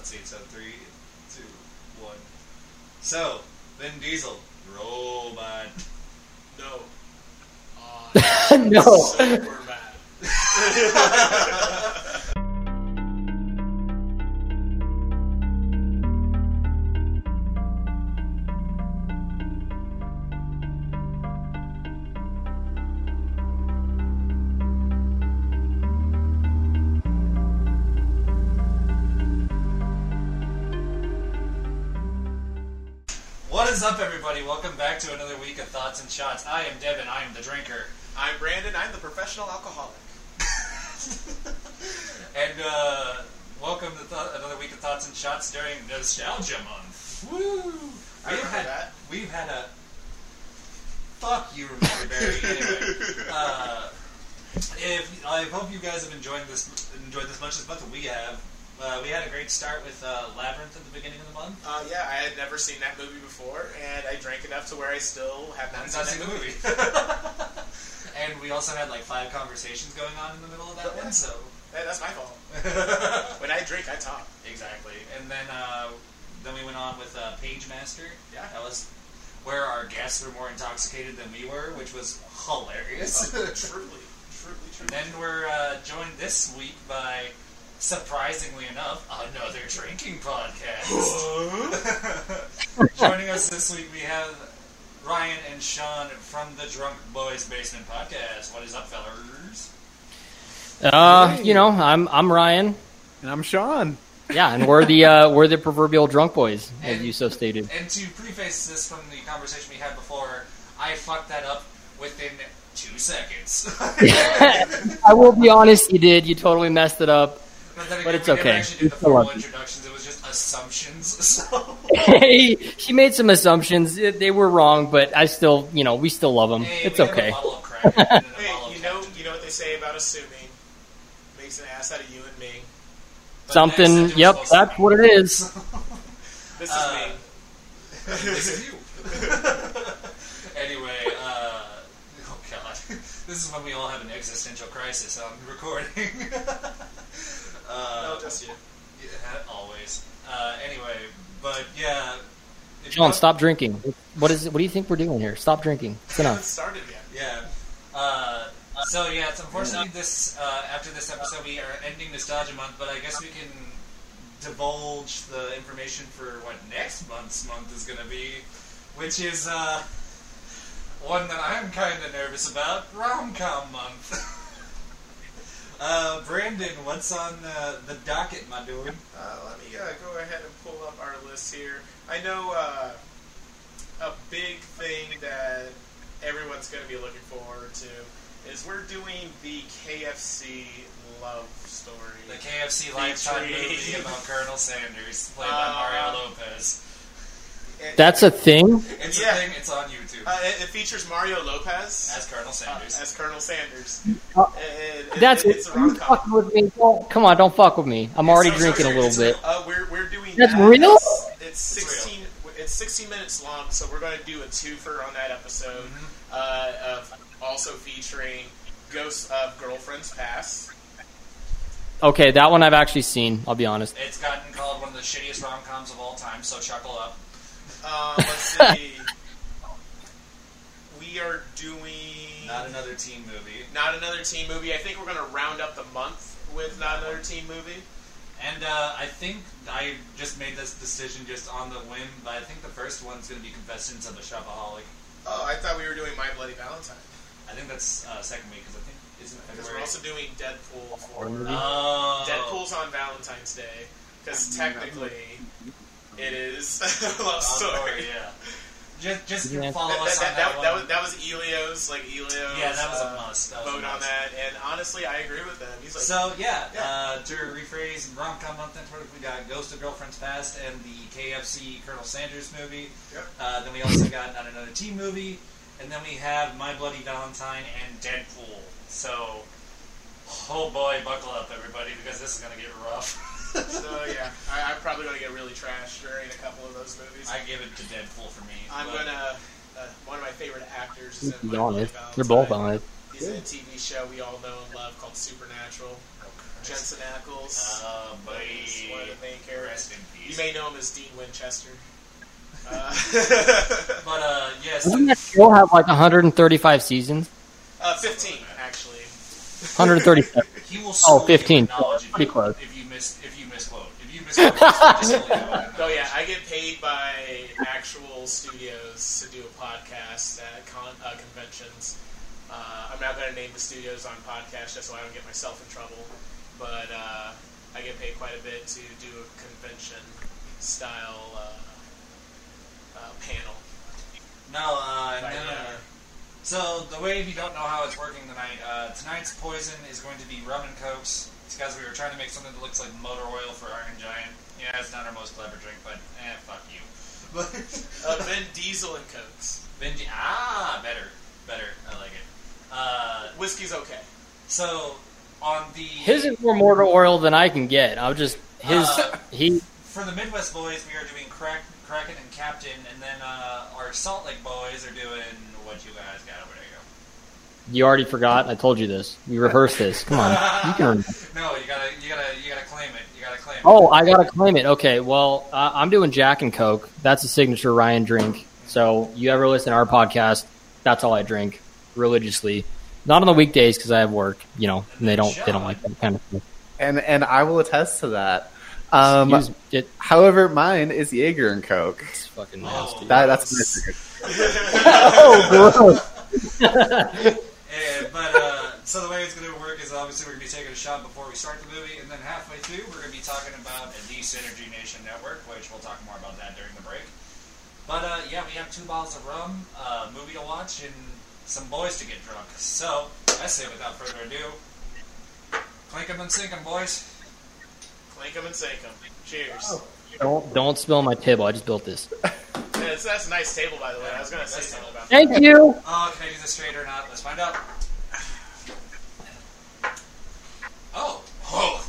let's see. So three, two, one. So Vin Diesel, robot. No. Uh, No. Super back to another week of Thoughts and Shots. I am Devin. I am the drinker. I'm Brandon. I'm the professional alcoholic. And uh, welcome to th- another week of Thoughts and Shots during Nostalgia Month. Woo! I We've had that. we've had a fuck you, remember Barry. anyway, uh, if I hope you guys have enjoyed this enjoyed this much as much as we have. Uh, we had a great start with uh, Labyrinth at the beginning of the month. Uh, yeah, I had never seen that movie before, and I drank enough to where I still have not seen seen the movie. movie. and we also had like five conversations going on in the middle of that one, so that's my fault. When I drink, I talk. exactly. And then uh, then we went on with uh, Pagemaster. Yeah. that was where our guests were more intoxicated than we were, which was hilarious. truly, truly, and then we're uh, joined this week by. Surprisingly enough, another drinking podcast. Joining us this week, we have Ryan and Sean from the Drunk Boys Basement Podcast. What is up, fellers? Uh, you know, I'm I'm Ryan. And I'm Sean. Yeah, and we're the uh, we're the proverbial drunk boys, as you so stated. And to preface this from the conversation we had before, I fucked that up within two seconds. I will be honest, you did. You totally messed it up. But then But it's okay. never actually did the We formal introductions. It was just assumptions. So, Hey, she made some assumptions. They were wrong, but I still, you know, we still love them. hey, It's okay. A bottle of crack and a bottle Hey, you know, you know what they say about assuming makes an ass out of you and me. But Something. next, Yep, that's what it is. This is Uh, me. this is you. anyway, uh, oh god, this is when we all have an existential crisis I'm recording. Uh, no, just you. yeah, always. Uh, anyway, but yeah. if Sean, you- stop drinking. What is? What do you think we're doing here? Stop drinking. It's I haven't enough. started yet. Yeah. Uh, so yeah, it's unfortunately this uh, after this episode we are ending nostalgia month, but I guess we can divulge the information for what next month's month is going to be, which is uh, one that I'm kind of nervous about, rom com month. uh, Brandon, what's on uh, the docket, my dude? Uh, let me uh, go ahead and pull up our list here. I know uh, a big thing that everyone's going to be looking forward to is we're doing the KFC love story. The KFC Lifetime Featuring- movie about Colonel Sanders, played by Uh, Mario Lopez. That's a thing. It's yeah. a thing. It's on YouTube uh, it, it features Mario Lopez as Colonel uh, Sanders. as Colonel Sanders. Uh, It- it- That's it's a rom com. fucking with me. Don't, come on, don't fuck with me. I'm already drinking a little bit. Uh, we're, we're doing That's that. real? It's, it's It's sixteen. It's sixteen minutes long, so we're going to do a twofer on that episode, Mm-hmm. uh, of also featuring Ghosts of Girlfriends Past. Okay, that one I've actually seen. I'll be honest. It's gotten called one of the shittiest rom coms of all time, so chuckle up. Um, let's see. We are doing Not another teen movie. not another teen movie. I think we're going to round up the month with not another teen movie. And uh, I think I just made this decision just on the whim, but I think the first one's going to be Confessions of a Shopaholic. Oh, I thought we were doing My Bloody Valentine I think that's uh, second week because I think isn't because we're also doing Deadpool for Oh, Deadpool's on Valentine's Day because technically it is a love Love story. yeah. Just, just Yeah. follow That, us that, on that, that, that one. was that was Elio's like Elio's. yeah, that was uh, a must. That was a Vote on that, and honestly, I agree with them. He's like, So yeah, Yeah. Uh, to rephrase, rom com month network, we got Ghost of Girlfriends Past and the KFC Colonel Sanders movie. Yep. Uh, then we also got not another teen movie, and then we have My Bloody Valentine and Deadpool. So, oh boy, buckle up, everybody, because this is gonna get rough. so yeah, I, I'm probably going to get really trashed during a couple of those movies. I give it to Deadpool for me. I'm gonna. Uh, one of my favorite actors is in Be My Bloody honest, they're both on it. He's in a TV show we all know and love called Supernatural. Jensen Ackles. Uh, boy. was one of the main characters. Rest in You may know him as Dean Winchester. Uh, But uh, yes, Doesn't that show have like 135 seasons? uh, 15, actually. 137. he will Oh, 15. you with knowledge if Pretty close. if you miss if you misquote. If you misquote, just so you know. Oh yeah, I get paid by actual studios to do a podcast at con- uh, conventions. Uh, I'm not going to name the studios on podcast just so I don't get myself in trouble, but uh, I get paid quite a bit to do a convention style uh, uh, panel. No, uh, no, no, no. So the way, if you don't know how it's working tonight, uh, tonight's poison is going to be rum and cokes. It's because we were trying to make something that looks like motor oil for Iron Giant. Yeah, it's not our most clever drink, but eh, fuck you. But Uh, Vin Diesel and Cokes. Benji, ah, better, better. I like it. Uh, Whiskey's okay. so on the His is more motor oil than I can get. I'll just his Uh, he. for the Midwest boys, we are doing Crack, Kraken and Captain, and then uh, our Salt Lake boys are doing what you guys got over there. Go. You already forgot. I told you this. We rehearsed this. Come on, you can. Remember. No, you gotta, you gotta, you gotta claim it. You gotta claim it. Oh, I gotta claim it. Okay, well, uh, I'm doing Jack and Coke. That's a signature Ryan drink. So you ever listen to our podcast? That's all I drink religiously. Not on the weekdays because I have work. You know, and they don't they don't like that kind of stuff. And and I will attest to that. Um, it, however, mine is Jaeger and Coke. it's fucking Oh. nasty. That, that's my secret. oh, gross. And, but uh, so the way it's going to work is obviously we're going to be taking a shot before we start the movie, and then halfway through we're going to be talking about the Synergy Nation Network, which we'll talk more about that during the break. But uh, yeah, we have two bottles of rum, a movie to watch, and some boys to get drunk. So I say, without further ado, clink 'em and sink 'em, boys. Clink 'em and sink 'em. Cheers. Don't don't spill my table. I just built this. That's, that's a nice table, by the way. I was going to say something about that. Thank you. Oh, can I do this straight or not? Let's find out. Oh, oh.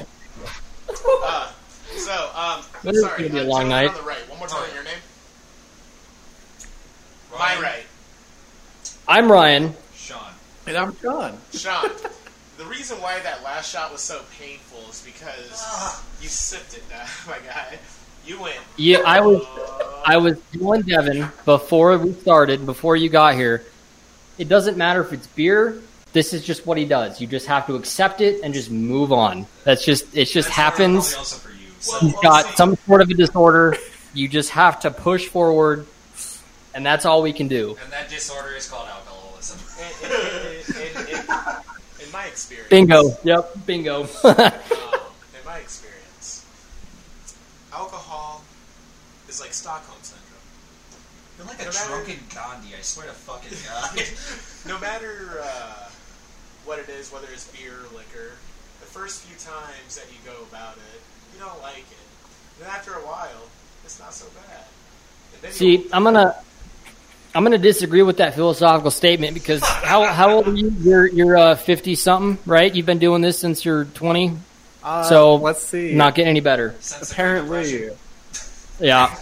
Uh, so, um, This is sorry. gonna be a uh, long gentleman night. On the right. One more time. Oh. Your name? Ryan, My right. I'm Ryan. Sean. And I'm Sean. Sean. the reason why that last shot was so painful is because Ah. you sipped it, uh, my guy. You went. Yeah, I was uh, I was telling Devin before we started, before you got here. It doesn't matter if it's beer. This is just what he does. You just have to accept it and just move on. That's just it. Just That's happens. probably also for you. So. Well, He's got some sort of a disorder. You just have to push forward, and that's all we can do. And that disorder is called alcoholism. in, in, in, in, in my experience. Bingo. Yep. Bingo. Um, in my experience, alcohol is like Stockholm syndrome. You're like a No matter- drunken Gandhi, I swear to fucking God. no matter uh, what it is, whether it's beer or liquor, the first few times that you go about it, you don't like it. Then after a while, it's not so bad. See, I'm gonna I'm gonna disagree with that philosophical statement because how how old are you? You're you're uh, fifty something, right? You've been doing this since you're twenty. Uh, So, let's see. Not getting any better. Sense Apparently, depression. Yeah.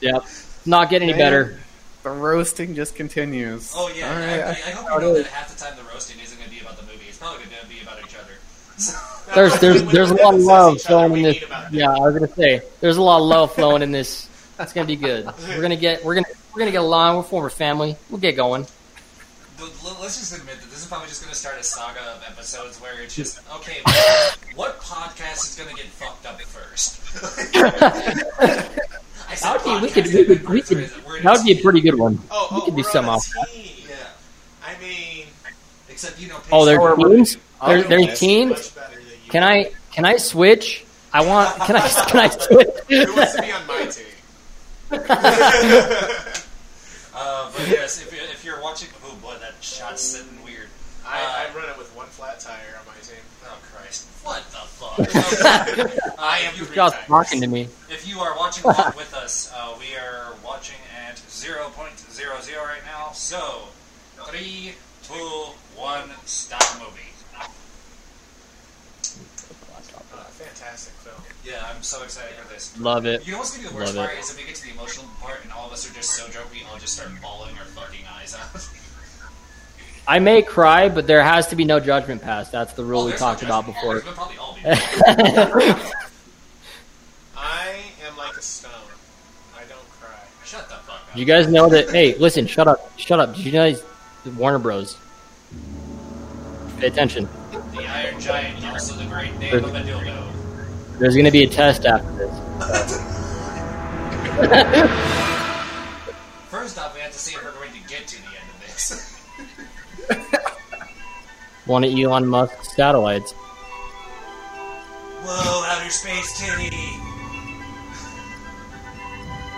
yep. Not getting any better. the roasting just continues. Oh yeah, All I, I, I hope you know that half the time the roasting isn't going to be about the movie. It's probably going to be about each other. There's there's there's a lot of love flowing in this. need about that. Yeah, I was gonna say there's a lot of love flowing in this. It's gonna be good. We're gonna get we're gonna we're gonna get along. We're former family. We'll get going. The- l- Let's just admit that this is probably just going to start a saga of episodes where it's just okay. What podcast is going to get fucked up first? I said That would be we could we could, we could or is it- we're in that would be a pretty good one. Oh, we oh could do some off. Yeah, I mean, except you know. Oh, Paige- they're teams. Oh, They're, they're messy teams. much better than you. Can I can I switch? I want. Can I can I switch? Who wants to be on my team? Uh, but yes, if, you- if you're watching, oh boy, that shot's sitting weird. I, I run it with one flat tire on my team. Oh Christ! What the fuck? I am. Three Just talking to me. If you are watching along with us, uh, we are watching at 0.00 right now. So, three, two, one, stop movie. Uh, fantastic film. Yeah, I'm so excited for this. Love it. You know what's gonna be the worst Love part it. is if we get to the emotional part and all of us are just so drunk we all just start bawling our fucking eyes out. I may cry, but there has to be no judgment passed. That's the rule Oh, we talked no about before. We'll probably all. I am like a stone. I don't cry. Shut the fuck up. you guys know that? Hey, listen, shut up, shut up. Did you guys, Warner Bros. Pay attention. The Iron Giant, also the great name of a dildo. There's going to be a test after this. First off, we have to see if we're going to get to the end of this. One of Elon Musk's satellites. Whoa, outer space kitty!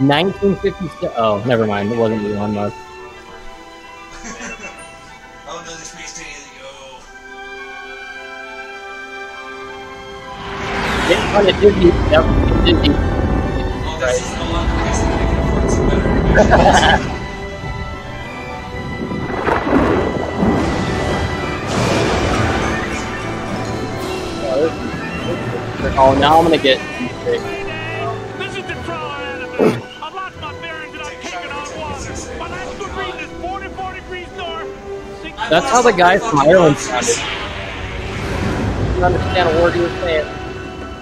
1956. Oh, never mind. It wasn't Elon Musk. Oh, another It's on a Disney. Yep, it's Disney. Oh, this is no longer that they can afford some better. Oh, now I'm gonna get. This is the trawler Annabelle. I've lost my bearings and I'm taking on water. My last good reading is 44 degrees north. That's how the guy from Ireland sounded. You understand a word he was saying?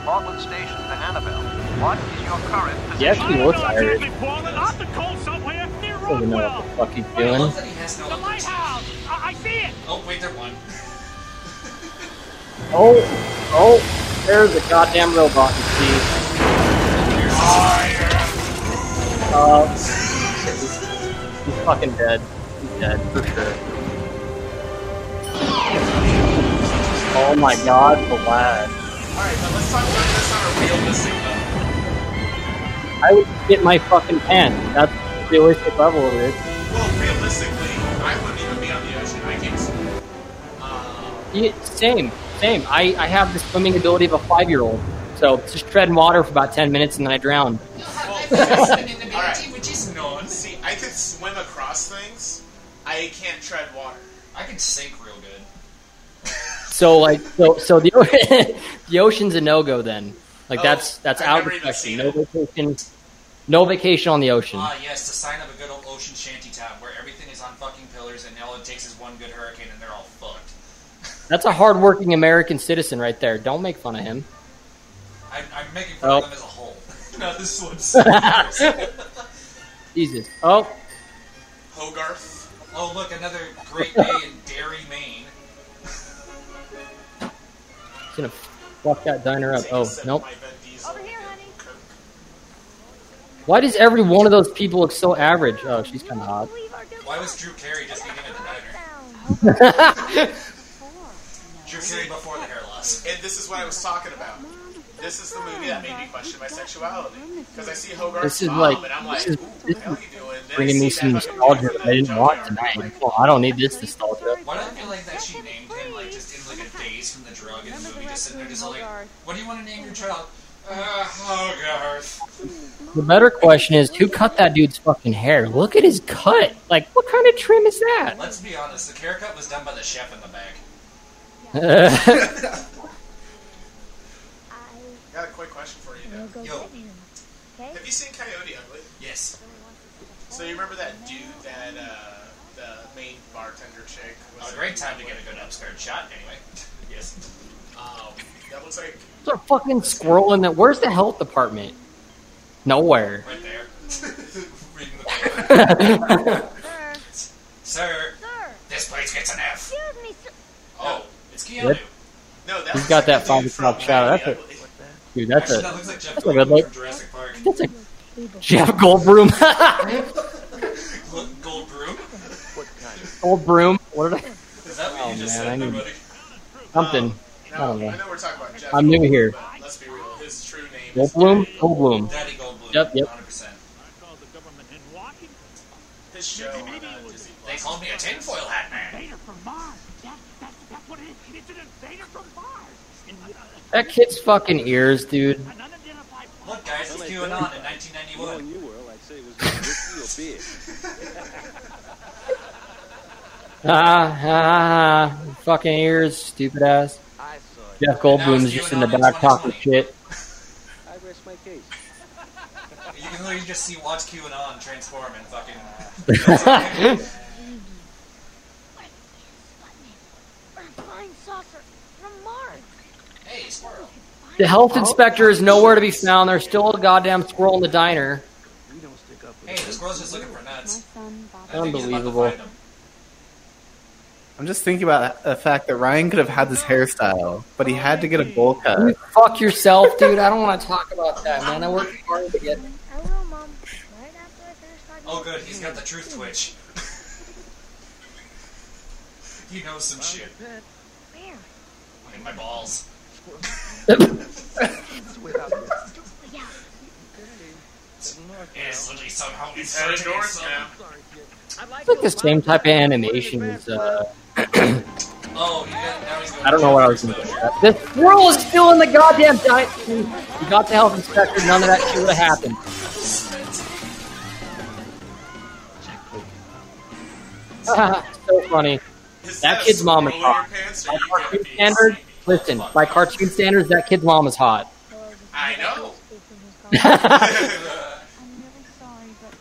Portland Station to Annabelle. What is your current He actually I looks Irish. exactly, Portland. Off the coast somewhere near Doesn't know what the fuck he's doing. love he no The lighthouse. I, I see it. Oh, wait, they're one. Oh, oh, there's a goddamn robot, you see. Uh, he's fucking dead. He's dead, for sure. Oh my god, the lad. Alright, but let's talk about this on a realistic level. I would get my fucking pants. That's the realistic level of it. Well, realistically, I wouldn't even be on the ocean. I can't swim. Um, Yeah, same, same. I, I have the swimming ability of a five year old. So just tread in water for about 10 minutes and then I drown. Alright. which is none. see, I could swim across things. I can't tread water. I can sink real good. So like so so the the ocean's a no go then. Like Oh, that's that's I've out of question. No vacation. No vacation on the ocean. Ah, yes, the sign of a good old ocean shanty town where everything is on fucking pillars and all it takes is one good hurricane and they're all fucked. That's a hardworking American citizen right there. Don't make fun of him. I'm, I'm making fun Oh. of him as a whole. no, this one. Jesus. Oh, Hogarth. oh, look, another great day in Derry, Maine. He's gonna fuck that diner up. Oh, nope. my Vin Diesel Over here, Why does every one of those people look so average? Oh, she's kind of hot. Why was Drew Carey just eating at the diner? Drew Carey before the hair loss. And this is what I was talking about. This is the movie that made me question my sexuality. Because I see Hogarth's This is mom, like- and I'm like, this is- ooh, what this the hell is are you doing? Bringing me some nostalgia I didn't want junkyard. tonight. Well, I don't need this nostalgia. Why do I feel like that she named him like just in like a daze from the drug in the movie, just sitting there just like, what do you want to name your child? Uh, Hogarth. The better question is, who cut that dude's fucking hair? Look at his cut. Like, what kind of trim is that? Let's be honest, the haircut was done by the chef in the back. Got a quick question for you, Doug. Yo. Have you seen Coyote Ugly? Yes. So you remember that dude that uh, the main bartender chick was A great time to get a good upskirt shot, anyway. yes. Um, that looks like There's a fucking squirrel in there. Where's the health department? Nowhere. Right there. Reading the paper. Sir, Sir, this place gets an F. excuse me, sir. Oh, it's Keanu. Yep. no. That He's looks got like that the five dude o'clock from shadow. Coyote That's a- Ugly. Dude, that's Actually, a that looks like Jeff that's a good Goldblum look. from Jurassic Park. that's a Jeff Goldblum. Look, Gold Broom? Gold. What did I? Is that what Oh, you just man, said, I need- buddy? Something. Um, I don't know. I know we're talking about Jeff. I'm new here. Let's be real. His true name is Goldblum. Daddy Goldblum. Daddy Goldblum. Yep, yep. 100%. I called the government in Washington. His show on uh, Disney They Plus. called me a tinfoil hat man. Invader from Mars. That, that, that's what it is. It's an invader from Mars. Uh, That kid's fucking ears, dude. Look, guys, it's QAnon in 1991. ah, fucking ears, stupid ass. Jeff Goldblum's just in the back talking shit. I rest my case. You can literally just see Watch QAnon transform and fucking. The health inspector is nowhere to be found. There's still a goddamn squirrel in the diner. Hey, the squirrel's just looking for nuts. Unbelievable find 'em. I'm just thinking about the fact that Ryan could have had this hairstyle, but he had to get a bowl You cut. fuck yourself, dude. I don't want to talk about that, man. I worked hard to get. I will, Mom. Right after I finish talking Oh, good. He's got the truth twitch. he knows some shit. pet. Where? Look at my balls. It's. Yeah. It's literally somehow He's headed north now. I'd like It's like the same type of animation as. Uh, Oh, he got, now he's going I don't know what I was going to say. This squirrel is still in the goddamn diner. You got the health inspector. None of that shit would have happened. so funny. Is That kid's mom is squirrel in your hot. By cartoon standards, listen. By cartoon standards, that kid's mom is hot. I know. I'm really sorry, but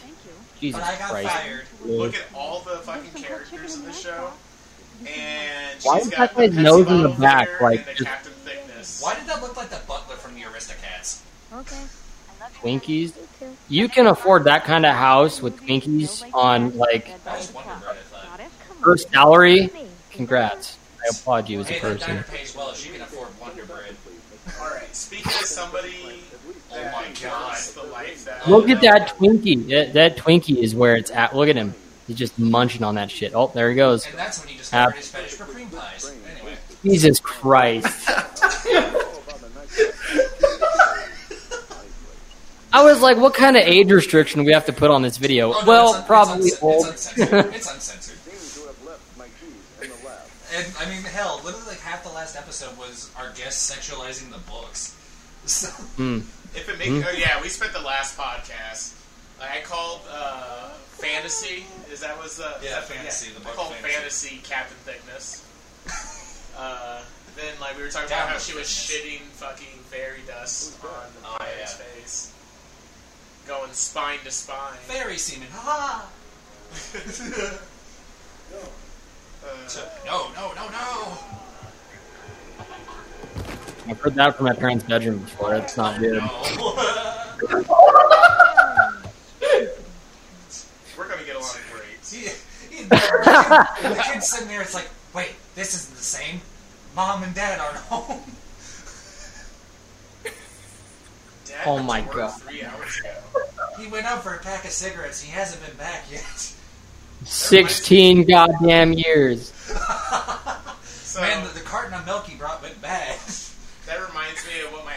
thank you. Jesus But I got Christ. fired. Look at all the fucking characters in the show, and Why she's is got that guy's nose in the back, like, the just- Captain Thickness. Why did that look like the butler from the Aristocats? Okay. Twinkies. You can afford that kind of house with Twinkies on like That was Wonder Bread, I thought. first salary. Congrats. I applaud you as a Hey, that diner person. pays well if she can afford Wonder Bread. All right, speaking of somebody that my God. the life that Look at that Twinkie. That, that Twinkie is where it's at. Look at him. He's just munching on that shit. Oh, there he goes. And that's when he Ab- discovered his fetish for cream pies. Anyway. Jesus Christ. I was like, what kind of age restriction do we have to put on this video? Oh, no, well, it's un- probably it's, old. It's uncensored. it's uncensored. Seems to left my keys in the lab. And I mean, hell, literally like half the last episode was our guests sexualizing the books. So, Hmm. If it makes, oh yeah, we spent the last podcast. I called uh, fantasy. Is that was the is Yeah, that- Fantasy, the I called Fantasy. fantasy Captain Thickness. uh, then like we were talking Down about how with she was shitting fucking fairy dust on the Oh, pirate's yeah. face, going spine to spine. fairy semen. Ha! Uh, no, no, no, no! I've heard that from my parents' bedroom before. It's not good. No. we're gonna get along great. See, he- the, kid, the kid's sitting there, it's like, wait, this isn't the same. Mom and dad aren't home. Dad Oh my God. Three hours ago. He went out for a pack of cigarettes. He hasn't been back yet. 16 goddamn years. So Man, the, the carton of milk he brought went bad. that reminds me of what my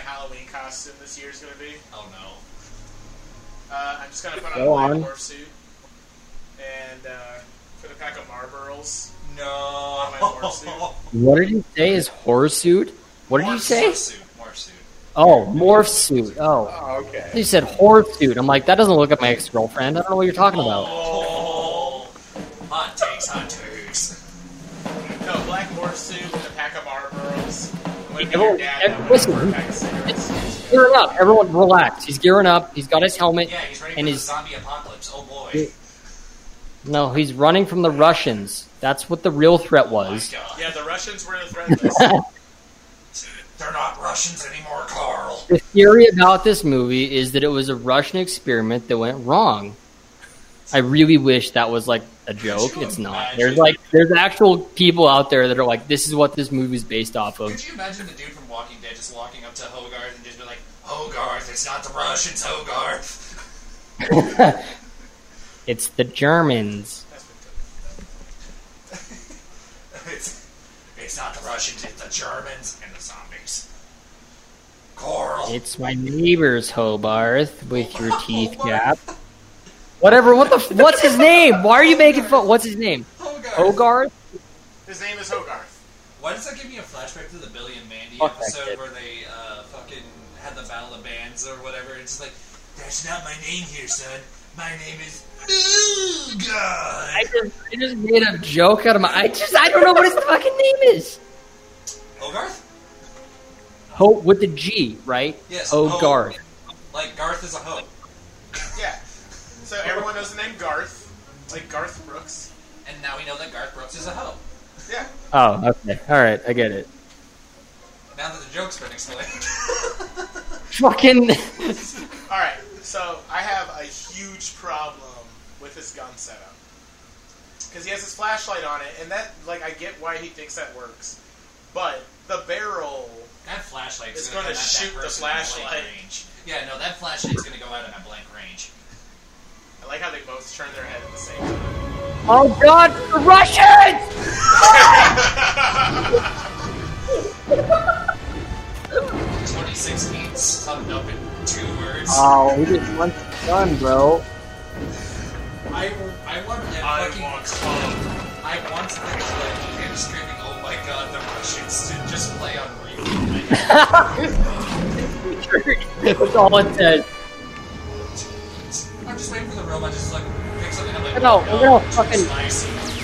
Halloween costume this year is gonna be. Oh no. Uh, I'm just gonna put on Go a black on. morph suit and uh, put a pack of Marlboros No. On my morph suit. What did you say? Is horse suit? What did you say? suit. Morph suit. Oh, morph suit. Oh. Oh, okay. You said horse suit. I'm like, that doesn't look like my ex girlfriend. I don't know what you're talking about. Oh. Hot takes, hot takes. No, black morph suit and a pack of Marlboros. I'm gonna be your dad ev- now, listen, for a pack of cigarettes. Gearing up. Everyone relax. He's gearing up. He's got his helmet. Yeah, he's ready for And the zombie apocalypse. Oh boy. No, he's running from the Russians. That's what the real threat Oh was. God. Yeah, the Russians were the threat. They're not Russians anymore, Carl. The theory about this movie is that it was a Russian experiment that went wrong. I really wish that was like a joke. you It's not. There's like there's actual people out there that are like, this is what this movie's based off of. Could you imagine the dude from Walking Dead just walking up to Hogarth and just be like, Hogarth, it's not the Russians, Hogarth. It's the Germans. it's, it's not the Russians, it's the Germans and the zombies. Carl. It's my neighbor's Hobarth with your teeth gap. Whatever. What the? What's his name? Why are you making fun? What's his name? Hogarth. Hogarth. His name is Hogarth. Why does that give me a flashback to the Billy and Mandy Fuck episode where they uh, fucking had the Battle of Bands or whatever? It's like, that's not my name here, son. My name is Hogarth. I just, I just made a joke out of my. I just, I don't know what his fucking name is. Hogarth? Ho with the G, right? Yes. Hogarth. Like Garth is a hoe. Yeah. So everyone knows the name Garth, like Garth Brooks. And now we know that Garth Brooks is a hoe. Yeah. Oh, okay. All right. I get it. Now that the joke's been explained. Fucking. All right, so I have a huge problem with his gun setup because he has his flashlight on it, and that like I get why he thinks that works, but the barrel. That flashlight is gonna, gonna come at shoot the person at blank flashlight. range. Yeah, no, that flashlight's gonna go out in a blank range. I like how they both turn their head at the same time. Oh God, the Russians! 2016 summed up in two words. Oh, we just want done, bro. I, I want that I fucking want clip. I want the clip of him screaming, "Oh my God, the Russians!" to just play on repeat. That's all it says. I'm just waiting for the robot to just like pick something up. Like, I know, oh, we're gonna oh, too fucking- spicy.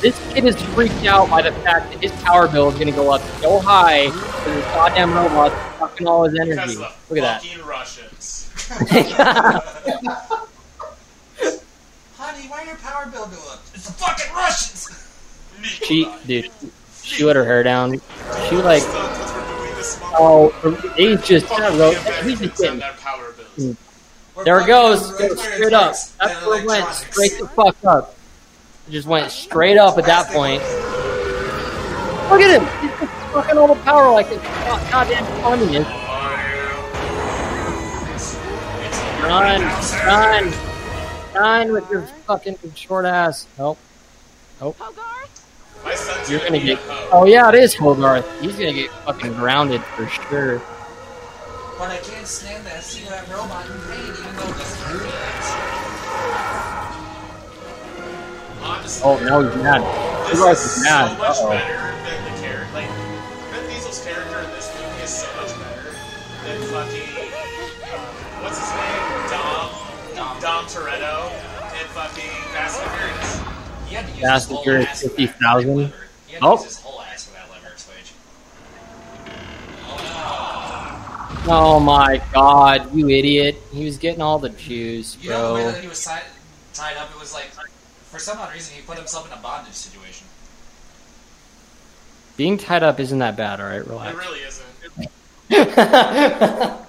This kid is freaked out by the fact that his power bill is going to go up so high for this goddamn robot sucking all his energy. of Look at fucking Russians. that. Honey, why your power bill go up? It's the fucking Russians. she, dude, she let her hair down. She like, Stunned as we're doing this month. oh, he's just that Fucking ro- Americans he's just getting. their power bills. Mm. We're There it goes, on goes regular straight up. That's where it went, straight the fuck up. Just went straight up at that point. Look at him! He's just fucking all the power like god- goddamn communist. Run, run, run with your fucking short ass. Nope. Hogarth? You're gonna get. Oh yeah, it is Hogarth. He's gonna get fucking grounded for sure. But I can't stand that. See that robot in pain, even though Oh no, he's mad. this is is mad. so much Uh-oh. better than the character. Like, Vin Diesel's character in this movie is so much better than fucking. Uh, what's his name? Dom. Dom. Dom Toretto and fucking Fast and Furious. He had to use Fast his and whole Furious ass for that 50,000. lever. He had to Oh. use his whole ass for that lever switch. Oh, Oh my god, you idiot. He was getting all the juice, You know the way that he was si- tied up? It was like, for some odd reason, he put himself in a bondage situation. Being tied up isn't that bad, alright? Relax. It Relax. really isn't.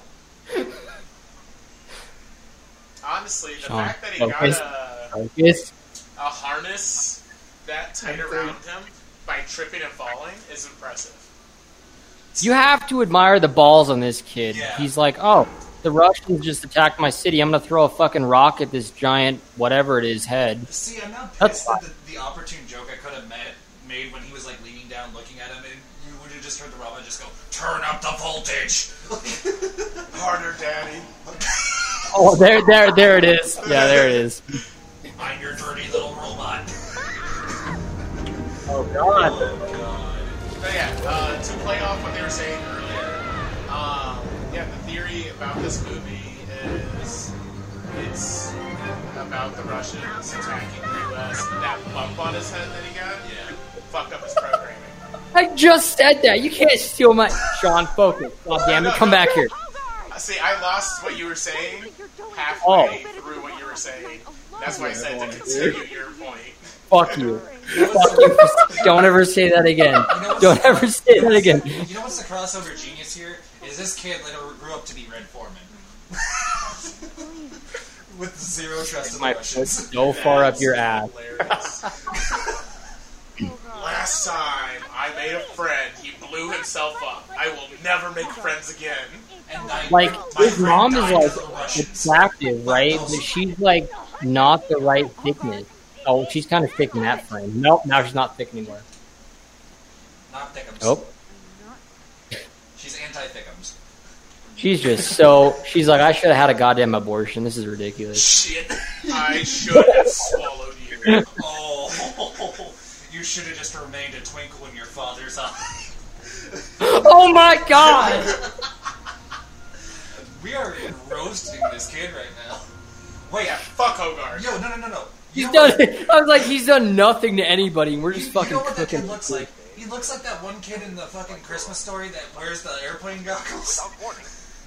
Honestly, the Sean, fact that he focus. got a, Focus. a harness that tight around him by tripping and falling is impressive. You have to admire the balls on this kid. Yeah. He's like, oh, the Russians just attacked my city. I'm gonna throw a fucking rock at this giant whatever it is head. See, I'm not That's pissed at the, the opportune joke I could have met, made when he was like leaning down looking at him, and you would have just heard the robot just go, "Turn up the voltage." Harder, Daddy. Oh, there, there, there it is. Yeah, there it is. I'm your dirty little robot. Oh god. But yeah, uh, to play off what they were saying earlier, um, theory about this movie is it's about the Russians attacking the U.S. That bump on his head that he got, Yeah. fucked up his programming. I just said that. You can't steal my Sean. Focus. God damn it. Come back here. See, I lost what you were saying halfway Oh. through what you were saying. That's why I said to continue your point. Fuck you. Fuck you. Don't ever say that again. Don't ever say that again. You know what's the crossover genius here? Is this kid later grew up to be Red Foreman. With zero trust in My foot Russians. so far up your ass. Last time I made a friend, he blew himself up. I will never make friends again. And I- Like his mom is like to attractive, right? But she's like not the right thickness. Oh, she's kind of thick in that frame. Nope, now she's not thick anymore. Not Thickums. Nope. She's anti-Thickums. She's just so. She's like, I should have had a goddamn abortion. This is ridiculous. Shit. I should have swallowed you. Oh, you should have just remained a twinkle in your father's eye. Oh my god! We are roasting this kid right now. Wait, Yeah, fuck Hogarth. yo, no, no, no, no. He's You know done. what- I was like, he's done nothing to anybody, and we're You, just you fucking know what that kid looks like? He looks like that one kid in the fucking Christmas story that wears the airplane goggles.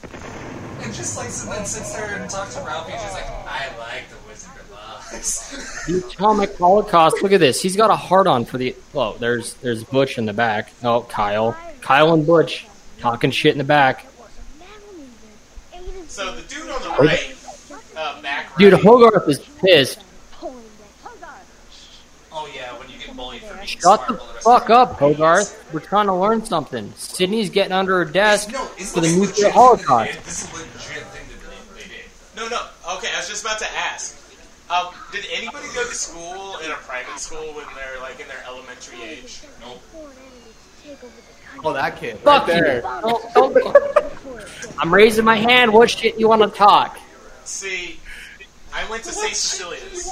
And just like and then sits there and talks to Ralphie and she's like, I like the Wizard of Oz. The atomic holocaust. Look at this. He's got a heart on for the. Oh, there's there's Butch in the back. Oh, Kyle. Kyle and Butch. talking shit in the back. So the dude on the right, uh, Mac Dude, Hogarth is pissed. Oh yeah, when you get bullied for being Shut the fuck up, Hogarth. We're trying to learn something. Sydney's getting under her desk No, is for the this nuclear legit thing that they holocaust. This is a legit thing that they, they did. No, no. Okay, I was just about to ask. Um, did anybody go to school in a private school when they're like in their elementary age? Nope. Oh, that kid. Fuck right you. there. Don't- don't- I'm raising my hand. What shit you want to talk? See, I went to St. Cecilia's.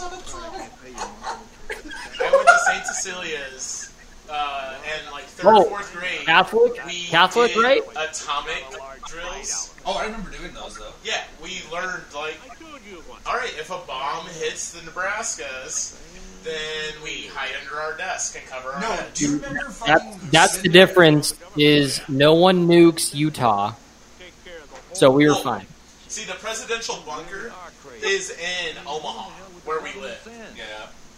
I went to St. Cecilia's, uh, and like third, Oh, fourth grade. Catholic? We Catholic, did right? Atomic drills. Oh, I remember doing those though. Yeah, we learned like, all right, if a bomb hits the Nebraskas, then we hide under our desk and cover our No, heads. do you remember That, that's the difference. Is no one nukes Utah, so we were Oh. fine. See, the presidential bunker is in Omaha, where we live. Yeah.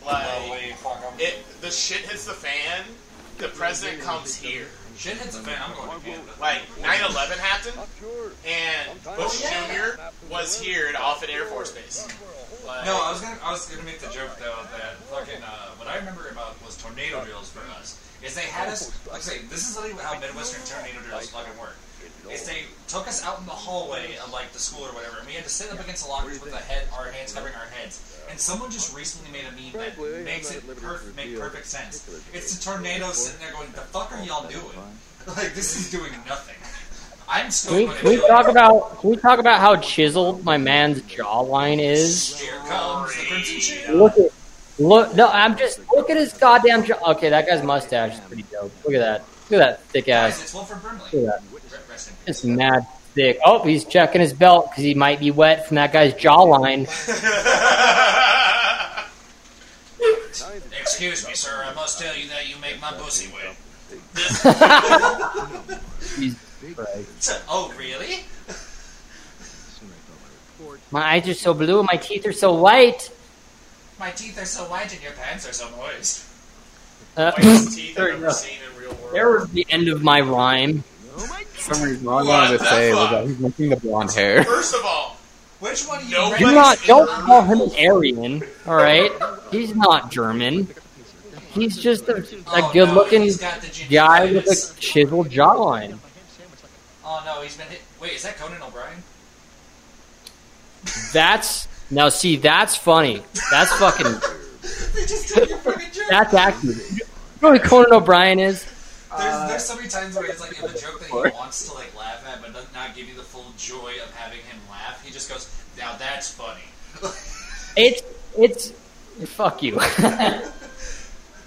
Like, wait, fuck, I'm- it, the shit hits the fan, the president comes here. Shit hits a fan. I'm going to Canada. Like 9/11 happened, and Bush Jr. was here at Offutt Air Force Base. Like, No, I was gonna I was gonna make the joke though that fucking uh, what I remember about was tornado drills for us is they had us like I say this is literally how Midwestern tornado drills fucking work. Is they took us out in the hallway of like the school or whatever, and we had to sit up against the lockers with the head, our hands covering our heads. And someone just recently made a meme that makes it perf- make perfect sense. It's the tornado sitting there going, "The fuck are y'all doing? Like this is doing nothing." I'm still Can we, going can we to talk about can we talk about how chiseled my man's jawline is? Here comes the crimson. Look at look. No, I'm just look at his goddamn jaw. Okay, that guy's mustache is pretty dope. Look at that. Look at that thick Guys, ass. it's Wilford Brimley. Look at that. Rest in It's mad thick. Oh, he's checking his belt because he might be wet from that guy's jawline. Excuse me, sir. I must tell you that you make my pussy wet. He's right. Oh, really? My eyes are so blue. My teeth are so white. My teeth are so white and your pants are so moist. Uh, teeth I've you seen in real world. There was the end of my rhyme. For some reason, all I What wanted the to say was that he's missing the blonde hair. First of all, Which one do you No, reckon? Do not he's don't call him Aryan. All right, he's not German. He's just a, a Oh, good-looking no, he's got the guy with a chiseled jawline. Oh no, he's been hit. Wait, is that Conan O'Brien? That's now see that's funny. That's fucking. they just took your fucking joke. That's accurate. You know who Conan O'Brien is? There's, uh, there's so many times where it's like if a joke that he wants to like laugh at, but does not give you the full joy of having him laugh, he just goes, "Now that's funny." It's it's fuck you.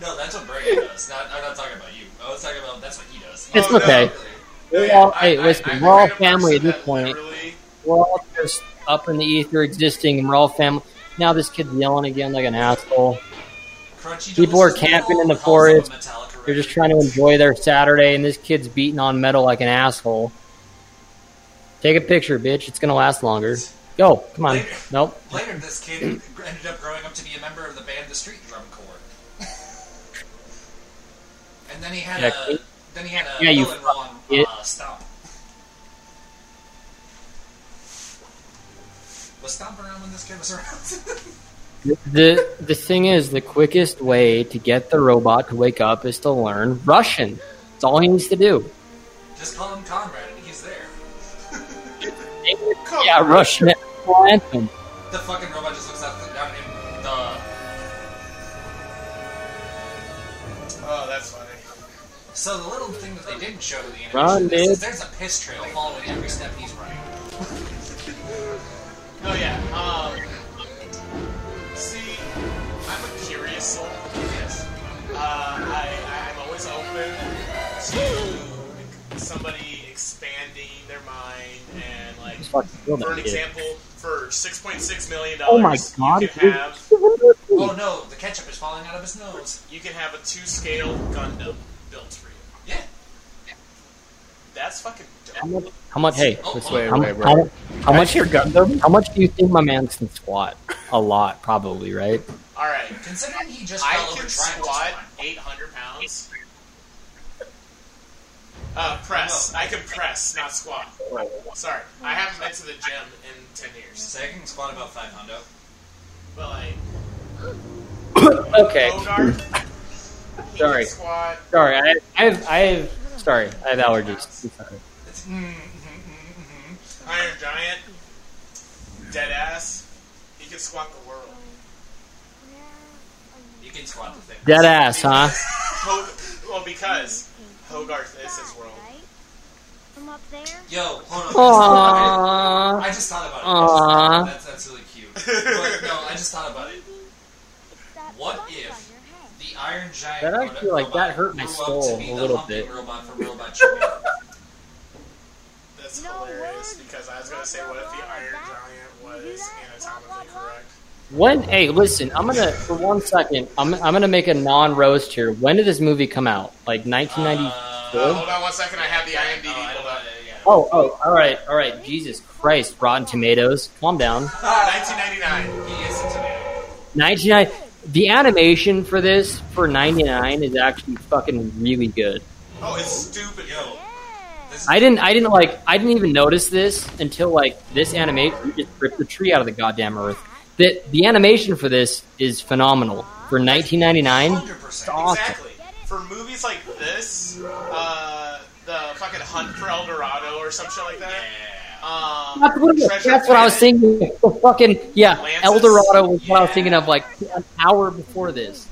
no, that's what Brady does. Not, I'm not talking about you. I was talking about that's what he does. It's Oh, okay. no, We're all- I- hey, listen, I we're all family at this point. literally- We're all just up in the ether existing, and we're all family. Now this kid's yelling again like an asshole. Crunchy People are camping in the calls him forest. They're just trying to enjoy their Saturday, and this kid's beating on metal like an asshole. Take a picture, bitch. It's gonna last longer. Go, come on. Later. Nope. Later, this kid ended up growing up to be a member of the band The Street Drum Corps. and then he had Yeah, a then he had a Yeah, you villain role on it. uh, Stomp. Was Stomp around when this kid was around? The the thing is, the quickest way to get the robot to wake up is to learn Russian. That's all he needs to do. Just call him Conrad, and he's there. Yeah, Russian anthem. The fucking robot just looks up down at him. The Oh, that's funny. so the little thing that they didn't show to the animation is, is there's a piss trail following every step he's running. Oh yeah. Um. A curious soul. Yes. Uh, I, I'm always open to somebody expanding their mind and like, Just fucking kill for an example, for six point six million Oh my dollars, god. you can have Oh no, the ketchup is falling out of his nose. you can have a two scale Gundam built for you. Yeah. That's fucking How dope. much? How much? Hey, Oh, this oh, way. wait, How, wait, how, bro. how much? your Gundam? How much do you think my man can squat? A lot, probably, right? All right, Considering he just I fell over can trying squat eight hundred pounds. Uh, press. I can press, not squat. Sorry, I haven't been to the gym in ten years. So I can squat about five hundo. But like Okay, Bogart, Sorry. squat. sorry. I, I have, I have, sorry, I have allergies. It's, mm, mm, mm, mm, Iron Giant, dead ass. He can squat the world. You can squat the thing. Dead ass, huh? Hog- well, because Hogarth is his world. From up there? Yo, hold on. Aww. I just thought about it. Aw. That's, that's really cute. But no, I just thought about it. That What if- on your head. The Iron Giant. That actually, like, robot that hurt my grew up soul to be a little bit. Robot from Robot That's hilarious because I was gonna say, what if the Iron Giant was anatomically correct? When? Hey, listen. I'm gonna for one second. I'm I'm gonna make a non-roast here. When did this movie come out? Like 1990? Uh, hold on one second. I have the Oh, IMDb I pulled don't up. know, yeah. Oh, oh, all right, all right. Jesus Christ, Rotten Tomatoes. Calm down. 1999. He is a tomato. 99. The animation for this for 99 is actually fucking really good. Oh, it's stupid. Yo, this I didn't I didn't like I didn't even notice this until like this animation just ripped the tree out of the goddamn earth. The the animation for this is phenomenal. For 1999, 100%. awesome. Exactly. For movies like this, uh, the fucking Hunt for El Dorado or some shit like that. Um, That's what, it- Treasure that's what I was Planet. thinking. The fucking yeah, Atlantis? El Dorado was what I was thinking of like an hour before this.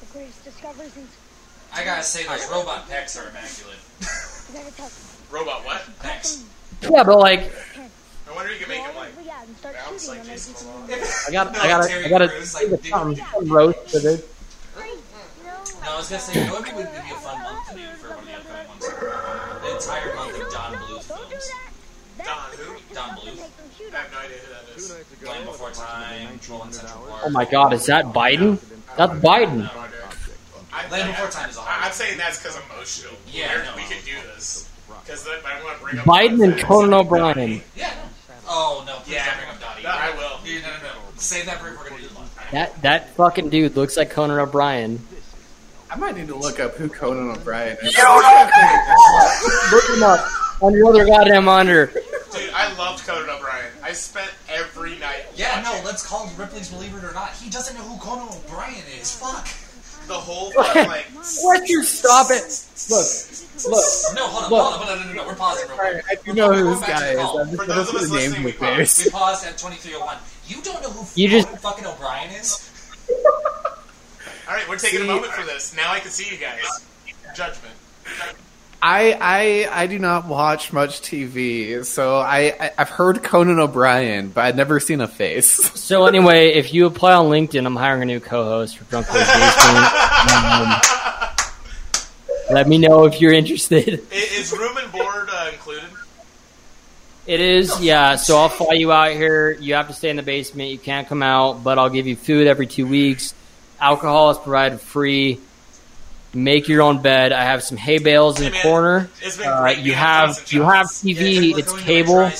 The greatest discoveries in I gotta say, those robot pecs are immaculate. I gotta tell Robot what? Pecs. Yeah, but like I wonder if you can make him like Look out and start shooting like them Jason like Momoa. I got I got I got to like, like, some, did- roast for this. No, I was gonna say, you know what would be a fun month to do for one of the upcoming ones? The entire month of Don Bluth films. Don who? Don Bluth. I have no idea who that is. Land Before Time, Rolling Central Park. Oh my God, is that Biden? That's Biden. No. I, Land Before Time is a I, hard I'm saying that's because emotional. Yeah, no. we could do this because I want to bring up Biden and. Conan O'Brien. Yeah. Oh no, please Yeah. don't bring up Dottie. No, I will. Yeah, no, no, no. Save that for if we're gonna do the month. That that fucking dude looks like Conan O'Brien. I might need to look up who Conan O'Brien is. Look him up on your other goddamn monitor. Dude, I loved Conan O'Brien. I spent every night. Yeah, no, watching let's call Ripley's Believe It or Not. He doesn't know who Conan O'Brien is. Fuck. The whole fucking like. What you stop it? Look, look. No, hold on, Look. hold on, hold on, no, no, no, we're pausing real quick. I do know who this going back to guy is. I'm just For gonna those of put us name listening, to we paused. We paused at 2301. You don't know who You just- fucking O'Brien is? All right, we're taking See, a moment for this. Now I can see you guys. Judgment. I, I I do not watch much TV, so I, I I've heard Conan O'Brien, but I've never seen a face. So anyway, if you apply on LinkedIn, I'm hiring a new co-host for Drunk Boys Basement. Um, let me know if you're interested. Is room and board uh, included? It is, yeah. So I'll fly you out here. You have to stay in the basement. You can't come out, but I'll give you food every two weeks. Alcohol is provided free. Make your own bed. I have some hay bales in Hey, the man, corner. Uh, you have you have Johns. Yeah, TV. It's going to a cable,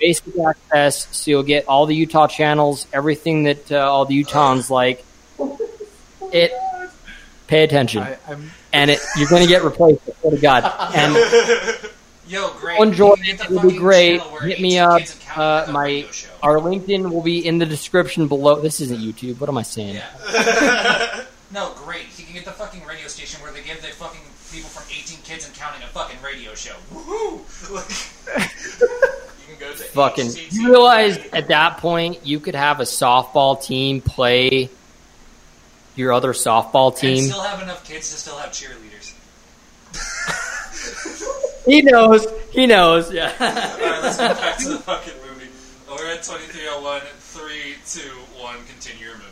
basic access. So you'll get all the Utah channels, everything that uh, all the Utahns like. It. Pay attention, I, I'm and it you're going to get replaced. I swear to God. And Yo, great. enjoy it. It will be great. Hit me up. kids and counting Uh, my radio our LinkedIn will be in the description below. This isn't YouTube. What am I saying? Yeah. no, great. He can get the fucking radio station where they give the fucking people from 18 kids and counting a fucking radio show. Woohoo! Like, You can go to Fucking. HTT. You realize at that point you could have a softball team play your other softball and team. still have enough kids to still have cheerleaders. He knows. He knows. Yeah. Alright, let's get back to the fucking movie. We're at 2301. 3, 2, 1. Continue your movie.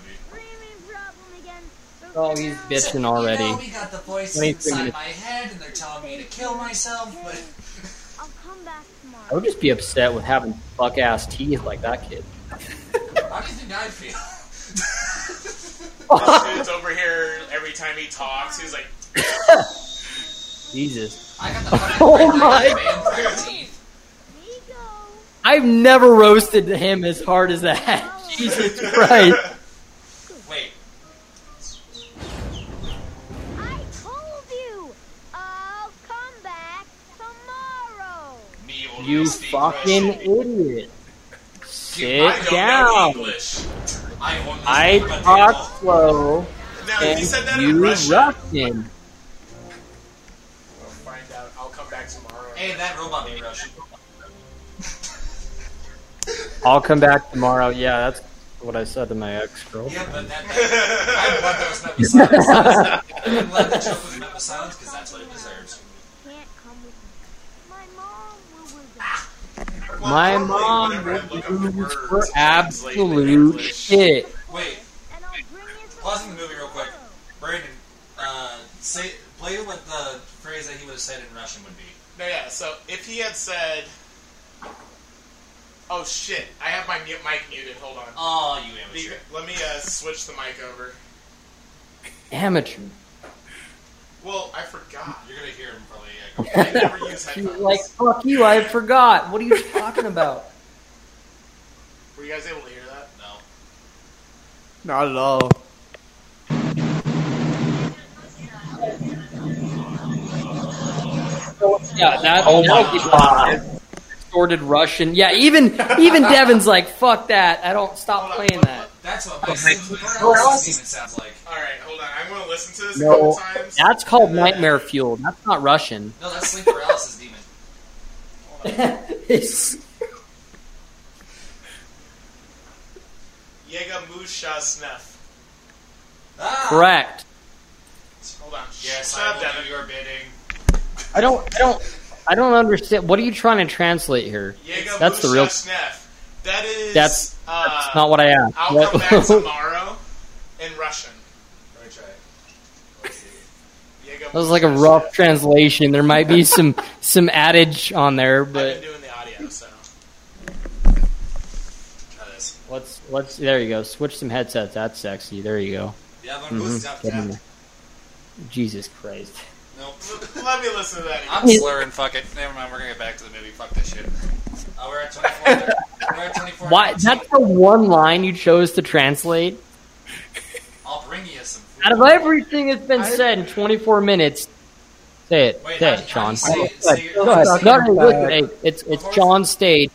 Problem again. Oh, he's bitching You know, already. we got the voice inside minutes. my head, and they're telling me to kill myself, but I'll come back I would just be upset with having fuck ass teeth like that kid. how do you think I'd feel? This dude's over here every time he talks. He's like, Jesus. I got the fucking Oh red my vampire teeth. Here you go. I've never roasted him as hard as that. Oh. Jesus Christ. You fucking idiot. Sit don't down. I I talk slow Now, and he said that you Russian. Russian. We'll find out. I'll come back tomorrow. Hey, that robot be Russian. I'll come back tomorrow. Yeah, that's what I said to my ex girl. Yeah, but that, that I'm glad that was met with silence. I'm glad the joke was met with silence because that's what it deserves. Can't come with me. My mom will with me. Well, My mom whenever I look up the would words, for I translate into absolute shit. Wait, And I'll bring you some pausing the movie real quick. Brandon, uh, say play what the phrase that he would have said in Russian would be. No, yeah. So if he had said, "Oh shit, I have my mute mic muted. Hold on. Oh, you Be- amateur. Let me uh, switch the mic over." Amateur. Well, I forgot. You're gonna hear him probably. I never use She's headphones. like, fuck you, I forgot. What are you talking about? Were you guys able to hear that? No. Not at all. Yeah, that. Oh my that'll be. Distorted Russian. Yeah, even even Devin's like, fuck that. I don't stop playing that. That's what my sleep paralysis demon sounds like. All right, hold on. I'm going to listen to this a No, couple times. that's called Nightmare Fuel. That's not Russian. No, that's sleep paralysis demon. It's- Yega Musha Snef. Ah! Correct. Hold on. Yes, I up, will Devin. do your bidding. I don't. I don't. I don't understand. What are you trying to translate here? Yega That's the real. Snef. That is. That's- uh, That's not what I asked. I'll What- come back tomorrow in Russian. Let me try it. Let's That was like a rough Snef. translation. There might be some some adage on there, I've been but doing the audio, so. Let's let's. There you go. Switch some headsets. That's sexy. There you go. Yeah, Mhm. mm up Get in yeah. there. Jesus Christ. Nope. Let me listen to that. again. I'm slurring. Fuck it. Never mind. We're gonna get back to the movie. Fuck this shit. Oh, we're at 24. we're at 24. Why? That's the one line you chose to translate. I'll bring you some. Food. Out of everything that's been said in 24 minutes, say it. Wait, say how it, do- how do Sean. you say- say your- Go ahead. No, no, about- listen, hey, it's it's John's stage.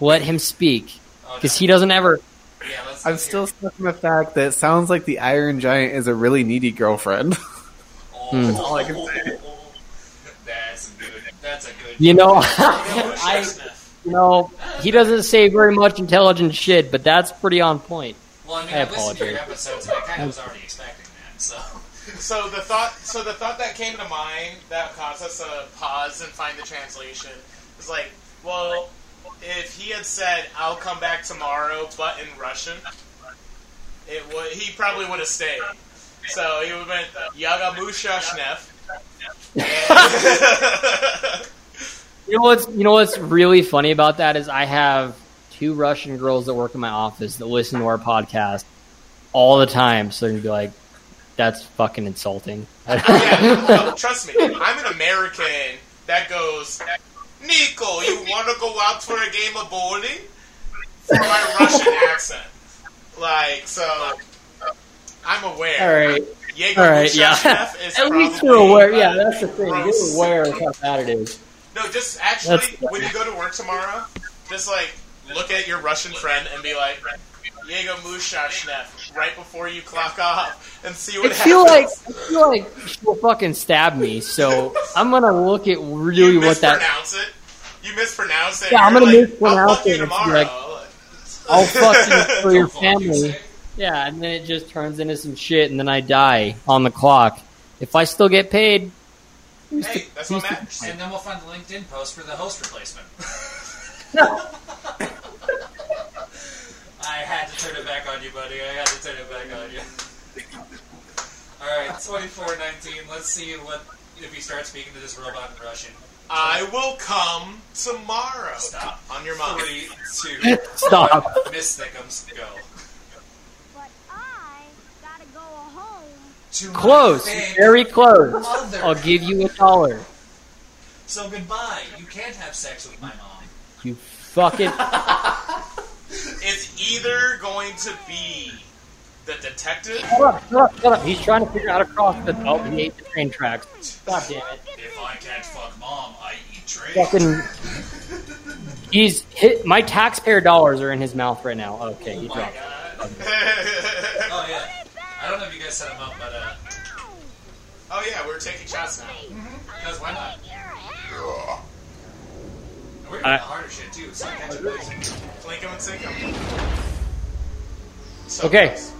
Let him speak Oh, no. because he doesn't ever. Yeah, I'm still stuck in the fact that it sounds like the Iron Giant is a really needy girlfriend. Oh, Hmm. all I can say. That's a good. That's a good. You know, I Snef. You know he doesn't say very much intelligent shit, but that's pretty on point. Well, I mean, I I listened to your apologize. episodes, and I kind of was already expecting that. So, So the thought, so the thought that came to mind that caused us to pause and find the translation was like, well, if he had said, "I'll come back tomorrow," but in Russian, it would he probably would have stayed. So he would have been Yagamusha Schnef. You know what's you know what's really funny about that is I have two Russian girls that work in my office that listen to our podcast all the time, so they're gonna be like, "That's fucking insulting." yeah, no, trust me, I'm an American that goes, Nico, you want to go out for a game of bowling? For my Russian accent, like so. I'm aware. all right, all right, yeah. At least you're aware. Yeah, that's the thing. gross. You're aware of how bad it is. No, just actually, That's- when you go to work tomorrow, just like look at your Russian friend and be like, Diego Mushashnev, right before you clock off, and see what I feel happens. like I feel like she'll fucking stab me. So I'm gonna look at really you what that. mispronounce it. You mispronounce it. Yeah, I'm gonna like, mispronounce I'll fuck it you and be tomorrow. I'll fuck you for your Fuck you, family. Yeah, and then it just turns into some shit, and then I die on the clock. If I still get paid, who's Hey, to- that's who's what to- matters. And then we'll find the LinkedIn post for the host replacement. No. I had to turn it back on you, buddy. I had to turn it back on you. Alright, 2419. Let's see what if he starts speaking to this robot in Russian. I will come tomorrow. Stop. On your mom. Three, two, Stop. one. Miss Thickums, go. But I gotta go home. To my Close, very close. mother. I'll give you a dollar. So goodbye. You can't have sex with my mom. You fucking. It's either going to be the detective. Shut up, shut up, shut up. He's trying to figure out how to cross the. Oh, he ate the train tracks. God damn it. If I can't fuck mom, I eat trash. Fucking. He's hit. My taxpayer dollars are in his mouth right now. Okay, he Oh my dropped. god. Oh yeah. I don't know if you guys set him up, but yeah, we're taking shots now. Mm-hmm. because why not? We're doing I- the harder shit too. So catch up guys. Flink him and sink him. So Okay. close.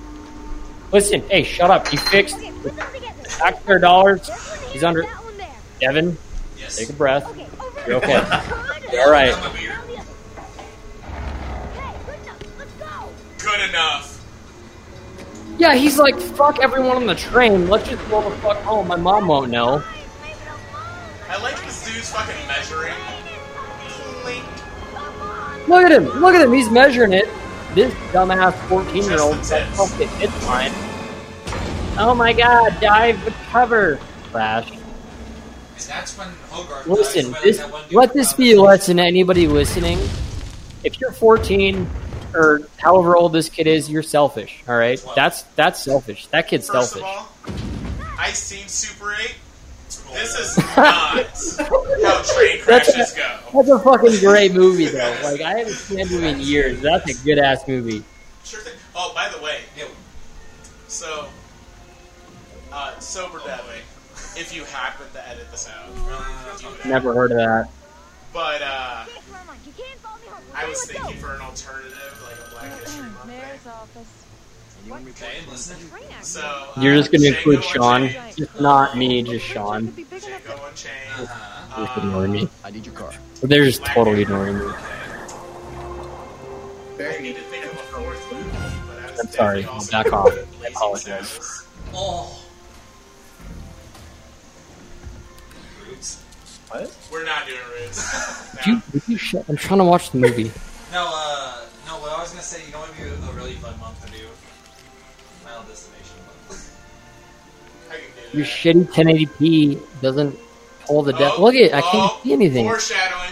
Listen, hey, shut up. You fixed Okay, put them together. taxpayer dollars. This one He's under. that one there. Devin, Yes. take a breath. Okay, over You're okay. Good. All right. I'm a beer. Now. Okay, good enough. Yeah, he's like, fuck everyone on the train. Let's just go the fuck home. My mom won't know. Fine, leave it alone. I like this dude's fucking measuring. Clink. Come on. Look at him. Look at him. He's measuring it. This dumbass 14 year old. Just the tips. Fuck it. It's fine. Oh my god, dive the cover. Crash. And that's when Hogarth Listen, this, let this be a lesson to anybody listening. If you're 14 or however old this kid is, you're selfish. All right, Wow. that's that's selfish. That kid's First selfish. of all, I seen Super 8. This is not how train That's crashes go. That's a fucking great movie, though. Like I haven't seen that movie in years. That's a good ass movie. Sure thing. Oh, by the way, so uh, sober deadly. If you happen to edit this out. Never heard of that. But uh, Okay, come on. You can't follow me home. I was thinking for an alternative, like a Black History Month office. okay, listen. Train accident. So uh, You're just gonna include Sean, just not me, just Sean. Be big enough Django Unchained. Uh-huh. Just ignoring me. I need your car. They're just totally ignoring me. I need to think of a fourth movie, but I was I'm sorry. definitely also Back off. I apologize. Saddles. Oh. Roots. We're not doing Roots. Would you, would you shut? I'm trying to watch the movie. No, uh, no. What I was gonna say, you know, what would be a really fun month to do. Final Destination month. I can do Your shitty 1080p doesn't pull the depth. Oh, Look at I can't oh, see anything. Foreshadowing.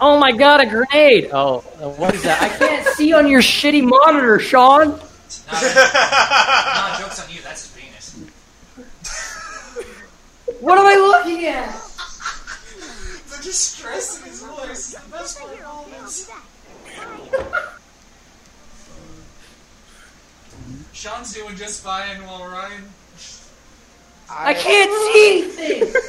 Oh my god, a grenade! Oh, what is that? I can't see on your shitty monitor, Sean. Nah, nah, jokes on you. That's his penis. What am I looking at? The distress in his voice is the best Right part here, of all okay, I'll this. do that. Sean's doing just fine while Ryan. I can't see anything.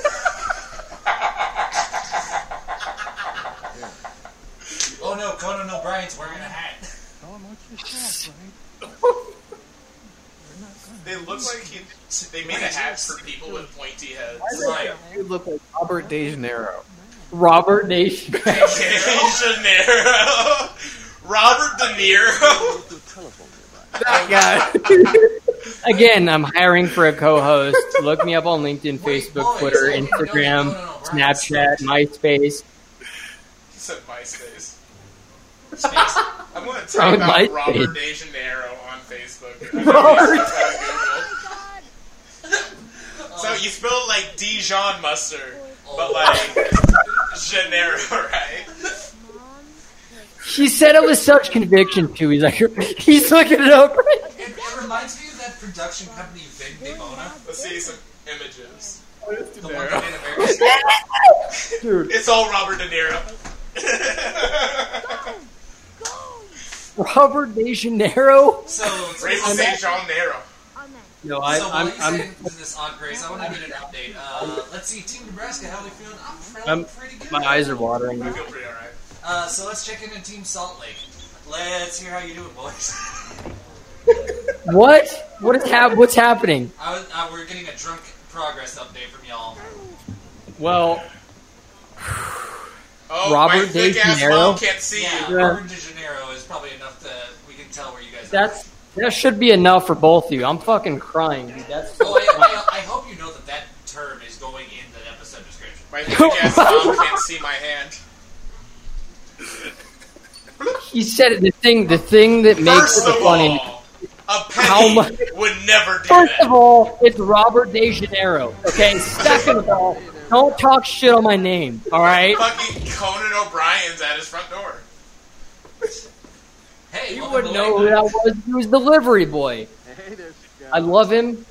Oh no, Conan O'Brien's wearing a hat. They look like he, they made a hat for people with pointy heads. Right. You look like Robert De Janeiro. Robert Nation. De Janeiro. Robert De Niro. That guy. Again, I'm hiring for a co-host. Look me up on LinkedIn, Wait, Facebook, boys, Twitter, no, no, Instagram, no, no, no, Brian. Snapchat, MySpace. He said MySpace. I'm going to Wrong type with out MySpace. Robert De Janeiro on Facebook. Robert. Oh, So you spell it like Dijon mustard, but like Janeiro, right? Mom, She said it with such conviction too. He's like, he's looking it up. It, it reminds me of that production company, Vin Devona. Let's see some images. The one that made American Dude, It's all Robert De Niro. go. Robert De Janeiro. So, so, Raymond De Janeiro. On that. No, I, so I'm, while he's I'm, saying this odd grace, I want to get an update. Uh, let's see, Team Nebraska, how they feeling? I'm feeling I'm pretty good. my eyes are watering. I feel pretty alright. Uh, so let's check in on Team Salt Lake. Let's hear how you doing, boys. What? What is hap- What's happening? I was, uh, we're getting a drunk progress update from y'all. Well, Oh, Robert my De Janeiro? can't see Yeah, you. Robert De Janeiro is probably enough to we can tell where you guys are. That should be enough for both of you. I'm fucking crying, dude. That's Oh, I, I, I hope you know that that term is going in the episode description. My ass mom can't see my hand. he said it. The thing, the thing that makes First it of funny. all, a How penny much- would never do First that. of all, it's Robert De Janeiro. Okay. Second of all, don't talk shit on my name. All right. Fucking Conan O'Brien's at his front door. Hey, You wouldn't know who that was. He was the delivery boy. Hey, there's I love him,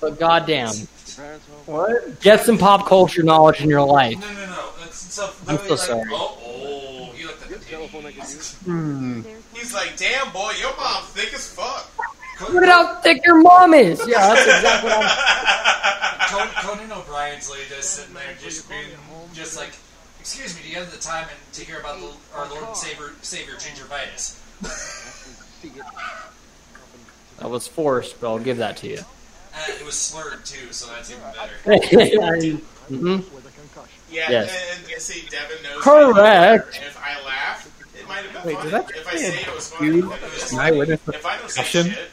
but goddamn, Your parents home? what? Get some pop culture knowledge in your life. No, no, no. So I'm so like, sorry. oh, oh, he looked at the telephone I can titties. Hmm. He's like, damn boy, your mom's thick as fuck. Look at how thick your mom is. Yeah, that's exactly what I'm. Conan, Conan O'Brien's lady just sitting there, just being, just like, excuse me, do you have the time and to hear about the, our Lord and Savior, Savior Gingivitis? That was forced, but I'll give that to you. Uh, it was slurred too, so that's even better. hmm Yeah, Yes. and, and see, Devin knows. Correct. If I laugh, it might have been Wait, funny. did that if I say say it was funny, it was and I funny. If I don't say shit,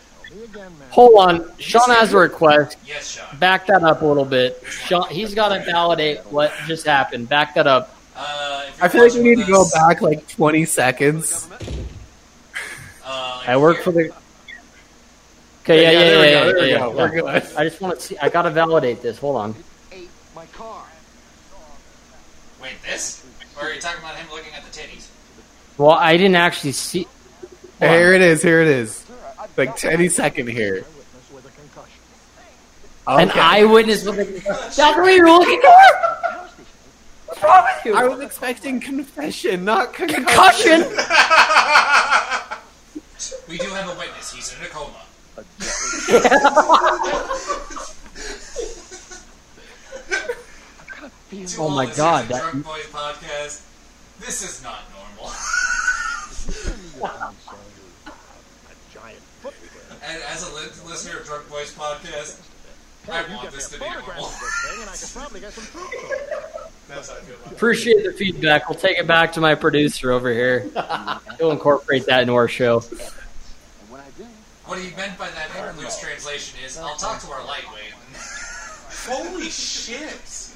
Hold on, Sean has a request. Yes, Sean. Back that up a little bit. Sean, he's got to validate what just happened. Back that up. Uh, I feel like we watching need to go back like 20 seconds. Uh, like I work here- for the. Okay, yeah, yeah, yeah, yeah, we yeah, go, yeah. we're good. I just want to see. I got to validate this. Hold on. Ate my car. Wait, this? Or are you talking about him looking at the titties? Well, I didn't actually see. Hold on. Here it is, here it is. Like any second here. An eyewitness with a. That's what you were looking for. What's wrong with you? I was expecting confession, not concussion. Concussion. We do have a witness. He's in a coma. Oh to Oh all my God, of that- Drunk Boys podcast. This is not normal. and as a listener of Drunk Boys podcast, I want this to be normal. that's how I feel about it. Appreciate the feedback. We'll take it back to my producer over here. He'll incorporate that into our show. And when I did, What he meant by that interloose translation is, I'll talk to our lightweight. Holy shit!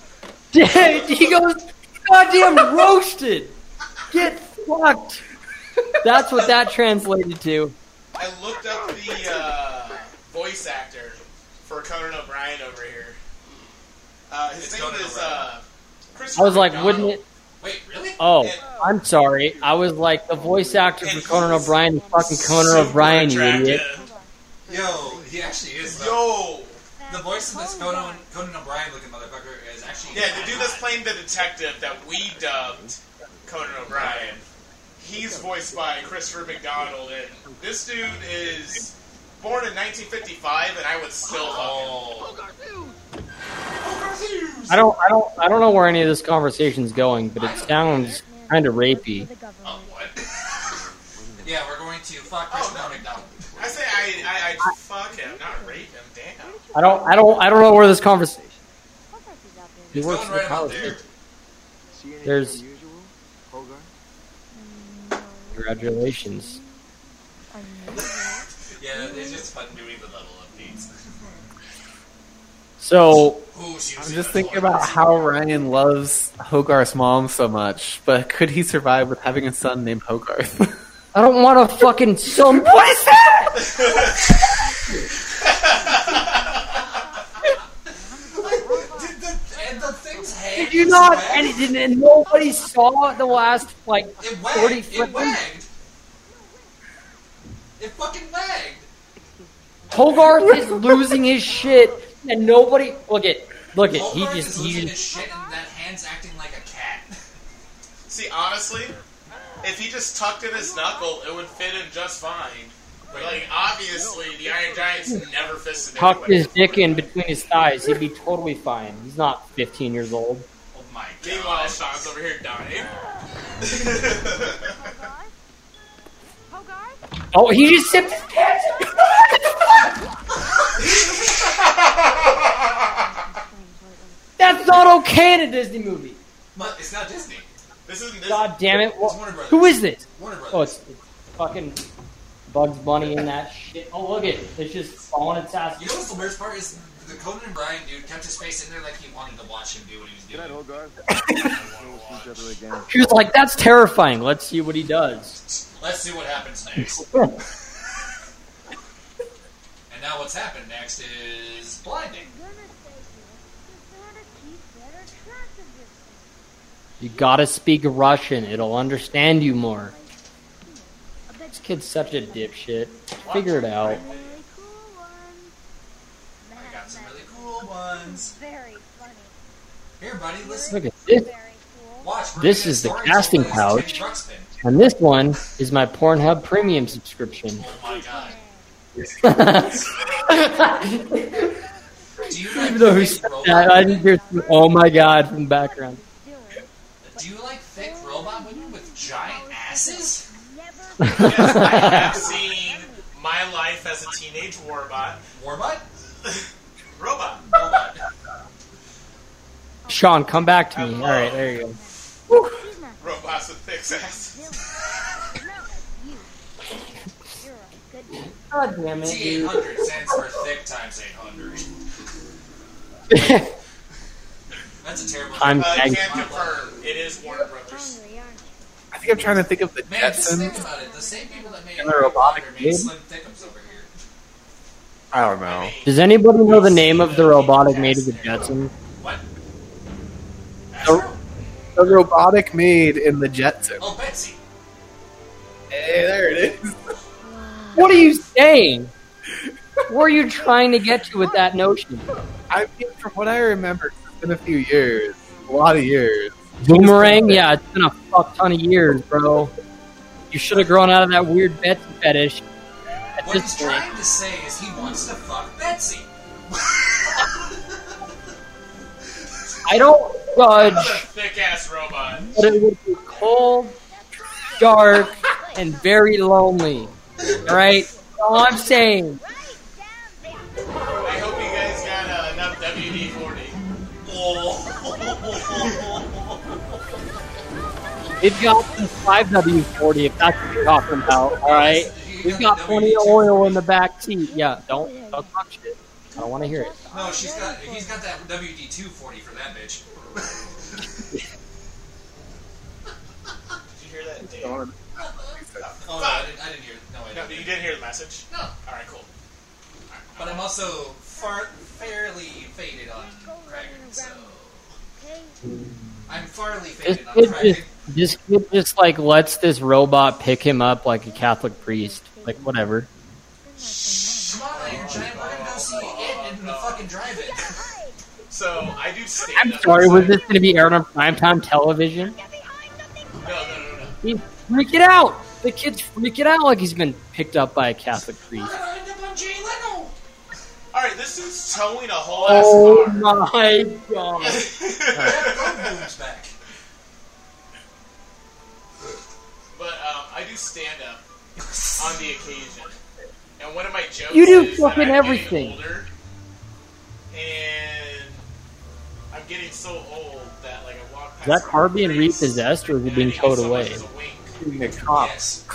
Dude, he goes, goddamn roasted. Get fucked. That's what that translated to. I looked up the uh, voice actor for Conan O'Brien over here. Uh, his It's name Conan is O'Brien. uh, I was like, McDonald. wouldn't it? Wait, really? Oh, I'm sorry. I was like, the voice actor for Conan O'Brien is fucking Conan O'Brien, you idiot. Attractive. Yo, he actually is. Though. Yo! The voice of this Conan, Conan O'Brien looking motherfucker is actually. Yeah, the dude that's playing the detective that we dubbed Conan O'Brien, he's voiced by Christopher McDonald, and this dude is born in 1955, and I would still fuck him. Oh. I don't, I don't, I don't know where any of this conversation's going, but it sounds kind of rapey. Oh, what? yeah, we're going to fuck oh, Christopher McDonald. I I, I, I'd fuck him, not rape him. Damn. I don't, I don't, I don't know where this conversation. He It's works going for the right about there. station. see anything There's- unusual, Congratulations. Yeah, it's just fun doing the level updates. So, Who's I'm just thinking about how Ryan loves Hogarth's mom so much, but could he survive with having a son named Hogarth? I don't want to fucking some. What is that? Did the, and the did you not? And, it- and nobody saw the last like It forty wagged. It flippers. wagged. It fucking wagged. Hogarth is losing his shit, and nobody look at look at he just is he losing his just shit and that hand's acting like a cat. See, honestly, if he just tucked in his knuckle, it would fit him just fine. But, like, obviously, the Iron Giant's never fisted tucked his dick in between his thighs. He'd be totally fine. He's not 15 years old. Oh my god! Meanwhile. Sean's over here dying. Oh, god? Oh, he just sipped his pants. That's not okay in a Disney movie. But it's not Disney. This isn't this. God damn it! It's Warner Brothers. who is this? Warner Brothers. Oh, it's, it's fucking Bugs Bunny and that shit. Oh, look at it. It's just falling its ass. You know what's the worst part is the Conan and Brian dude kept his face in there like he wanted to watch him do what he was Good night, doing. Hogarth. We'll see each other again. She was like, "That's terrifying. Let's see what he does." Let's see what happens next. And now what's happened next is blinding. Gotta speak Russian. It'll understand you more. This kid's such a dipshit. Figure it out. I got some really cool ones. Very funny. Here, buddy, listen. Look at this. Watch. This is the casting until there's couch. 10 truck spin. And this one is my Pornhub premium subscription. Oh my god. Even you though who said that, I didn't hear oh my god from the background. Do you like thick robot women with giant asses? Yes, I have seen my life as a teenage warbot. Warbot? Robot. Robot. Sean, come back to me. All right, there you go. Robots with thick asses. God damn T800 stands for thick times 800. That's a terrible. I'm Uh, thank- can confirm. It is Warner Brothers. I think I'm trying to think of the Man, just think about it. The same people that made And the robotic Highlander made Slim Thickums over here. I don't know. Does anybody know the name of the robotic maid of the Jetsons? What? Astro? The robotic maid in the Jetsons. Oh, Betsy. Hey, there it is. What are you saying? Where are you trying to get to with that notion? I mean, from what I remember, it's been a few years, a lot of years. Boomerang? Yeah, it's been a fuck ton of years, bro. You should have grown out of that weird Betsy fetish. At What he's point, trying to say is he wants to fuck Betsy. I don't Another judge, thick ass robot. but it would be cold, dark, and very lonely. All right, That's all I'm saying. We've got some 5W40 if that's what you're talking about. All right, we've got plenty of oil in the back seat. Yeah, don't don't talk shit. I don't want to hear it. No, she's got. He's got that WD two forty for that bitch. Did you hear that, Dave? Oh no, I didn't, I didn't hear. No, I No, didn't. you didn't hear the message? No, Alright, cool. but I'm also far fairly faded on Kraken, so I'm farly This faded on kid Kraken. Just this kid just like lets this robot pick him up like a Catholic priest. Like whatever. Come on, Iron Giant, we're gonna go see it in the fucking drive-in. So, I do. I'm sorry, was this going to be aired on primetime television? No, no, no, no. He's freaking out. The kid's freaking out like he's been picked up by a Catholic priest. We're gonna end up on Jay Leno. Alright, this dude's towing a whole oh ass Oh car. my god. I do stand up on the occasion. And one of my jokes You do is that fucking I'm getting everything. Older, and I'm getting so old that like I walk past Is that car being repossessed or is it being towed away? does a wink. Being a cop. Yes.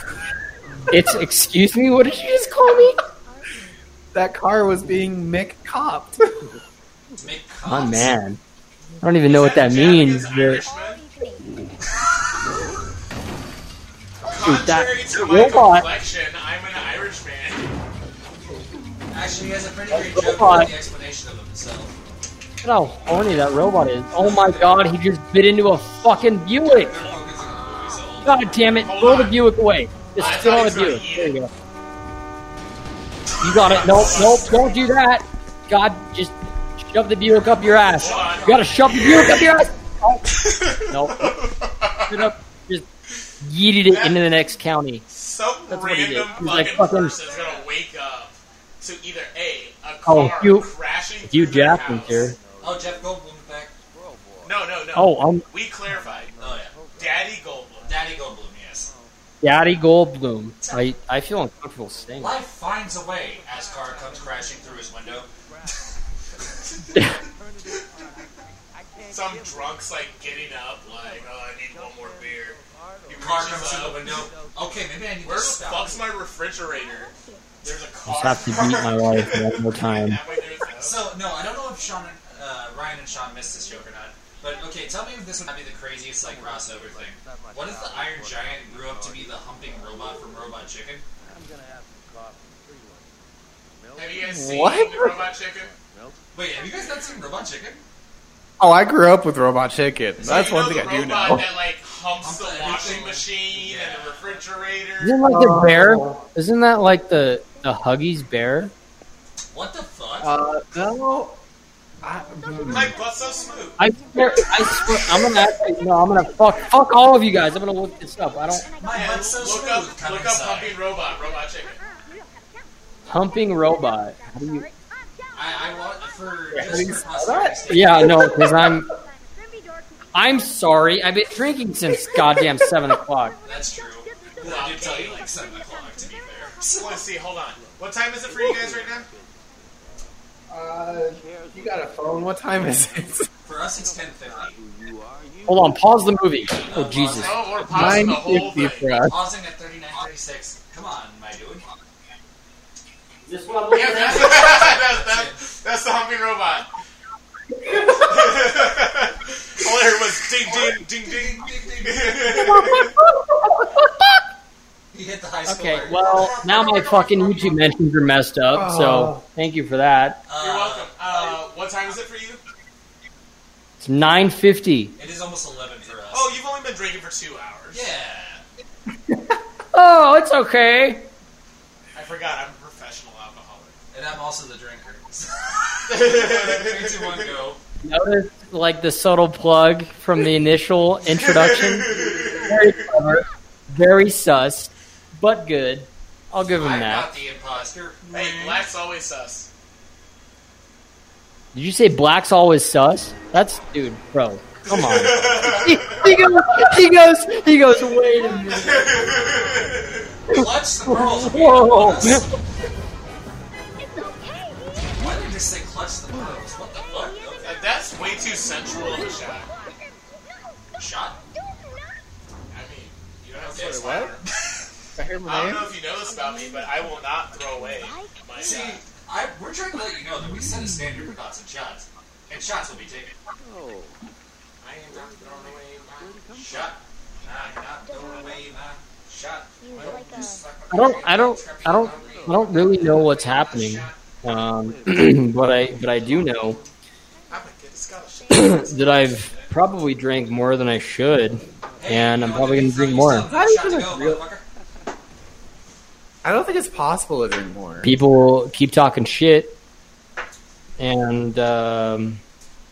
It's, excuse me, what did you just call me? That car was being Mick copped. Make Oh man. I don't even know what that means, but Irishman? Dude, that Contrary to my robot- complexion, I'm an Irishman. Actually, he has a pretty great joke Robot. with the explanation of himself. look at how horny that robot is. Oh my god, he just bit into a fucking Buick. They're focusing on the movie, so God damn it, Hold throw the. Buick away. Just I sit thought on the he was gonna Buick. eat There you go. You got it. Nope, nope, don't do that. God, just shove the Buick up your ass. You gotta shove the Buick up your ass. Oh. Nope. Straight up, just yeeted it into the next county. Some That's what he random did. He's like fucking fucking- person's gonna wake up to either a a car Oh, Hugh- crashing Hugh through their Jackman's house. here. Oh, Jeff Goldblum's back. No, no, no. Oh, um, we clarified. Oh yeah, Daddy Goldblum. Daddy Goldblum. Yes. Daddy Goldblum. I, I feel uncomfortable saying. Life finds a way as car comes crashing through his window. Some drunks like getting up, like, oh, I need one more beer. He Car comes through the window. Okay, maybe I need Where to the fuck's my refrigerator? There's a car. Just have to beat my wife one more time. That way there's no- So no, I don't know if Sean, and, uh, Ryan, and Sean missed this joke or not. But okay, tell me if this would not be the craziest like crossover thing. What if the Iron Giant grew up to be the humping robot from Robot Chicken? Have you guys seen What? Robot Chicken? Wait, have you guys not seen Robot Chicken? Oh, I grew up with Robot Chicken. That's you one thing the I do robot know. that like humps the washing everything. machine and the refrigerator. Isn't like the bear? Isn't that like the the Huggies bear? What the fuck? Uh, no. I, My butt's so smooth. I swear, I swear, I'm gonna actually, no, I'm gonna fuck, fuck all of you guys. I'm gonna look this up. I don't My And butt's so look smooth. up, look up inside. pumping robot, robot chicken. humping robot. How do you? I, I want for Yeah, how do you just for that? Yeah, no, because I'm, I'm sorry. I've been drinking since goddamn seven o'clock. That's true. Well, I did tell you like seven o'clock to be fair. So let's see, hold on. What time is it for you guys right now? uh, you got a phone? What time is it? For us, it's ten fifty. Hold on, pause the movie. Oh Jesus! Oh, we're pausing the whole 950 thing. for us. Pausing at thirty nine thirty six. Come on, my. This what I'm Yeah, that's, that's, that's, that's the humping robot. All I heard was ding, ding, ding, ding. He hit the high school. Okay, well now my fucking YouTube mentions are messed up. So Oh. thank you for that. uh, You're welcome. Uh, what time is it for you? It's nine fifty. It is almost eleven for us. Oh, you've only been drinking for two hours. yeah. Oh, it's okay. I forgot, I'm a professional alcoholic. And I'm also the drinker. Three, two, one, go. Notice like the subtle plug from the initial introduction. Very clever, very sus, but good. I'll give him I'm that. not the imposter. Hey, black's always sus. Did you say black's always sus? That's dude, bro. Come on. he, he goes. He goes. He goes. Wait a minute. Clutch the pearls. Whoa. Why just say clutch the pearls? What the fuck? Okay. That's way too sensual of a shot. Shot? I mean, you don't have to Sorry, what? I hear my I don't name. know if you know this about me, but I will not throw away my See, shot. I, we're trying to let you know that we set a standard for thoughts and shots. And shots will be taken. Oh, I am not throwing away my Shot. Nah, you're not throwing away my shot. Well, just like I don't. I don't. I don't. I don't really know what's happening. Um, but I. But I do know I'm a good scholarship. that I've probably drank more than I should, and I'm probably gonna drink more. How do you think it's real? I don't think it's possible to drink more. People keep talking shit, and um,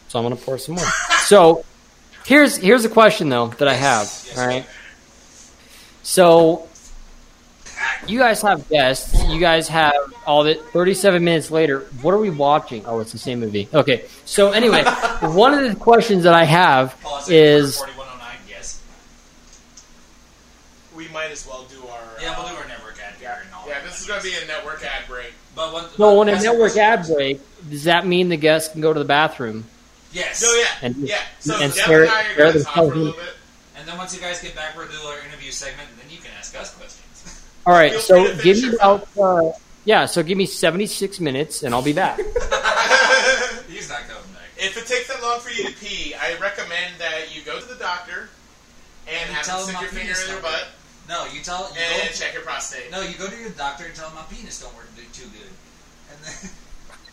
so I'm gonna pour some more. So here's here's a question though that I have. All right. So you guys have guests. You guys have all that. 37 minutes later, what are we watching? Oh, it's the same movie. Okay. So anyway, one of the questions that I have Pause it is for 4109, yes. we might as well do our. Yeah, uh, we'll do our network ad Yeah, here and all yeah, this is going to be a network ad break. But one, so when a network ad break, does that mean the guests can go to the bathroom? Yes. No, yeah, And- yeah. So and Jeff stare- and I are going to talk for a little bit. And then once you guys get back, we'll do our interview segment, and then you can ask us questions. All right. Feel So give me about uh, yeah. So give me 76 minutes, and I'll be back. He's not coming back. If it takes that long for you to pee, I recommend that you go to the doctor and, And have tell him him stick my your finger penis in your don't butt No, you tell you and go, check your prostate. No, you go to your doctor and tell him my penis don't work too good. And then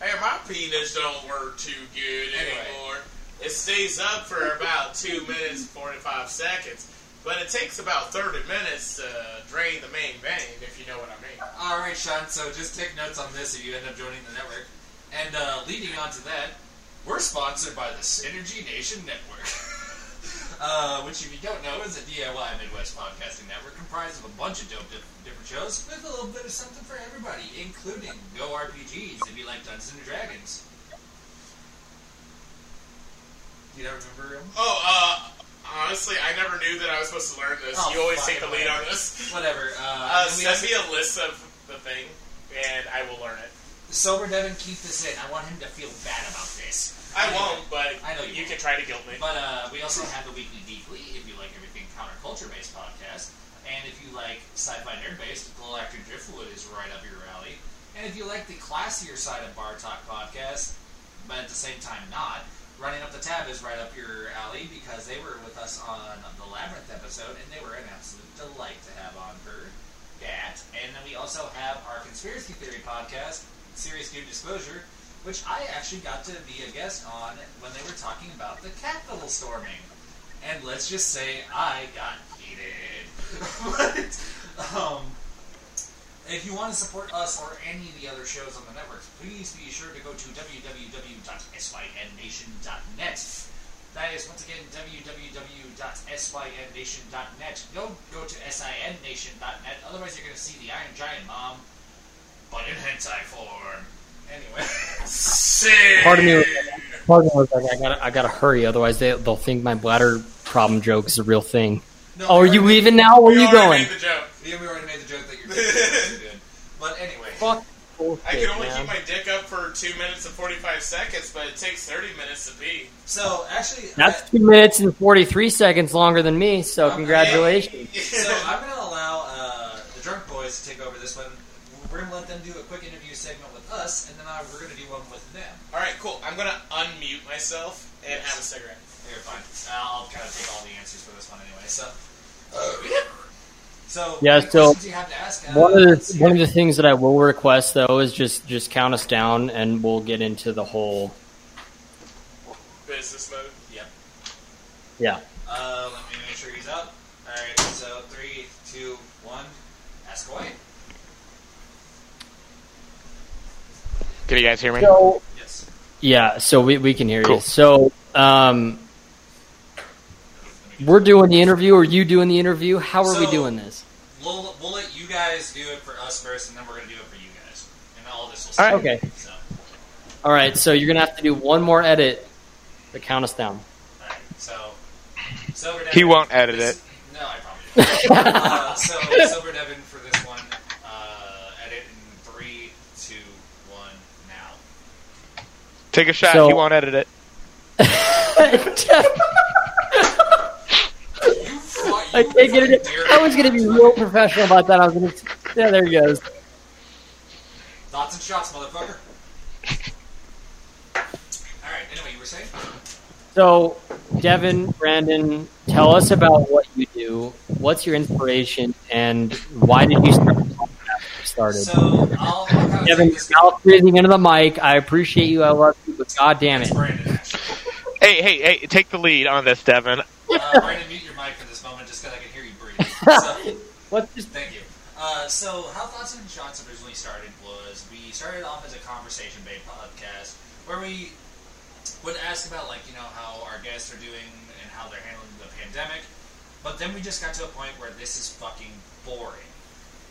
Hey, my penis don't work too good Anyway. anymore. It stays up for about 2 minutes and 45 seconds. But it takes about 30 minutes to drain the main vein, if you know what I mean. All right, Sean. So just take notes on this if you end up joining the network. And uh, leading on to that, we're sponsored by the Synergy Nation Network, uh, which, if you don't know, is a DIY Midwest podcasting network comprised of a bunch of dope dif- different shows with a little bit of something for everybody, including Go RPGs if you like Dungeons and Dragons. Do you not remember him? Oh, uh, honestly, I never knew that I was supposed to learn this. Oh, you always take the lead on this. Whatever. Uh, Uh, and then we send me a list of the thing, and I will learn it. Sober Devin, keep this in. I want him to feel bad about this. I Anyway. won't, but I know you you can try to guilt me. But uh, we also have the Weekly Deeply, if you like everything counterculture based podcast. And if you like sci fi nerd based, Galactic Driftwood is right up your alley. And if you like the classier side of Bar Talk podcast, but at the same time not, Running Up the Tab is right up your alley because they were with us on the Labyrinth episode and they were an absolute delight to have on for that. And then we also have our Conspiracy Theory podcast, Serious New Disclosure, which I actually got to be a guest on when they were talking about the Capitol storming. And let's just say I got heated. but, um, If you want to support us or any of the other shows on the network, please be sure to go to www.synnation.net. That is once again www.synnation.net. Don't go to sinnation.net, otherwise you're going to see the Iron Giant Mom, but in hentai form. Anyway, sick. Part of me, was, part of me like, I gotta, I gotta hurry, otherwise they, they'll think my bladder problem joke is a real thing. No, Oh, are you leaving now? Where are We you already going? made the joke. Yeah, we already made the joke that you're too good. But anyway, Fuck. I can only man. keep my dick up for two minutes and forty-five seconds, but it takes thirty minutes to pee. so actually, That's I- two minutes and forty three seconds longer than me. So congratulations. so I'm going to allow uh, the drunk boys to take over this one. We're going to let them do a quick interview segment with us, and then uh, we're going to do one with them. All right, cool. I'm gonna unmute myself and have a cigarette. You're fine. I'll kind of take all the answers for this one anyway. So, so Yeah, any so questions you have to ask? Uh, One of the one of the things that I will request though is just just count us down, and we'll get into the whole. Business mode. Yep. Yeah. Uh, let me make sure he's up. All right. So three, two, one. Ask away. Can you guys hear me? So Yes. yeah, so we we can hear Cool. you. So um, we're doing the interview, or you doing the interview? How are we doing this? We'll we'll let you guys do it for us first, and then we're gonna do it for you guys, and all this will. All right. Okay. So, All right. So you're gonna have to do one more edit to count us down. all right. So, Silver Devin. He won't edit this- it. No, I probably won't. uh, so Silver Devin for this one. Uh, edit in three, two, one, now. Take a shot. So- he won't edit it. You, fu- you I can't get it. I was gonna be real professional about that. I was gonna. Yeah, there he goes. Thoughts and shots, motherfucker. All right. Anyway, you were saying? So, Devin, Brandon, tell us about what you do. What's your inspiration, and why did you start? the podcast when you Started. So I'll, I'll kind Devin, take you're this. mouth breathing into the mic. I appreciate you. I love you, but god damn it. It's Brandon, actually. Hey, hey, hey! Take the lead on this, Devin. Uh, Brandon, mute your mic for this moment, just because I can hear you breathe. So, What's Thank you. Uh, so, how Thoughts and Shots originally started was we started off as a conversation-based podcast where we would ask about, like, you know, how our guests are doing and how they're handling the pandemic. But then we just got to a point where this is fucking boring.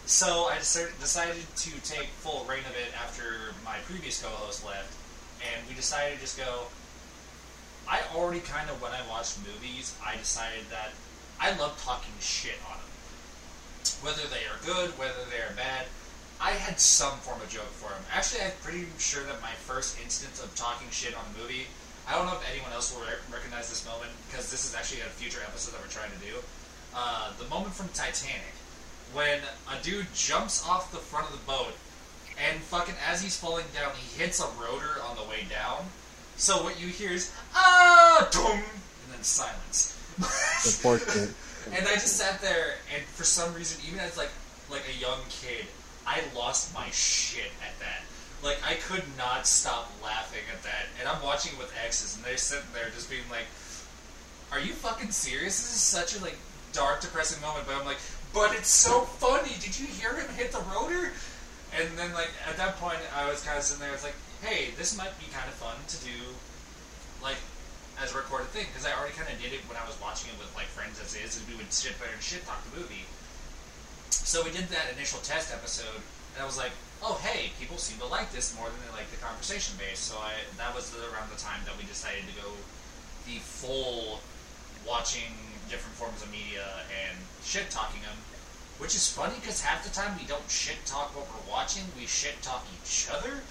So I decided decided to take full rein of it after my previous co-host left, and we decided to just go. I already kind of, when I watched movies, I decided that I love talking shit on them whether they are good, whether they are bad. I had some form of joke for them. Actually, I'm pretty sure that my first instance of talking shit on a movie, I don't know if anyone else will rec- recognize this moment, because this is actually a future episode that we're trying to do. Uh, the moment from Titanic, when a dude jumps off the front of the boat, and fucking as he's falling down, he hits a rotor on the way down. So what you hear is, ah, dum, and then silence. unfortunate. And I just sat there, and for some reason, even as like like a young kid, I lost my shit at that. Like I could not stop laughing at that, and I'm watching it with exes, and they're sitting there just being like, "Are you fucking serious? This is such a like dark, depressing moment." But I'm like, "But it's so funny! Did you hear him hit the rotor?" And then like at that point, I was kind of sitting there. It's like, "Hey, this might be kind of fun to do." Like as a recorded thing because I already kind of did it when I was watching it with like friends as is, and we would sit there and shit talk the movie. So we did that initial test episode, and I was like, "Oh, hey, people seem to like this more than they like the conversation base." So I that was around the time that we decided to go the full watching different forms of media and shit talking them. Which is funny because half the time we don't shit talk what we're watching, we shit talk each other.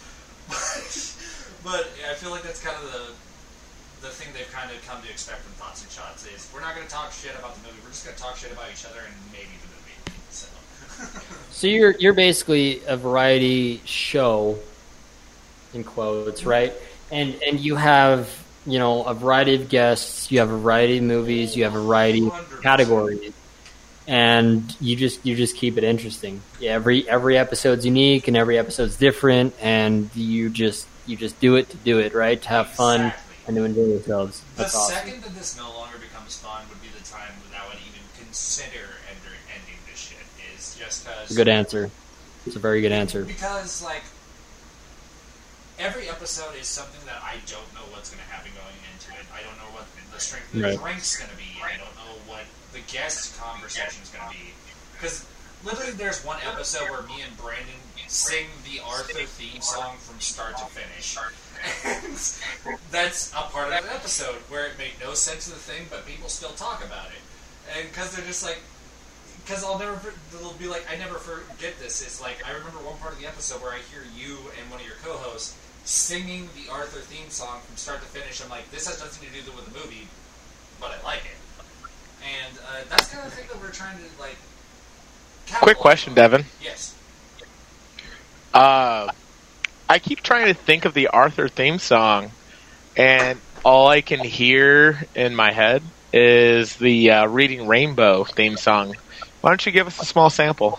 but yeah, I feel like that's kind of the the thing they've kind of come to expect from Thoughts and Shots is we're not going to talk shit about the movie. We're just going to talk shit about each other and maybe the movie. So So you're you're basically a variety show, in quotes, mm-hmm. right? And and you have you know a variety of guests, you have a variety of movies, you have a variety of 100%. categories, and you just you just keep it interesting. Yeah, every every episode's unique and every episode's different, and you just you just do it to do it, right? To have fun Exactly. and to enjoy yourselves. the awesome. second that this no longer becomes fun would be the time when I would even consider ender- ending this shit. Is just because Good answer. It's a very good answer. because like every episode is something that I don't know what's going to happen going into it. I don't know what the strength of the Right. drink's going to be. I don't the guest conversation is going to be. Because literally, there's one episode where me and Brandon sing the Arthur theme song from start to finish. And that's a part of the episode where it made no sense of the thing, but people still talk about it. And because they're just like, because I'll never, they'll be like, I never forget this. It's like, I remember one part of the episode where I hear you and one of your co hosts singing the Arthur theme song from start to finish. I'm like, this has nothing to do with the movie, but I like it. And uh, that's kind of the thing that we're trying to, like, Quick question, on. Devin. Yes. Uh, I keep trying to think of the Arthur theme song, and all I can hear in my head is the uh, Reading Rainbow theme song. Why don't you give us a small sample?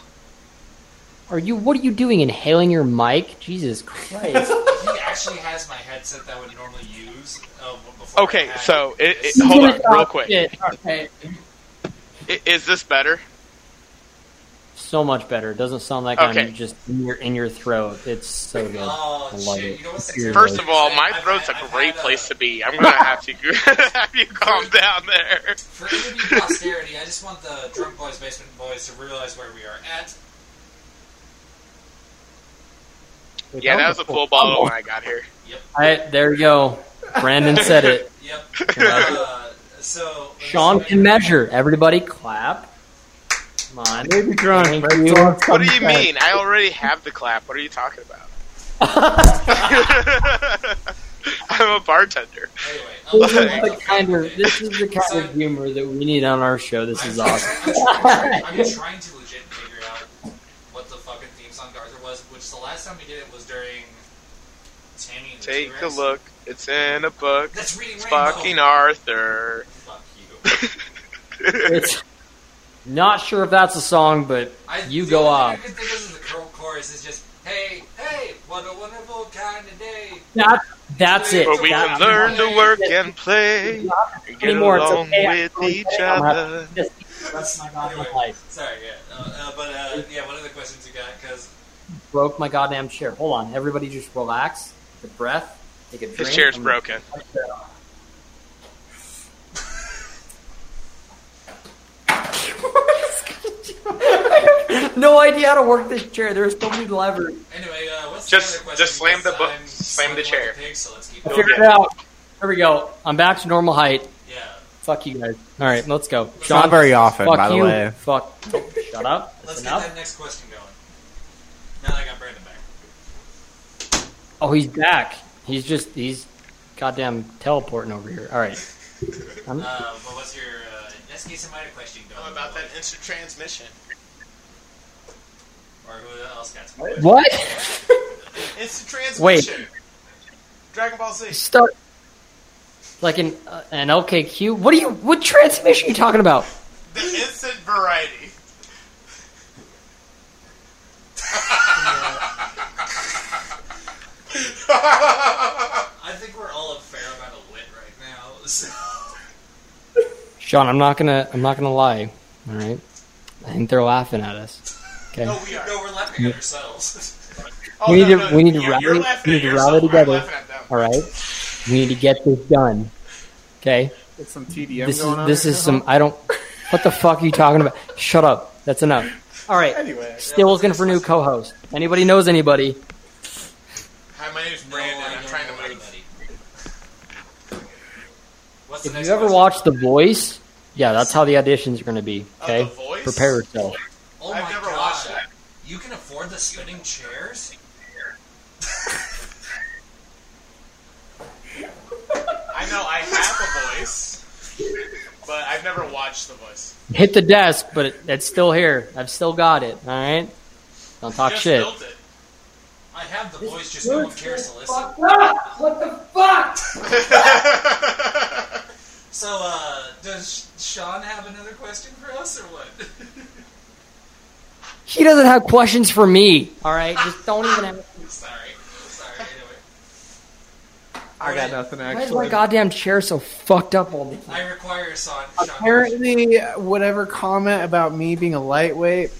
Are you? What are you doing? Inhaling your mic? Jesus Christ! He actually has my headset that I would normally use. Uh, Okay, so it, it, hold on, real quick. Shit. Okay. I- Is this better? So much better. It doesn't sound like Okay. I'm just in your in your throat. It's so good. Oh, I love shit. it. You know what's the Seriously. First of all, my I've throat's had- a I've great had, uh, place to be. I'm gonna have to have you calm down there. For interview posterity, I just want the Drunk Boys Basement Boys to realize where we are at. Yeah, that was a full bottle when I got here. I, there you go. Brandon said it. Yep. Uh, so Sean can measure. Everybody clap. Come on. Maybe drunk. Thank but you. What do you mean? I already have the clap. What are you talking about? I'm a bartender. Anyway, This um, is the kind of this is the kind of humor that we need on our show. This is awesome. I'm trying, I'm trying to legit figure out what the fucking theme song to Arthur was, which the last time we did it was during Tammy and the Take a T-Rex. look. It's in a book. That's reading It's Rainbow. fucking Arthur. Fuck you. It's not sure if that's a song, but I, you go only thing I off. think of the chorus is just, hey, hey, what a wonderful kind of day. That, that's it. Where we That- can learn to work and play. And get anymore. It's along okay. With each. I'm happy other. with this the rest of my goddamn Anyway, life. sorry, yeah. Uh, uh, but, uh, yeah, what other questions you got? Because Broke my goddamn chair. Hold on, everybody, just relax. Take a breath. Take a drink. This chair's broken. no idea how to work this chair. There's so many levers. Anyway, uh, what's Just- the other question? just slam the book- slam the chair. like Pig, so let's keep I going. figured it it. out. Here we go. I'm back to normal height. Yeah. Fuck you guys. All right, let's go. It's not very often, fuck by the way. Fuck. Shut up. That's Let's get that next question going. Now that I got Brandon back. Oh, he's back. He's just he's goddamn teleporting over here. All right. I'm- Uh, but what's your uh, let's get somebody a question going? How about that instant transmission? Or who else got some questions? what? Instant transmission. Dragon Ball Z. Start like an uh, an LKQ. What are you? What transmission are you talking about? The instant variety. I think we're all a fair amount of wit right now. So. Sean, I'm not gonna I'm not gonna lie. All right. I think they're laughing at us. Okay. No, we are. No, we're laughing at ourselves. Oh, we need no, to no, we need to you're- rally we need to yourself. rally together. laughing at them. All right. We need to get this done. Okay. Get some TDM This is going on. this here. is some I don't. What the fuck are you talking about? Shut up. That's enough. All right. Anyway. Still looking for new co-host. Anybody knows anybody? Hi, my name's Brandon. I I'm trying to know make. What's the If next you ever question? watched The Voice, yeah, that's how the auditions are going to be. Oh, okay. The Voice? Prepare yourself. Oh I've my never God. watched that. You can afford the spinning chairs? I know I have a voice, but I've never watched The Voice. Hit the desk, but it, it's still here. I've still got it. All right. Don't talk Just shit. Built it. I have the voice, just no one cares to listen. What the fuck? So, uh, does Sean have another question for us, or what? He doesn't have questions for me. All right. Just don't even have. sorry. Sorry, anyway. I got nothing Actually, Why is my actually. goddamn chair so fucked up all the time? I require a Sean. Sean Apparently, whatever comment about me being a lightweight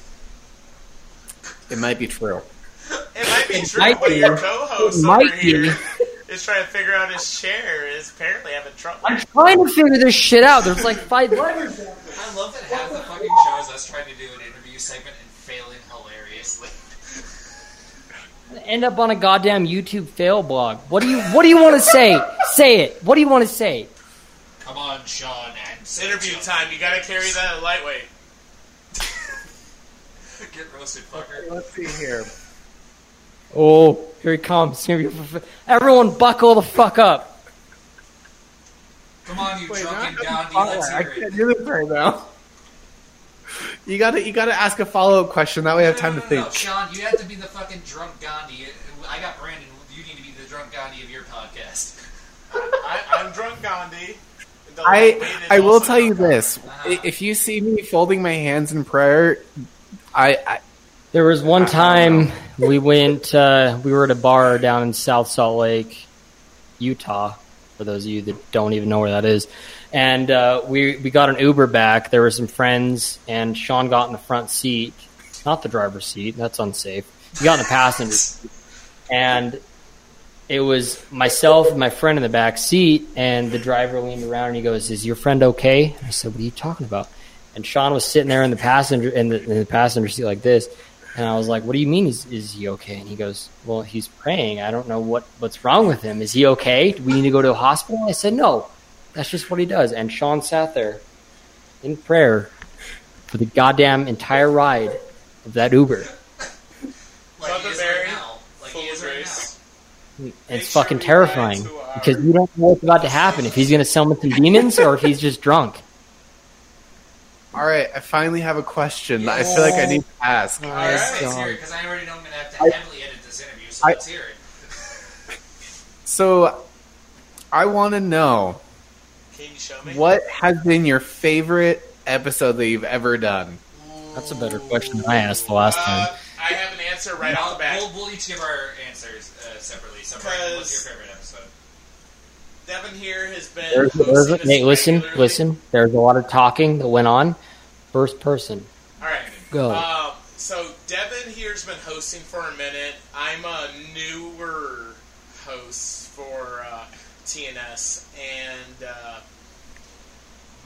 It might be true. It might be true, might but be. your co-host It over might be. here is trying to figure out his chair. Is apparently having trouble. I'm trying to figure this shit out. There's like five letters. I love that half the fucking show is us trying to do an interview segment and failing hilariously. End up on a goddamn YouTube fail blog. What do you What do you want to say? Say it. What do you want to say? Come on, Sean. And It's interview time. You gotta carry that lightweight. Get roasted, fucker. Let's see here. Oh, here he comes. Everyone, buckle the fuck up. Come on, you Wait, drunken not- Gandhi. Let's I hear it. can't do this right now. You gotta, you gotta ask a follow up question. That way I have time to No, no, no, think. Sean, you have to be the fucking drunk Gandhi. I got Brandon. You need to be the drunk Gandhi of your podcast. I, I'm drunk Gandhi. I, I will tell you drunk this: Uh-huh. If you see me folding my hands in prayer, I, I There was one time we went. Uh, we were at a bar down in South Salt Lake, Utah. For those of you that don't even know where that is, and uh, we we got an Uber back. There were some friends, and Sean got in the front seat, not the driver's seat. That's unsafe. He got in the passenger, seat. and it was myself and my friend in the back seat. And the driver leaned around and he goes, "Is your friend okay?" I said, "What are you talking about?" And Sean was sitting there in the passenger in the, in the passenger seat like this, and I was like, "What do you mean? Is is he okay?" And he goes, "Well, he's praying. I don't know what what's wrong with him. Is he okay? Do we need to go to a hospital?" I said, "No, that's just what he does." And Sean sat there in prayer for the goddamn entire ride of that Uber. Like Mother he Mary, right. Like full he of is right grace. Make it's sure fucking we terrifying because you don't know what's about to happen. If he's going to summon some demons or if he's just drunk. All right. I finally have a question. that I feel like I need to ask. All right, Yes, let's hear it because I already know I'm gonna have to I- heavily edit this interview. So I- let's hear it. So, I want to know Can you show me? what has been your favorite episode that you've ever done. That's a better question than I asked the last time. Uh, I have an answer right off the bat. We'll, we'll each give our answers uh, separately. So, Brandon, what's your favorite episode? Devin here has been. There's, there's, hey, listen, regularly. listen. There's a lot of talking that went on. First person. All right. Go. Um, so Devin here's been hosting for a minute. I'm a newer host for uh, TNS, and uh,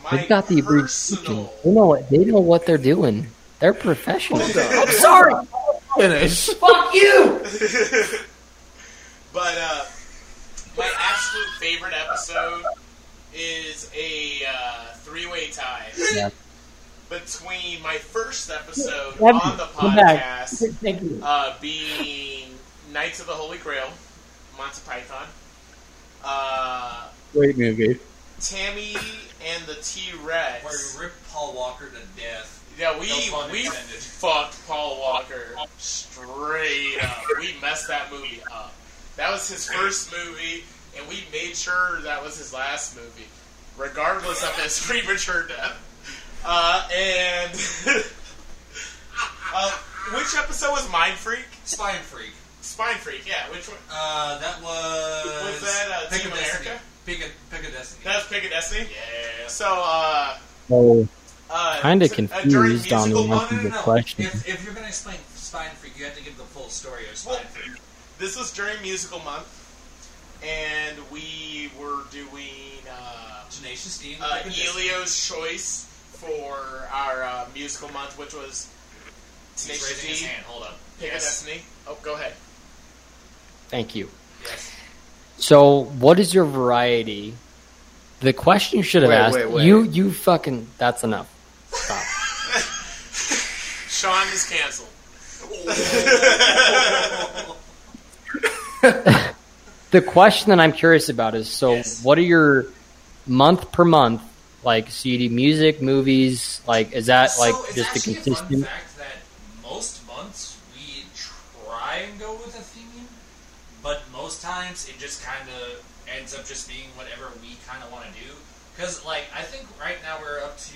my They've got the abridged personal. They know what they know what they're doing. They're professional. I'm sorry. Finish. Fuck you. But uh, my absolute favorite episode is a uh, three-way tie Yeah. between my first episode Devin, on the podcast Thank you. uh, being Knights of the Holy Grail, Monty Python, uh, Great movie. Tammy and the T Where Rex. you ripped Paul Walker to death. Yeah, we No we intended. fucked Paul Walker straight up. We messed that movie up. That was his first movie, and we made sure that was his last movie, regardless of his premature death. Uh, and uh, which episode was Mind Freak? Spine Freak. Spine Freak, yeah. Which one? Uh, that was. Was that, uh, Pick Team a America? Pick a, pick a Destiny. That was Pick of Destiny. yeah. So, uh, So uh, kind of so, uh, confused on the musical answer to the no. question. If, if you're going to explain Spine Freak, you have to give the full story of Spine Well, Freak. This was during musical month, and we were doing uh, Tenacious D. and uh, Pick. Elio's choice for our uh, musical month, which was He's Tenacious raising his D, hand. Hold up. Pick yes. of Destiny. Oh, go ahead. Thank you. Yes. So, what is your variety? The question you should have Wait, asked. wait, wait. You, you fucking. That's enough. Stop. Sean is canceled. the question that I'm curious about is: so, Yes. what are your month per month? Like, so you do music, movies. Like, is that like so it's just a actually a consistent? fact that most months we try and go with a theme, but most times it just kind of ends up just being whatever we kind of want to do. Because, like, I think right now we're up to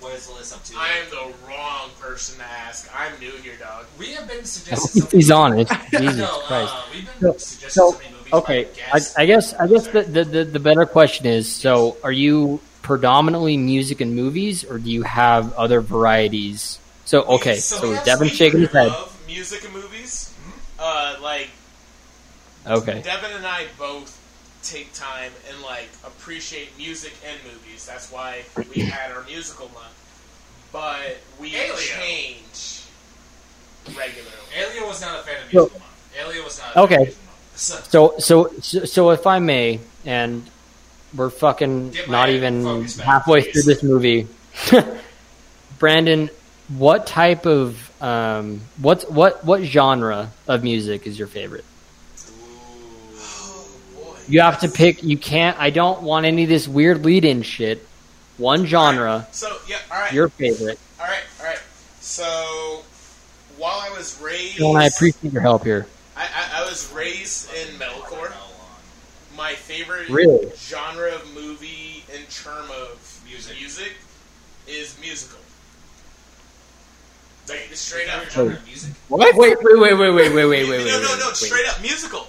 what is the list up to? I am the wrong person to ask. I'm new here, dog. we have been suggesting. If he's honest, Jesus no, Christ. uh, we've been So- suggesting so, so many movies. Okay, I. I guess I guess the, the, the, the better question is: so, are you predominantly music and movies, or do you have other varieties So okay, So, so, we have Devin's shaking his head. Music and movies. Uh, like Okay. Devin and I both take time and like appreciate music and movies. That's why we had our musical month. But we Alien. change regularly. Alia was not a fan of So- musical month. Alia was not. A Okay. Fan of. So, So so so, so if I may, and we're fucking not even focus back, halfway please. through this movie. Brandon, what type of um what's what what genre of music is your favorite? Boy. You have to pick. You can't. I don't want any of this weird lead-in shit. One genre, So yeah, all right, your favorite. all right, all right. So while I was raised, And I appreciate your help here. I, I, I was raised in metalcore. My favorite Really? genre of movie in term of Music. music is musical. Like straight up. Genre of music? What? Wait, wait, wait, wait, wait, wait, wait, wait, wait. no, no, no, wait. straight up musical.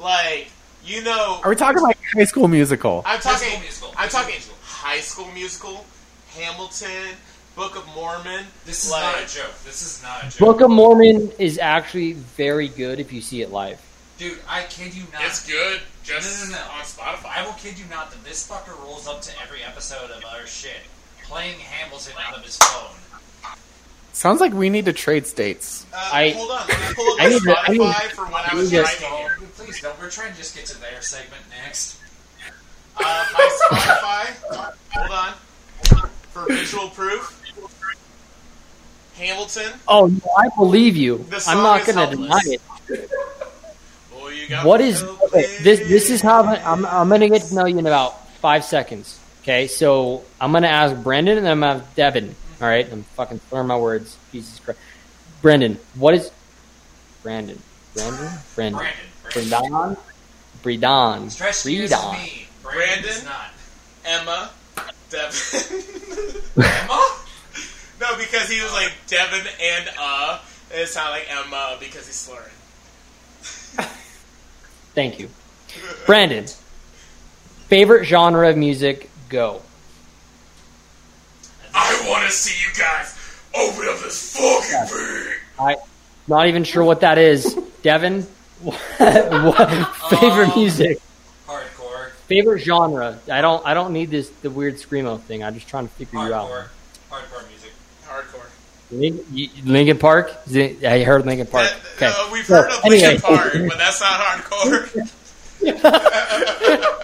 Like you know, Are we talking like High School Musical? I'm High talking. School Musical. I'm High School talking Musical. High School Musical, Hamilton, Book of Mormon. This is like, not a joke. This is not a joke. Book of Mormon is actually very good if you see it live. Dude, I kid you not. It's good. Just No, no, no, no. on Spotify. I will kid you not that this fucker rolls up to every episode of our shit playing Hamilton out of his phone. Sounds like we need to trade states. Uh, I- hold on. Let me pull up I my need to- I need- for when I I was need driving here. Don't, please don't. We're trying to just get to their segment next. Uh, my Spotify. hold on. For visual proof. Hamilton. Oh, no, I believe you. I'm not going to deny it. Oh, you got What okay, this? This is how I'm. I'm, I'm going to get to know you in about five seconds. Okay, so I'm going to ask Brendan and then I'm going to have Devin. All right, I'm fucking slurring my words. Jesus Christ, Brendan, what is Brandon? Brandon? Brandon? Brandon. Brandon. Bredon? Bredon? Bredon. is me. Brandon, is not. Emma. Devin. Emma? no, because he was like Devin and uh. And it sounded like Emma because he's slurring. Thank you, Brandon. Favorite genre of music? Go. I want to see you guys open up this fucking thing. I not even sure what that is. Devin, what, what favorite Um, music? Hardcore. Favorite genre? I don't. I don't need this the weird screamo thing. I'm just trying to figure you out. Hardcore. Hardcore music. Hardcore. Lin- you- Linkin Park? I heard Lincoln Park. That- Okay. uh, we've So, heard of anyway. Linkin Park, but that's not hardcore.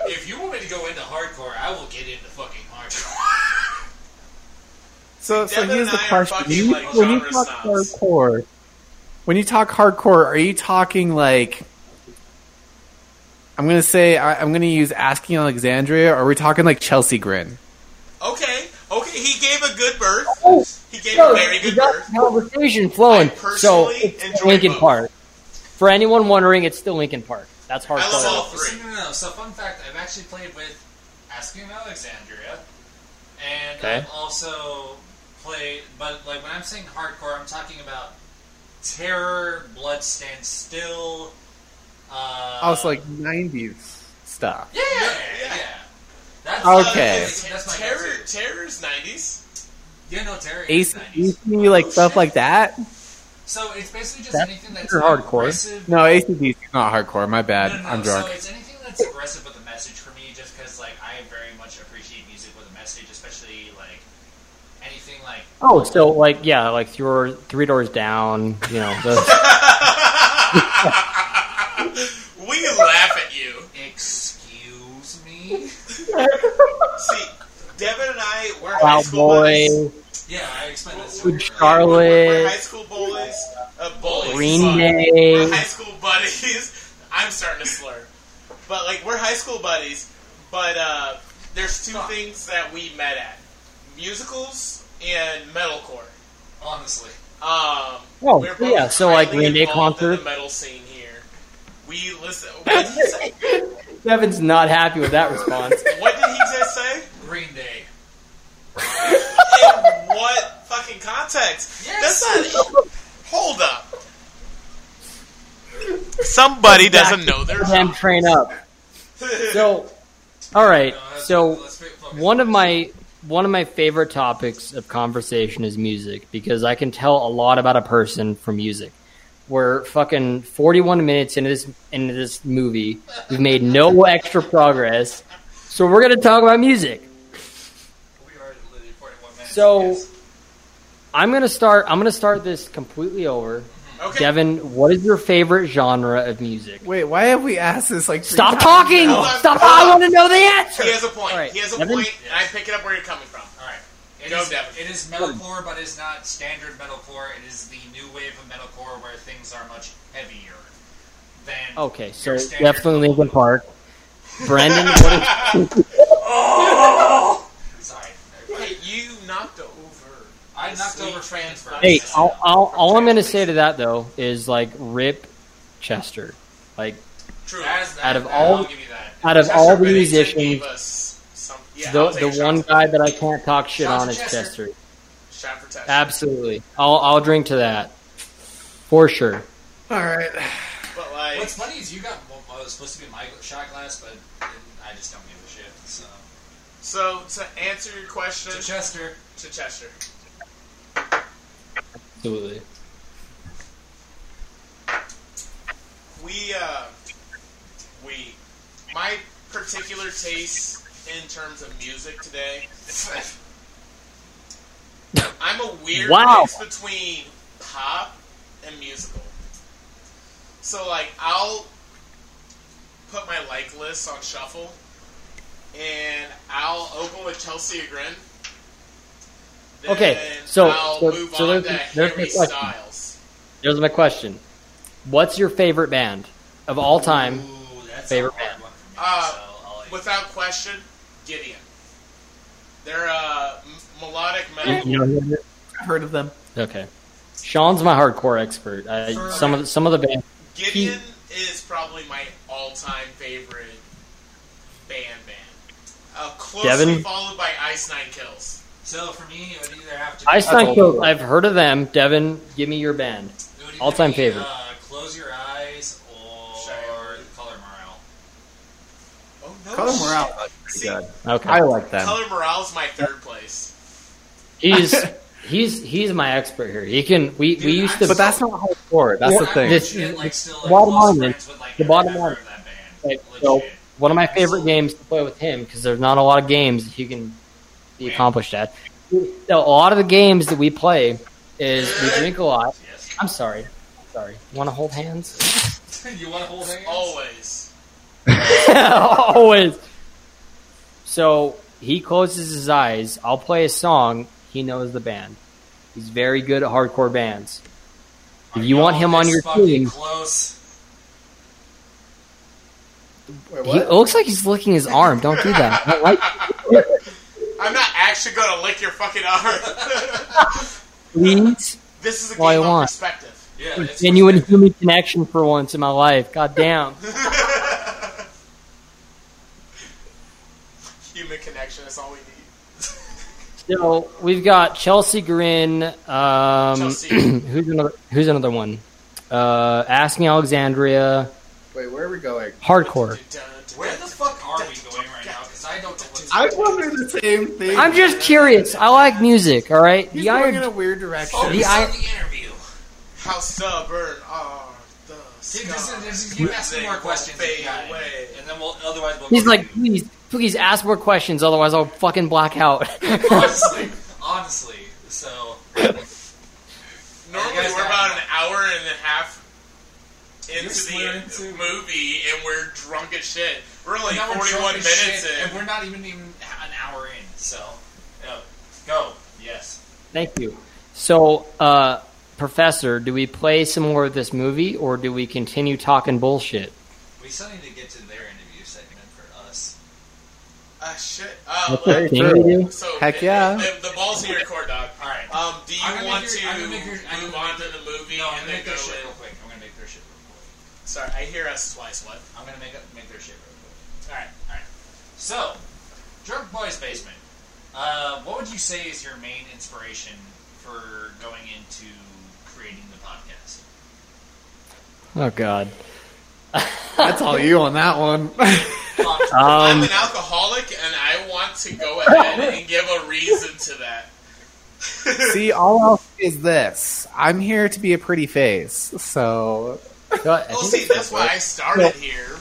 If you want me to go into hardcore, I will get into fucking hardcore. So, so here's the question: when you, like, when you talk snobs. hardcore, when you talk hardcore, are you talking like? I'm gonna say I, I'm gonna use Asking Alexandria. Or are we talking like Chelsea Grin? okay, okay, he gave a good birth. Oh, He gave No, a very good got birth. conversation flowing. I So personally it's enjoy Linkin both. Park. For anyone wondering, it's still Linkin Park. That's hardcore. love all So, three. no, no, no. So, fun fact: I've actually played with Asking Alexandria, and Okay. I've also played. But like when I'm saying hardcore, I'm talking about Terror, Blood Stand Still. Uh, I was like '90s stuff. yeah, yeah, yeah. That's Okay. that's, that's Terror. Terror's 90s. Yeah, no, Terror. is 90s. ACDC, like Oh, stuff shit. like that. So it's basically just That's anything that's hardcore. aggressive. No, ACDC is not hardcore. My bad. No, no, no. I'm drunk. So it's anything that's aggressive with a message for me, just because like I very much appreciate music with a message, especially like anything like Oh, so like yeah, like three, three doors down. You know, the, we laugh at you. excuse me. See, Devin and I, were high school Boy, buddies. Yeah, I explained this. Good earlier. Charlotte. We're, we're high school bullies. Uh, bullies. Green fuck. Day. We're high school buddies. I'm starting to slur. But, like, we're high school buddies. But, uh, there's two Fuck. things that we met at musicals and metalcore. Honestly, Um, Oh, we're so yeah, so, like, Green Day involved concert. the metal scene here. We listen. What did he say? Devin's not happy with that response. What did he just say? Green Day. In what fucking context? Yes. That's not. Hold up. Somebody doesn't know their Damn train up. So, all right. No, So let's fi- focus one of my one of my favorite topics of conversation is music because I can tell a lot about a person from music. We're fucking 41 minutes into this into this movie. We've made no extra progress, so we're gonna talk about music. We are literally 41 minutes. So. I'm gonna start. I'm gonna start this completely over. Okay. Devin, what is your favorite genre of music? Wait, why have we asked this like? three Stop times talking! now? Stop! Hold I want to know the answer. He has a point. All right, He has a Devin? point, and I'm picking up where you're coming from. All right. It Go, is- Devin. It is metalcore, but it's not standard metalcore. It is the new wave of metalcore where things are much heavier than. Okay, so definitely Linkin. Park. Brendan, what is, Sorry. Oh! Hey, you knocked over. I knocked over trans hey, Yes. I'll, I'll, all I'm gonna say to that though is like rip Chester. Like True. That's- that- Out of all- I'll give you that. out of Chester all the Bennington musicians, us some- yeah, the the one guy that. that I can't talk shit Shots on is Chester. Chester. Shot for Chester. Absolutely, I'll I'll drink to that for sure. All right. But like, What's funny is you got what was supposed to be my shot glass, but I just don't give a shit. So, so to answer your question, so Chester. to Chester. Absolutely. We, uh, we, my particular taste in terms of music today, I'm a weird Wow. mix between pop and musical. So, like, I'll put my like list on shuffle, and I'll open with Chelsea Grin. Then Okay, so- I'll so- move so on there's- to there's Harry my question. Styles. Here's my question: What's your favorite band of all time? Ooh, that's Favorite a hard band. one for me. Uh, so I'll let Without question, Gideon. They're uh, m- melodic metal. You know, I've heard of them. okay. Sean's my hardcore expert. I, For- some of the, some of the band. Gideon is probably my all-time favorite band band. Uh, closely Devin? followed by Ice Nine Kills. So for me, it would either have to. Ice be, Nine Kills. I've heard of them. Devin, give me your band. it would either all-time be, favorite. Uh, Close your eyes or Shire. Color Morale. Oh no! Color shit. Morale. See, Okay. I like them. Color Morale's my third place. He's he's he's my expert here. He can. We Dude, we used I'm to. But that's not hardcore. That's the thing. this- Legit, like, still, like, bottom line friends with, like, the bottom line- of that band. So one of my favorite games to play with him because there's not a lot of games that you can be accomplished at. So a lot of the games that we play is we drink a lot. Yes. I'm sorry. Sorry. Want to hold hands? you want to hold hands? Always. Always. So he closes his eyes. I'll play a song. He knows the band. He's very good at hardcore bands. If you want him on your team, Close. Wait, he, it looks like he's licking his arm. Don't do that. I like I'm not actually going to lick your fucking arm. please. this is a All I game of want. perspective. Yeah, it's Genuine human connection for once in my life. God damn. Human connection is all we need. So we've got Chelsea Grin. Um, Chelsea. who's another? Who's another one? Uh, Asking Alexandria. Wait, where are we going? Hardcore. Where the fuck I don't know what's I was wondering the same thing. I'm just curious. I like music. All right. He's The going Iron. in a weird direction. Oh, The I- the interview. How stubborn are the Dude, scars? you ask me more questions, fade if away. and then we'll otherwise we'll. He's like, to- please, please ask more questions. Otherwise, I'll fucking black out. honestly, honestly. So Normally we're about an hour and a half into the into- movie, and we're drunk as shit. We're like now we're 41 minutes shit, in. and we're not even even an hour in. So, yeah. go. Yes. Thank you. So, uh, Professor, do we play some more of this movie, or do we continue talking bullshit? We still need to get to their interview segment for us. Ah, shit. Uh, What's let- the thing so Heck yeah. it- the ball's in your court, dog. All right. Um, do you I'm want make to your- I'm gonna make your- I'm move gonna on to the movie No, I'm and then make go shit in? real quick. I'm gonna make their shit real quick. Sorry, I hear us twice. What? I'm gonna make up, make their shit real quick. All right, all right. So, Drunk Boys Basement. Uh, what would you say is your main inspiration for going into creating the podcast? Oh God. That's all you on that one. Fuck. I'm an alcoholic, and I want to go ahead and give a reason to that. See, all I'll say is this: I'm here to be a pretty face. So, Well, see, that's why I started here.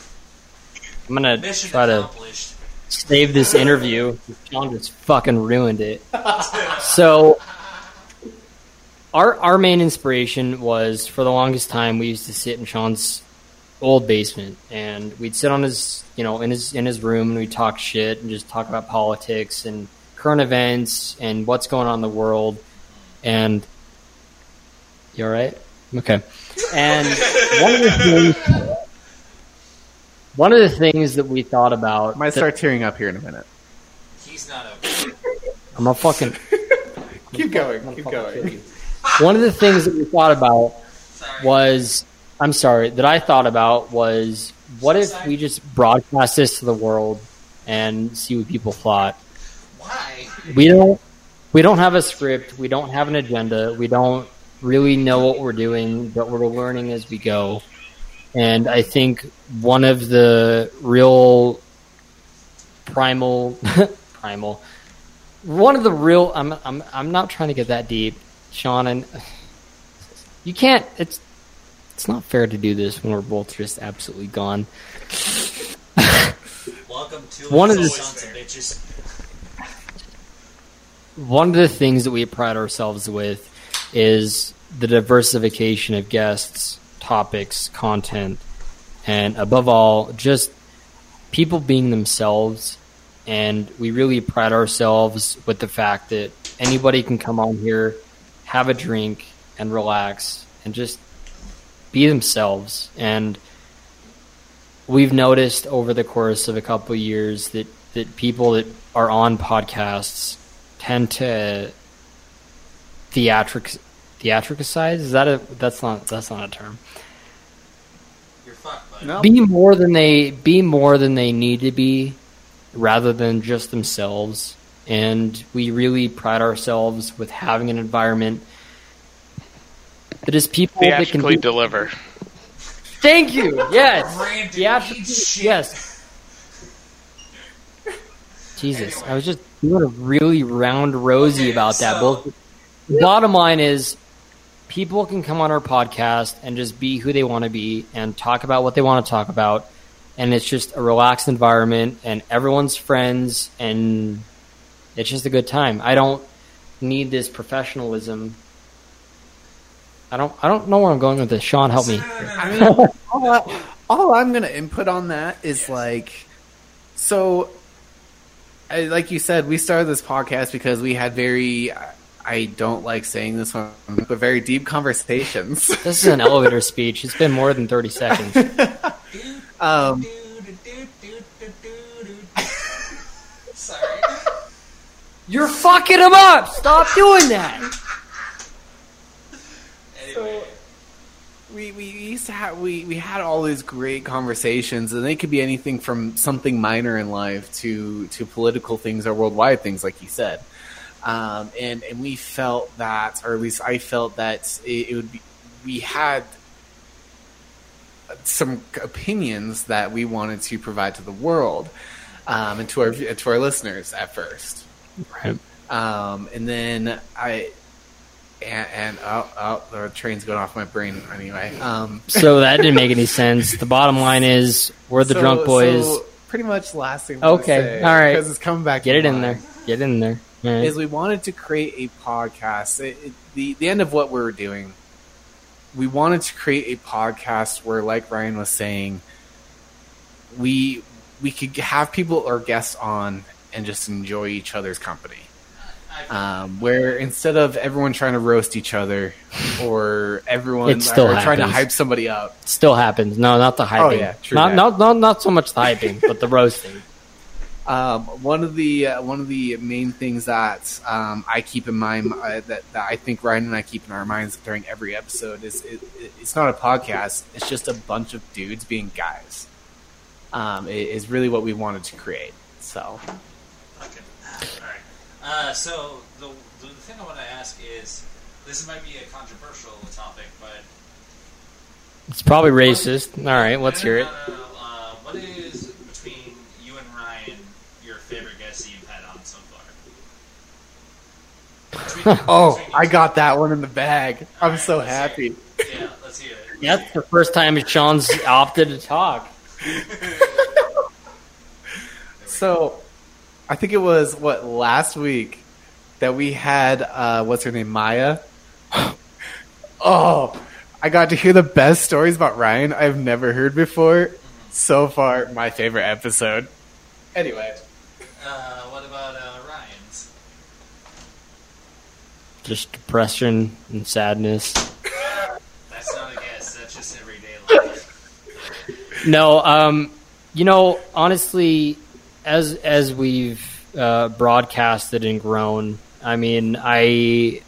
I'm gonna Mission try to save this interview. John just fucking ruined it. So, our our main inspiration was for the longest time we used to sit in Sean's old basement and we'd sit on his you know in his in his room and we'd talk shit and just talk about politics and current events and what's going on in the world and you all right okay and one of the things one of the things that we thought about might that- start tearing up here in a minute. He's not okay. I'm a fucking Keep going. Keep going. one of the things that we thought about Sorry. was I'm sorry that I thought about was what if we just broadcast this to the world and see what people thought. Why? We don't we don't have a script, we don't have an agenda, we don't really know what we're doing, but we're learning as we go. And I think one of the real primal primal one of the real I'm I'm I'm not trying to get that deep, Sean and you can't it's it's not fair to do this when we're both just absolutely gone. Welcome to One of the the- sons bitches. one of the things that we pride ourselves with is the diversification of guests, topics, content, and above all, just people being themselves. And we really pride ourselves with the fact that anybody can come on here, have a drink, and relax, and just be themselves. And we've noticed over the course of a couple of years that, that people that are on podcasts tend to theatric theatricize. Is that a that's not that's not a term. You're fucked, bud. No. Be more than they be more than they need to be, rather than just themselves. And we really pride ourselves with having an environment that is people that can Theatrically be- deliver. Thank you. Yes. Brandon, Theatrically- yes. Jesus, I was just doing a really round rosy Okay, about that. so- bullshit. Bottom line is, people can come on our podcast and just be who they want to be and talk about what they want to talk about, and it's just a relaxed environment, and everyone's friends, and it's just a good time. I don't need this professionalism. I don't. I don't know where I'm going with this. Sean, help me. I mean, all, I, all I'm going to input on that is like, so, I, like you said, we started this podcast because we had very, I don't like saying this one, but very deep conversations. This is an elevator speech. It's been more than 30 seconds. um, Sorry. You're fucking him up! Stop doing that! Anyway. we, we used to have we, we had all these great conversations and they could be anything from something minor in life to to political things or worldwide things like you said um, and and we felt that or at least I felt that it, it would be we had some opinions that we wanted to provide to the world um, and to our to our listeners at first Right. um, and then I and, and oh, oh, the train's going off my brain anyway. Um, So that didn't make any sense. The bottom line is, we're the so- drunk boys. so pretty much last thing. Okay, all right. because it's coming back. Get it in there. Get it in there. Right. Is we wanted to create a podcast. It, it- the the end of what we were doing, we wanted to create a podcast where, like Ryan was saying, we we could have people or guests on and just enjoy each other's company. Um, where instead of everyone trying to roast each other or everyone It still or trying to hype somebody up, Still happens. No, not the hyping. Oh, yeah, true not, not, not, not so much the hyping, but the roasting. Um, one of the uh, one of the main things that um, I keep in mind uh, that, that I think Ryan and I keep in our minds during every episode is it, it, it's not a podcast; it's just a bunch of dudes being guys. Um, it is really what we wanted to create. So Fucking. Alright. Uh, so, the, the thing I want to ask is this might be a controversial topic, but It's probably racist. All right, let's hear it. No, no, no, uh, what is between you and Ryan your favorite guest that you've had on so far? Between- Oh, I got that one in the bag. I'm Alright, so happy. Yeah, let's hear it. That's the first time Sean's opted to talk. So, I think it was what last week that we had uh, what's her name, Maya. oh, I got to hear the best stories about Ryan I've never heard before. So far, my favorite episode. Anyway, what about uh, Just depression and sadness. That's not a guess. That's just everyday life. No, um, you know, honestly, as as we've uh, broadcasted and grown, I mean, I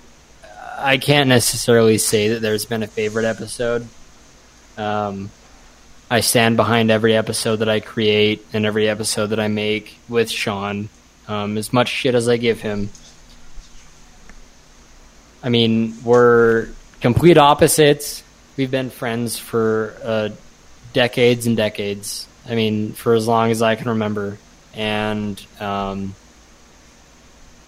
I can't necessarily say that there's been a favorite episode. Um, I stand behind every episode that I create and every episode that I make with Sean. Um, as much shit as I give him. I mean, we're complete opposites. We've been friends for uh, decades and decades. I mean, for as long as I can remember. And um,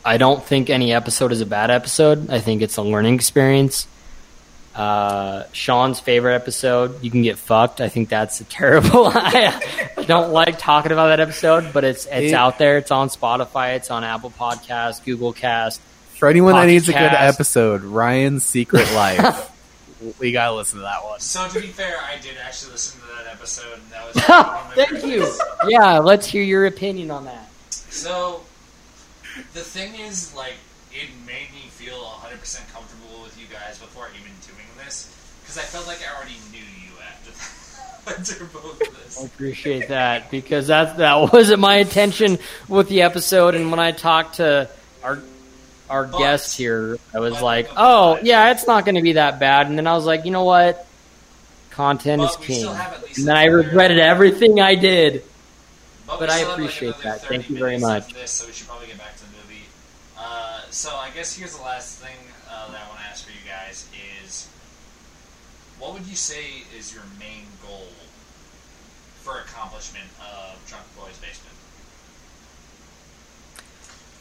I don't think any episode is a bad episode. I think it's a learning experience. Uh, Sean's favorite episode, you can get fucked. I think that's a terrible. I don't like talking about that episode, but it's it's out there. It's on Spotify. It's on Apple Podcasts, Google Cast. For anyone that Pocket needs a good episode, Ryan's Secret Life. we gotta listen to that one. So to be fair, I did actually listen to that episode, and that was one Thank you. Yeah, let's hear your opinion on that. So, the thing is, like, it made me feel 100% comfortable with you guys before even doing this, because I felt like I already knew you after, after both of this. I appreciate that because that that wasn't my intention with the episode. And when I talked to our our But- guest here, I was like, "Oh, yeah, it's not going to be that bad." And then I was like, "You know what? Content is king." still have at least And then I regretted everything I did. But, but I have, like, appreciate that. Thank you very much. This, so we should probably get back to the movie. Uh, so I guess here's the last thing uh, that I want to ask for you guys is, what would you say is your main goal for accomplishment of Drunk Boys Basement?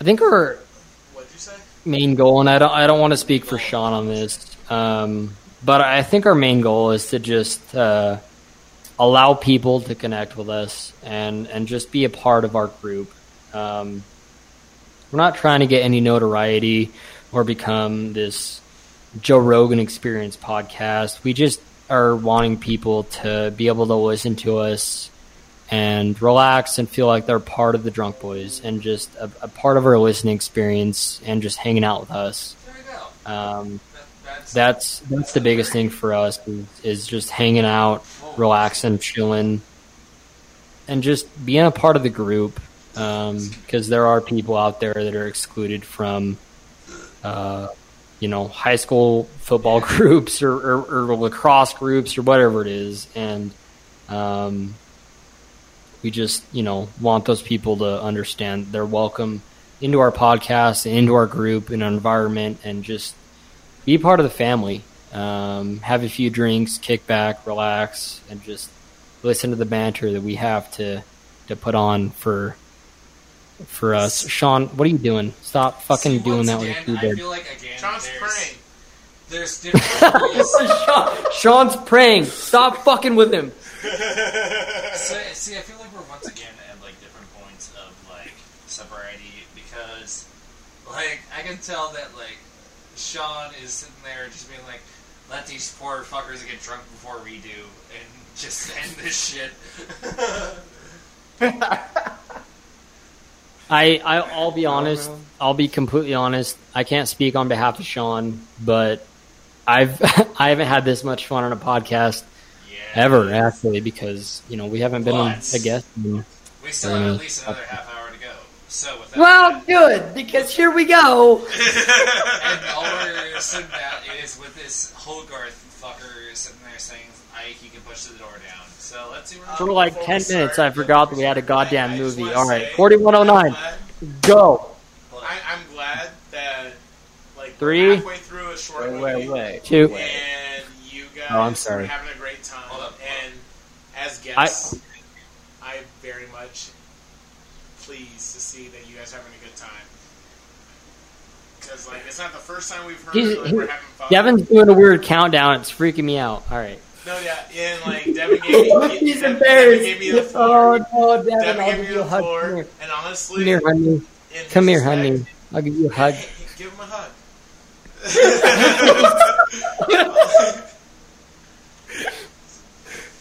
I think our What'd you say? Main goal, and I don't I don't want to speak for Sean on this, um, but I think our main goal is to just uh, allow people to connect with us and and just be a part of our group. Um, we're not trying to get any notoriety or become this Joe Rogan Experience podcast. We just are wanting people to be able to listen to us and relax and feel like they're part of the Drunk Boys and just a, a part of our listening experience and just hanging out with us. Um, that's, that's the biggest thing for us is, is just hanging out, relaxing, chilling, and just being a part of the group. Because there are people out there that are excluded from, uh, you know, high school football groups or, or, or lacrosse groups or whatever it is, and um, we just you know want those people to understand they're welcome into our podcast and into our group and our environment and just be part of the family. Um, have a few drinks, kick back, relax, and just listen to the banter that we have to to put on for for us. Sean, what are you doing? Stop fucking See, doing once that with again, your I keyboard. feel like again, John's there's, praying. There's different ways. Sean, Sean's praying. Stop fucking with him. so, see, I feel like we're once again at like different points of like sobriety because, like, I can tell that like Sean is sitting there just being like, "Let these poor fuckers get drunk before we do, and just end this shit." I, I I'll be honest. I'll be completely honest. I can't speak on behalf of Sean, but I've I haven't had this much fun on a podcast yeah. ever actually because you know we haven't been on a guest. in- We still have Uh, at least another half hour to go. So with that, Well, good because here we go. and all we're sitting at is with this Hogarth fucker sitting there saying I, he can push the door down. So let's see where For like ten minutes, start, I forgot that we had a goddamn just movie. All right, say, forty-one oh nine, I'm go. I, I'm glad that like Three. halfway through a short Wait, movie, wait, wait. Two. and you guys Oh, I'm sorry. are having a great time. yes, I, am very much pleased to see that you guys are having a good time. Because like it's not the first time we've heard He's, like, he, we're having fun. Devin's doing a weird countdown. It's freaking me out. All right. No, yeah, and like Devin gave me, He's Devin. Devin gave me the floor. Oh no, Devin, Devin I'll gave give me you a the hug. floor, Come and honestly, come here, honey. Come here, honey. I'll give you a hug. Give him a hug.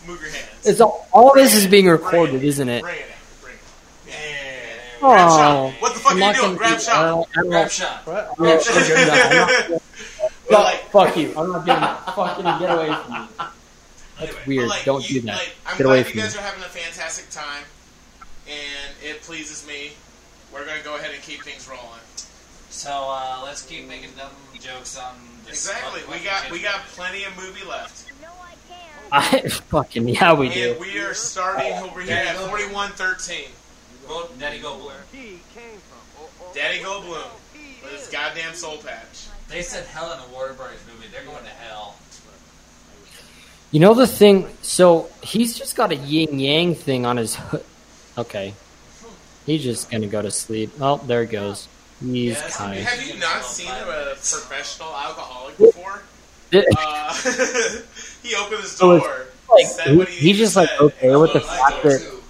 Move your hands. It's all, all this is being recorded, isn't it? Bring it in. Bring it. Yeah. Grab Oh, shot. What the fuck I'm are not you doing? gonna Grab do- shot. I don't- I don't- Grab shot. I'm not- I'm not- But, Fuck- like, fuck you. I'm not doing that. Fucking get away from me. That's Anyway, weird. but, like, Don't you- do that. Like, I'm Get glad away you from me. guys are having a fantastic time, and it pleases me. We're going to go ahead and keep things rolling. So uh, let's keep making dumb jokes on this. Exactly. We got we got plenty of movie left, No, I can't. I fucking yeah, we do. we are starting over here at 4113. Go, Daddy Go Blur. Daddy Goldblum with his goddamn soul patch. They said hell in a Waterboys movie. They're going to hell. You know the thing? So he's just got a yin yang thing on his. hood. Okay, he's just gonna go to sleep. Oh, there he goes. He's Yes. kind. Have you not seen a professional alcoholic before? Uh, he opened his door. it's like he, he he's just like okay with the fact that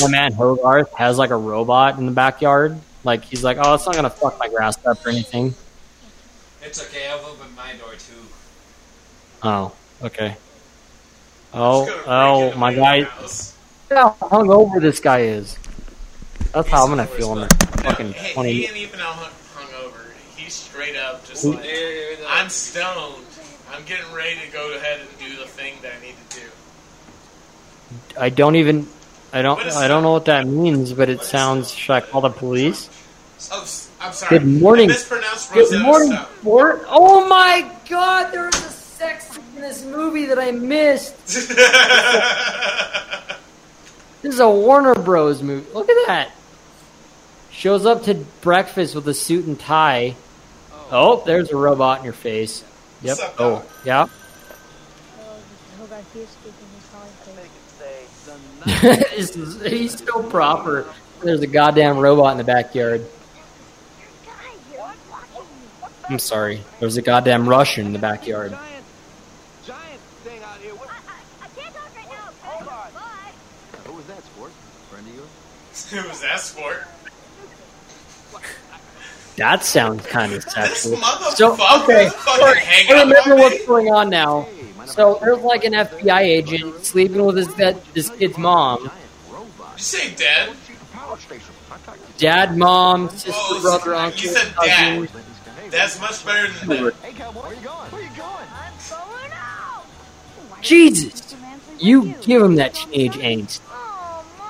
my man Hogarth has like a robot in the backyard. Like he's like, oh, it's not gonna fuck my grass up or anything. It's okay. I've opened my door too. Oh, okay. Oh, oh, my my guy. house. Look how hungover this guy is. That's how I'm gonna feel in the No, fucking hey, he twenty. ain't even hung, hung over. He's straight up just Who- like, I'm stoned. I'm getting ready to go ahead and do the thing that I need to do. I don't even. I don't. I don't know what that means, but it sounds. Should I call the police? Oh, s- I'm sorry. Good morning. I mispronounced Good morning, Fort. Oh my God! There was a sex scene in this movie that I missed. This is a Warner Bros. movie. Look at that. Shows up to breakfast with a suit and tie. Oh, there's a robot in your face. Yep. Oh, up, Oh, Doc? yeah. Oh, Hogarth here speaking. He's calling for This is- He's so proper. There's a goddamn robot in the backyard. Guy here, watching me. I'm sorry. There's a goddamn Russian in the backyard. Giant, giant thing out here. What, I, I, I can't talk right now. Hold on. But Who was that, sport? Friend of yours? Who was that sport? That sounds kind of sexual. motherfucker So okay, fucking I remember what's me. going on now. So there's like an FBI agent sleeping with his this kid's mom. Did you say dead? Power station. Contact Dad, mom, oh, sister, Oh, brother, you uncle, said cousin. dad. That's much better than that. Hey, cowboy, where you going? Where you going? I'm going out. Jesus, you give him that teenage angst.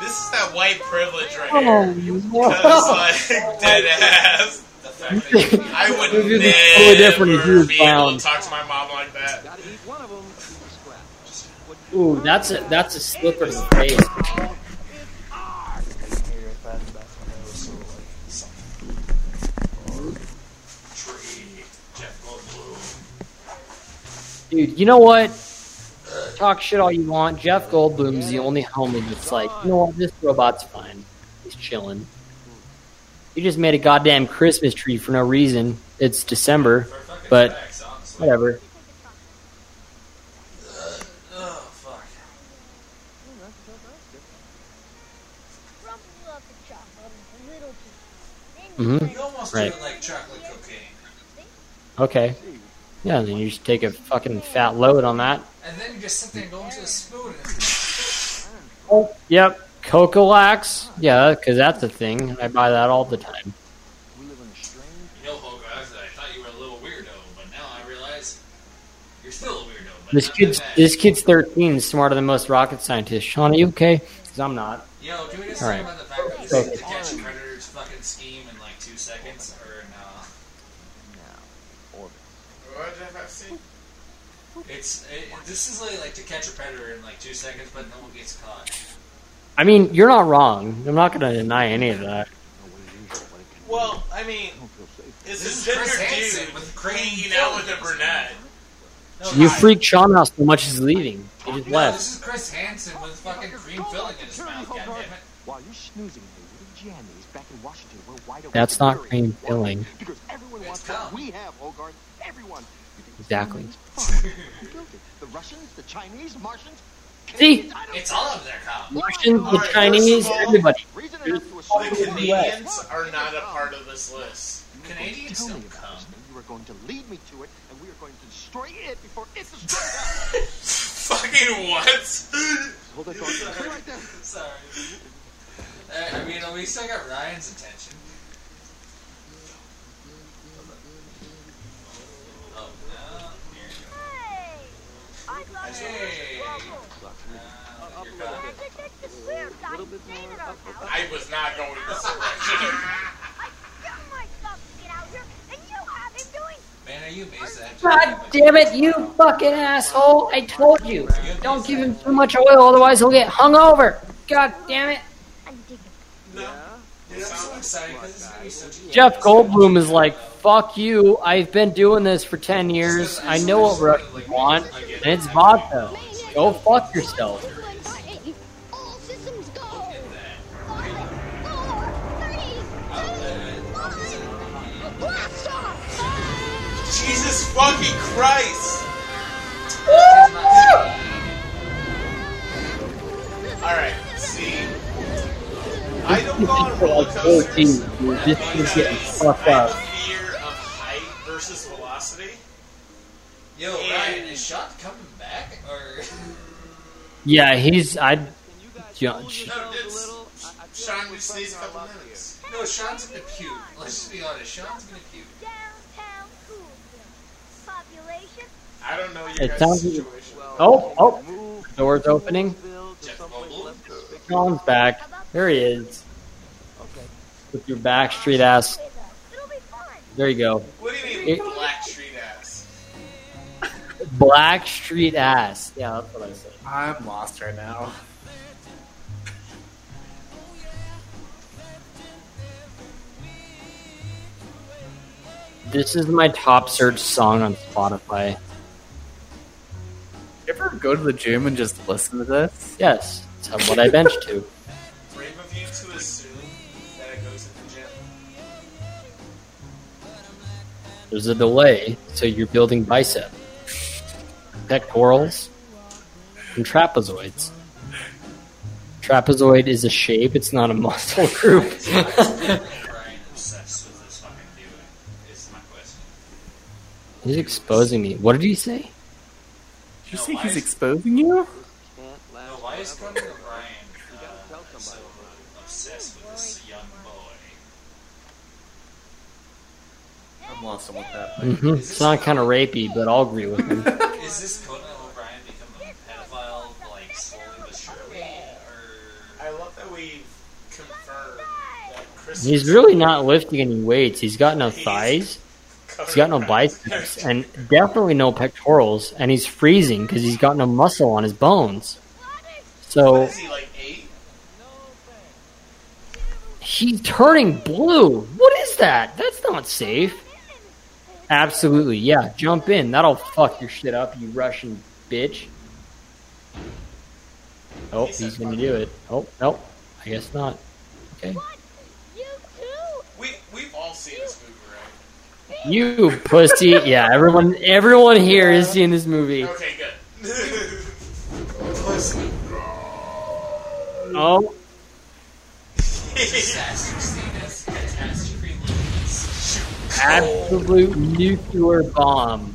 Mom. This is that white privilege right Oh, here. Because, like, dead ass. The fact that you I would It would be never totally different if you were be able clown. to talk to my mom like that. gotta eat one of them. Scrap. Ooh, that's a that's a slipper to the face. Tree, Jeff Goldblum. Dude, you know what? Talk shit all you want. Jeff Goldblum's the only homie that's like, you know what? This robot's fine. He's chilling. You just made a goddamn Christmas tree for no reason. It's December, but whatever. Fuck. Rumble up the chocolate into little pieces. You almost Right. like chocolate cocaine, Okay. Yeah, then you just take a fucking fat load on that. And then you just sit there and go into a spoon. Oh, yep. Cocolax. Yeah, because that's a thing. I buy that all the time. We live in a strange. you know, Hogarth, I thought you were a little weirdo, but now I realize you're still a weirdo. This kid's this kid's 13, smarter than most rocket scientists. Sean, are you okay? Because I'm not. Yo, can we just All talk right. about the fact that this is the catch predator's fucking scheme in like two seconds, or no? Now, orbit. What did I have to see? It's it, this is like, like to catch a predator in like two seconds, but no one gets caught. I mean, you're not wrong. I'm not going to deny any of that. What it is, what it can Well, I mean, do. I don't feel safe. is This this is Chris Hansen dude with Crane hanging out with a Films. brunette? No, You hi. freaked Sean out so much he's leaving. He just No, left. this is Chris Hansen with fucking cream filling in his mouth. Goddammit. While you're snoozing the little jammies back in Washington, we're wide open. That's not cream filling. Because everyone wants what we have, Hogarth. Everyone. You think the Exactly. Russians, the Chinese, Martians. See? Canadians? I don't It's all of their cum. Russians, the Alright, Chinese, all- everybody. Reason enough to The Canadians are not a part of this list. Canadians Tell me don't about this. You are going to lead me to it, and we are going to destroy it before it destroys us. Fucking what? Hold that thought. Stay right there. Sorry. Uh, I mean, at least I got Ryan's attention. Oh, no. Here you go. Hey, I thought Hey. it was trouble. Uh, you're I good. think that's the weird guy staying at our house. I was not going this direction. I got myself to get out here, and you have him doing Man, are you amazed God damn it, you fucking asshole. I told you. Don't give him too much oil, otherwise he'll get hung over. God damn it. No. Dude, I'm so excited because it's gonna be such a Jeff Goldblum is like, fuck you. I've been doing this for 10 years. I know what Russians want, and it's vodka. Go fuck yourself. All systems go. that. Five, four, three, two, one. Blast off! Jesus fucking Christ! Alright, see. I don't go on roller coasters. 14, dude. This is getting fucked up. Versus velocity. Yo, Ryan, is Sean coming back? Or. Yeah, he's. I. Judge. No, it's Sean just needs a couple minutes. No, Sean's gonna puke. Let's just be honest. Sean's gonna puke. Downtown Coolville. Population I don't know your It guys' sounds like- situation. Oh, oh. Door's opening. Jeff Sean's back. There he is. Okay. With your backstreet ass. with us. It'll be fun. There you go. What do you mean, It- black street ass? Black street ass. Yeah, that's what I said. I'm lost right now. This is my top search song on Spotify. You ever go to the gym and just listen to this? Yes, that's what I bench to. There's a delay, so you're building bicep, pectorals, and trapezoids. Trapezoid is a shape; it's not a muscle group. Ryan obsessed with this fucking dude? Is my question. He's exposing me. What did he say? Did you say he's exposing you? No, why is Conan O'Brien uh, so obsessed with this young boy? I'm lost on what that. hmm It's not kind of rapey, but I'll agree with him. Is this Conan O'Brien becoming a pedophile, like slowly but surely, or I love that we've confirmed that Chris. He's really not lifting any weights. He's got no thighs. He's got no biceps, and definitely no pectorals. And he's freezing because he's got no muscle on his bones. So is he like eight? he's turning blue. What is that? That's not safe. Absolutely, yeah. Jump in. That'll fuck your shit up, you Russian bitch. Oh, he's gonna do it. Oh, nope. I guess not. Okay. You too. We we've all seen this movie, right? You pussy. Yeah, everyone everyone here has seen this movie. Okay, good. Oh, absolute nuclear bomb.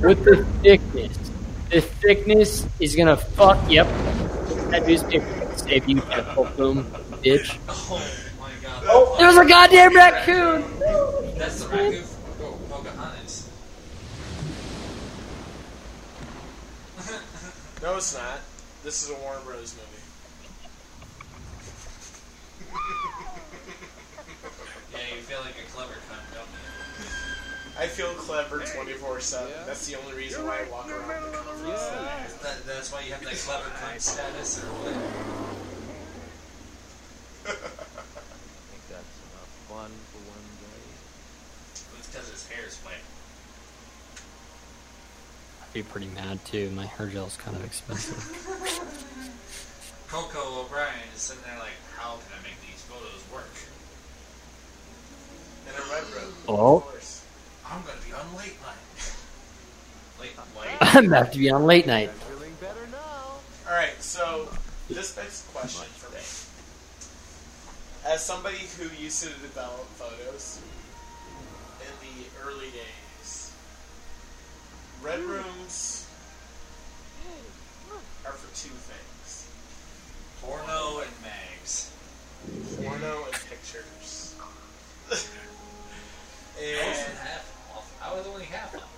With the thickness. The thickness is gonna fuck yep. That newspaper can save you, Jeff Boom, bitch. Oh my god. Oh, there's a goddamn raccoon! That's the raccoon oh, from Po- Pocahontas. no, it's not. This is a Warner Bros. movie. Yeah, you feel like a I feel clever 24 7. That's the only reason why I walk around the conference. That, that's why you have that clever cunt status, or what? I think that's enough fun for one day. It's because his hair is wet. I'd be pretty mad too. My hair gel's kind of expensive. Coco O'Brien is sitting there like, how can I make these photos work? In a red room. Oh. Of course. I'm gonna be on late night. late night. I'm about to be on late night. Feeling better now. Alright, so this begs a question for me. As somebody who used to develop photos in the early days, red rooms are for two things Porno and mags. porno and pictures. And half off. I was only half off.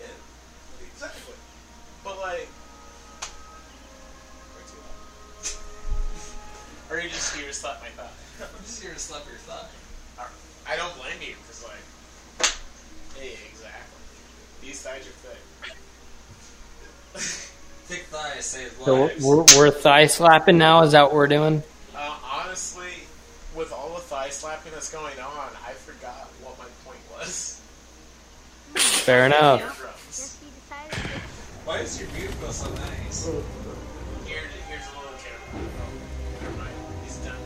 Yeah, exactly. But like, way too loud. Or you just here to slap my thigh. I'm just here to slap your thigh. I don't blame you because like, hey, exactly. These thighs are thick. Thick thighs save So lives. we're, we're thigh slapping now. Is that what we're doing? uh, honestly, with all the thigh slapping that's going on, I forgot what my point was. Fair enough. Eardrums. Just he decided to Why does your beard feel so nice? Here, here's a little camera. Oh, never mind. He's done.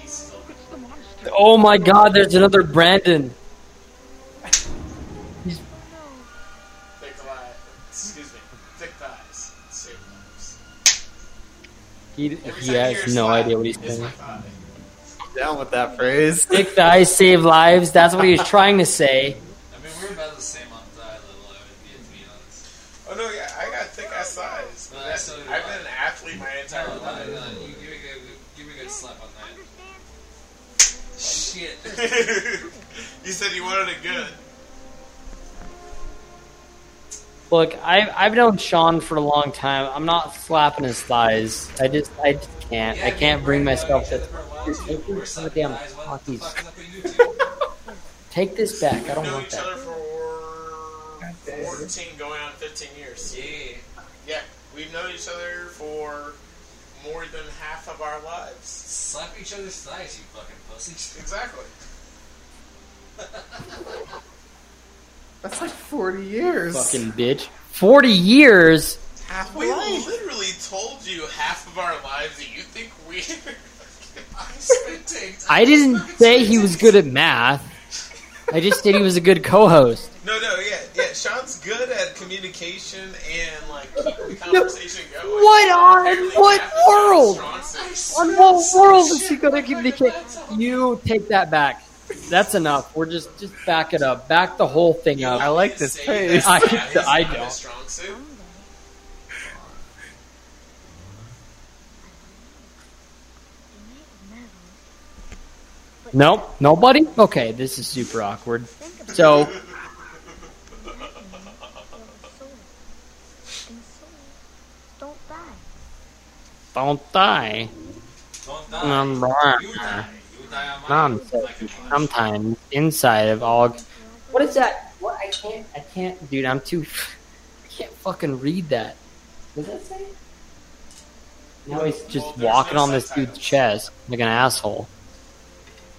He's still. Oh my God! There's another Brandon. Thick thighs. Excuse me. Thick thighs. Save lives. He, he has no slap, idea what he's it's saying. Down with that phrase. Thick thighs save lives. That's what he was trying to say. I we're about the same on thigh level, I would be, to be honest. Oh no, yeah, I got thick ass thighs. No, That's- so I've I. been an athlete my entire No, no, life. no, you give me a good, give me a good slap on that. Shit. you said you wanted it good. Look, I've I've known Sean for a long time. I'm not slapping his thighs. I just I just can't. I can't bring myself to. We're slapping Goddamn hockey. the fuck is up with YouTube? Take this back. I We've don't known want each that. other for 14 going on 15 years. Yeah. Yeah, we've known each other for more than half of our lives. Slap each other's thighs, you fucking pussies. Exactly. That's like 40 years. Fucking bitch. Forty years. Half we literally told you half of our lives that you think we. I spit. I didn't say he was good at math. I just said he was a good co-host. No, no, yeah, yeah. Sean's good at communication and like keeping the conversation going. What on Apparently what half of Sean's world? On what world is he gonna communicate? You take that back. That's enough. We're just just back it up. Back the whole thing You up. I like this say pace. I- he's not I his don't. Nope. Nobody. Okay, this is super awkward. So Don't die. don't die. Don't die. Um, You die. You die on Nonsense. Sometimes inside of all. What is that? What I can't. I can't, dude. I'm too. I can't fucking read that. What does that say? Now he's just Well, walking no on this subtitles. dude's chest like an asshole.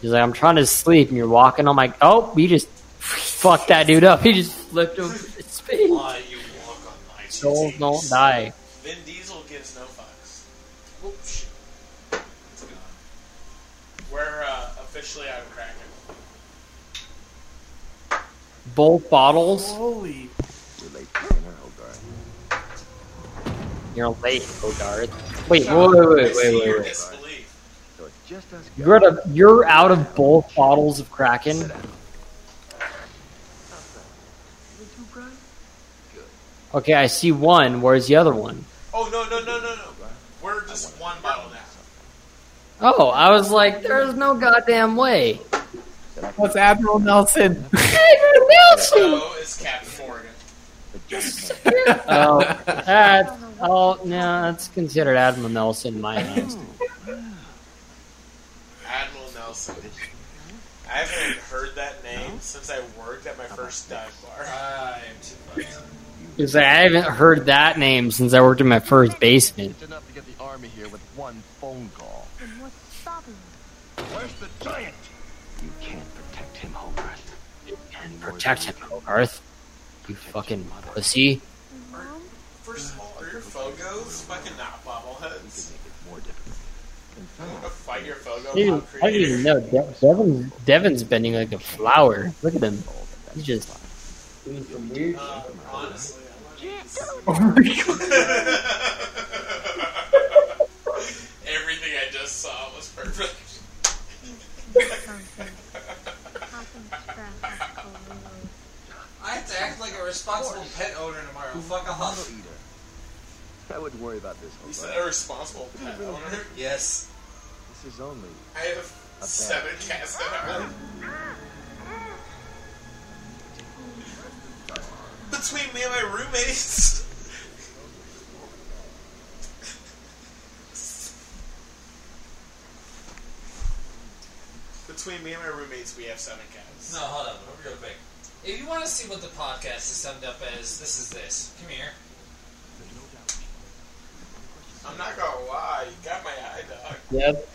He's like, I'm trying to sleep, and you're walking on my. Oh, he just fucked that dude up. He just flipped over his face. Why you walk on my Souls titties? don't die. Vin Diesel gives no fucks. Whoops. It's gone. We're uh, officially out of Kraken. Both bottles. Holy. You're late for dinner, Hogarth. You're late, Hogarth. Wait, wait, wait, wait, I see wait, wait. disbelief. So it's just us You're out of you're out of both bottles of Kraken. Sit down. You too, Brian? Okay, I see one. Where's the other one? Oh no no no no no! We're just one bottle now. Oh, I was like, there's no goddamn way. What's Admiral Nelson? Admiral Nelson! So is Captain Morgan. Oh, that's oh no, that's considered Admiral Nelson in my eyes. Admiral Nelson. I haven't heard that name since I worked at my uh-huh. first dive bar. I am too fucked. Because I haven't heard that name since I worked in my first basement. It's enough to get the army here with one phone call. Then what's stopping you? Where's the giant? You can't protect him, Hogarth. And protect him, Hogarth. You fucking pussy. First of all, are your Fogos fucking not bobbleheads? I'm gonna fight your Fogo Dude, I didn't even know. De- Devin's, Devin's bending like a flower. Look at him. He's just doing some weird Uh, honestly, Oh my god. everything I just saw was perfect. I have to act like a responsible pet owner tomorrow. Fuck off. I wouldn't worry about this. You whole said a responsible pet owner? Yes. This is only. I have seven cats at home. Between me and my roommates. Between me and my roommates, we have seven cats. No, hold on, real quick. If you want to see what the podcast is summed up as, this is this. Come here. I'm not gonna lie, you got my eye, dog. Yep.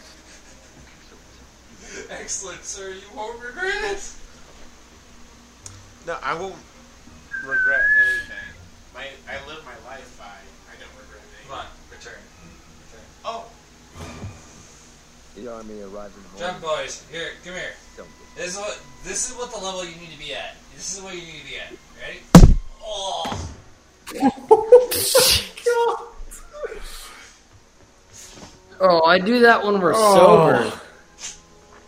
Excellent, sir. You won't regret it. No, I won't regret anything. My, I live my life by, I don't regret anything. Come on, return. Return. Oh, The army arrives in the Jump, boys. Here, come here. This is what this is what the level you need to be at. This is what you need to be at. Ready? Oh. Oh, I do that when we're Oh. sober.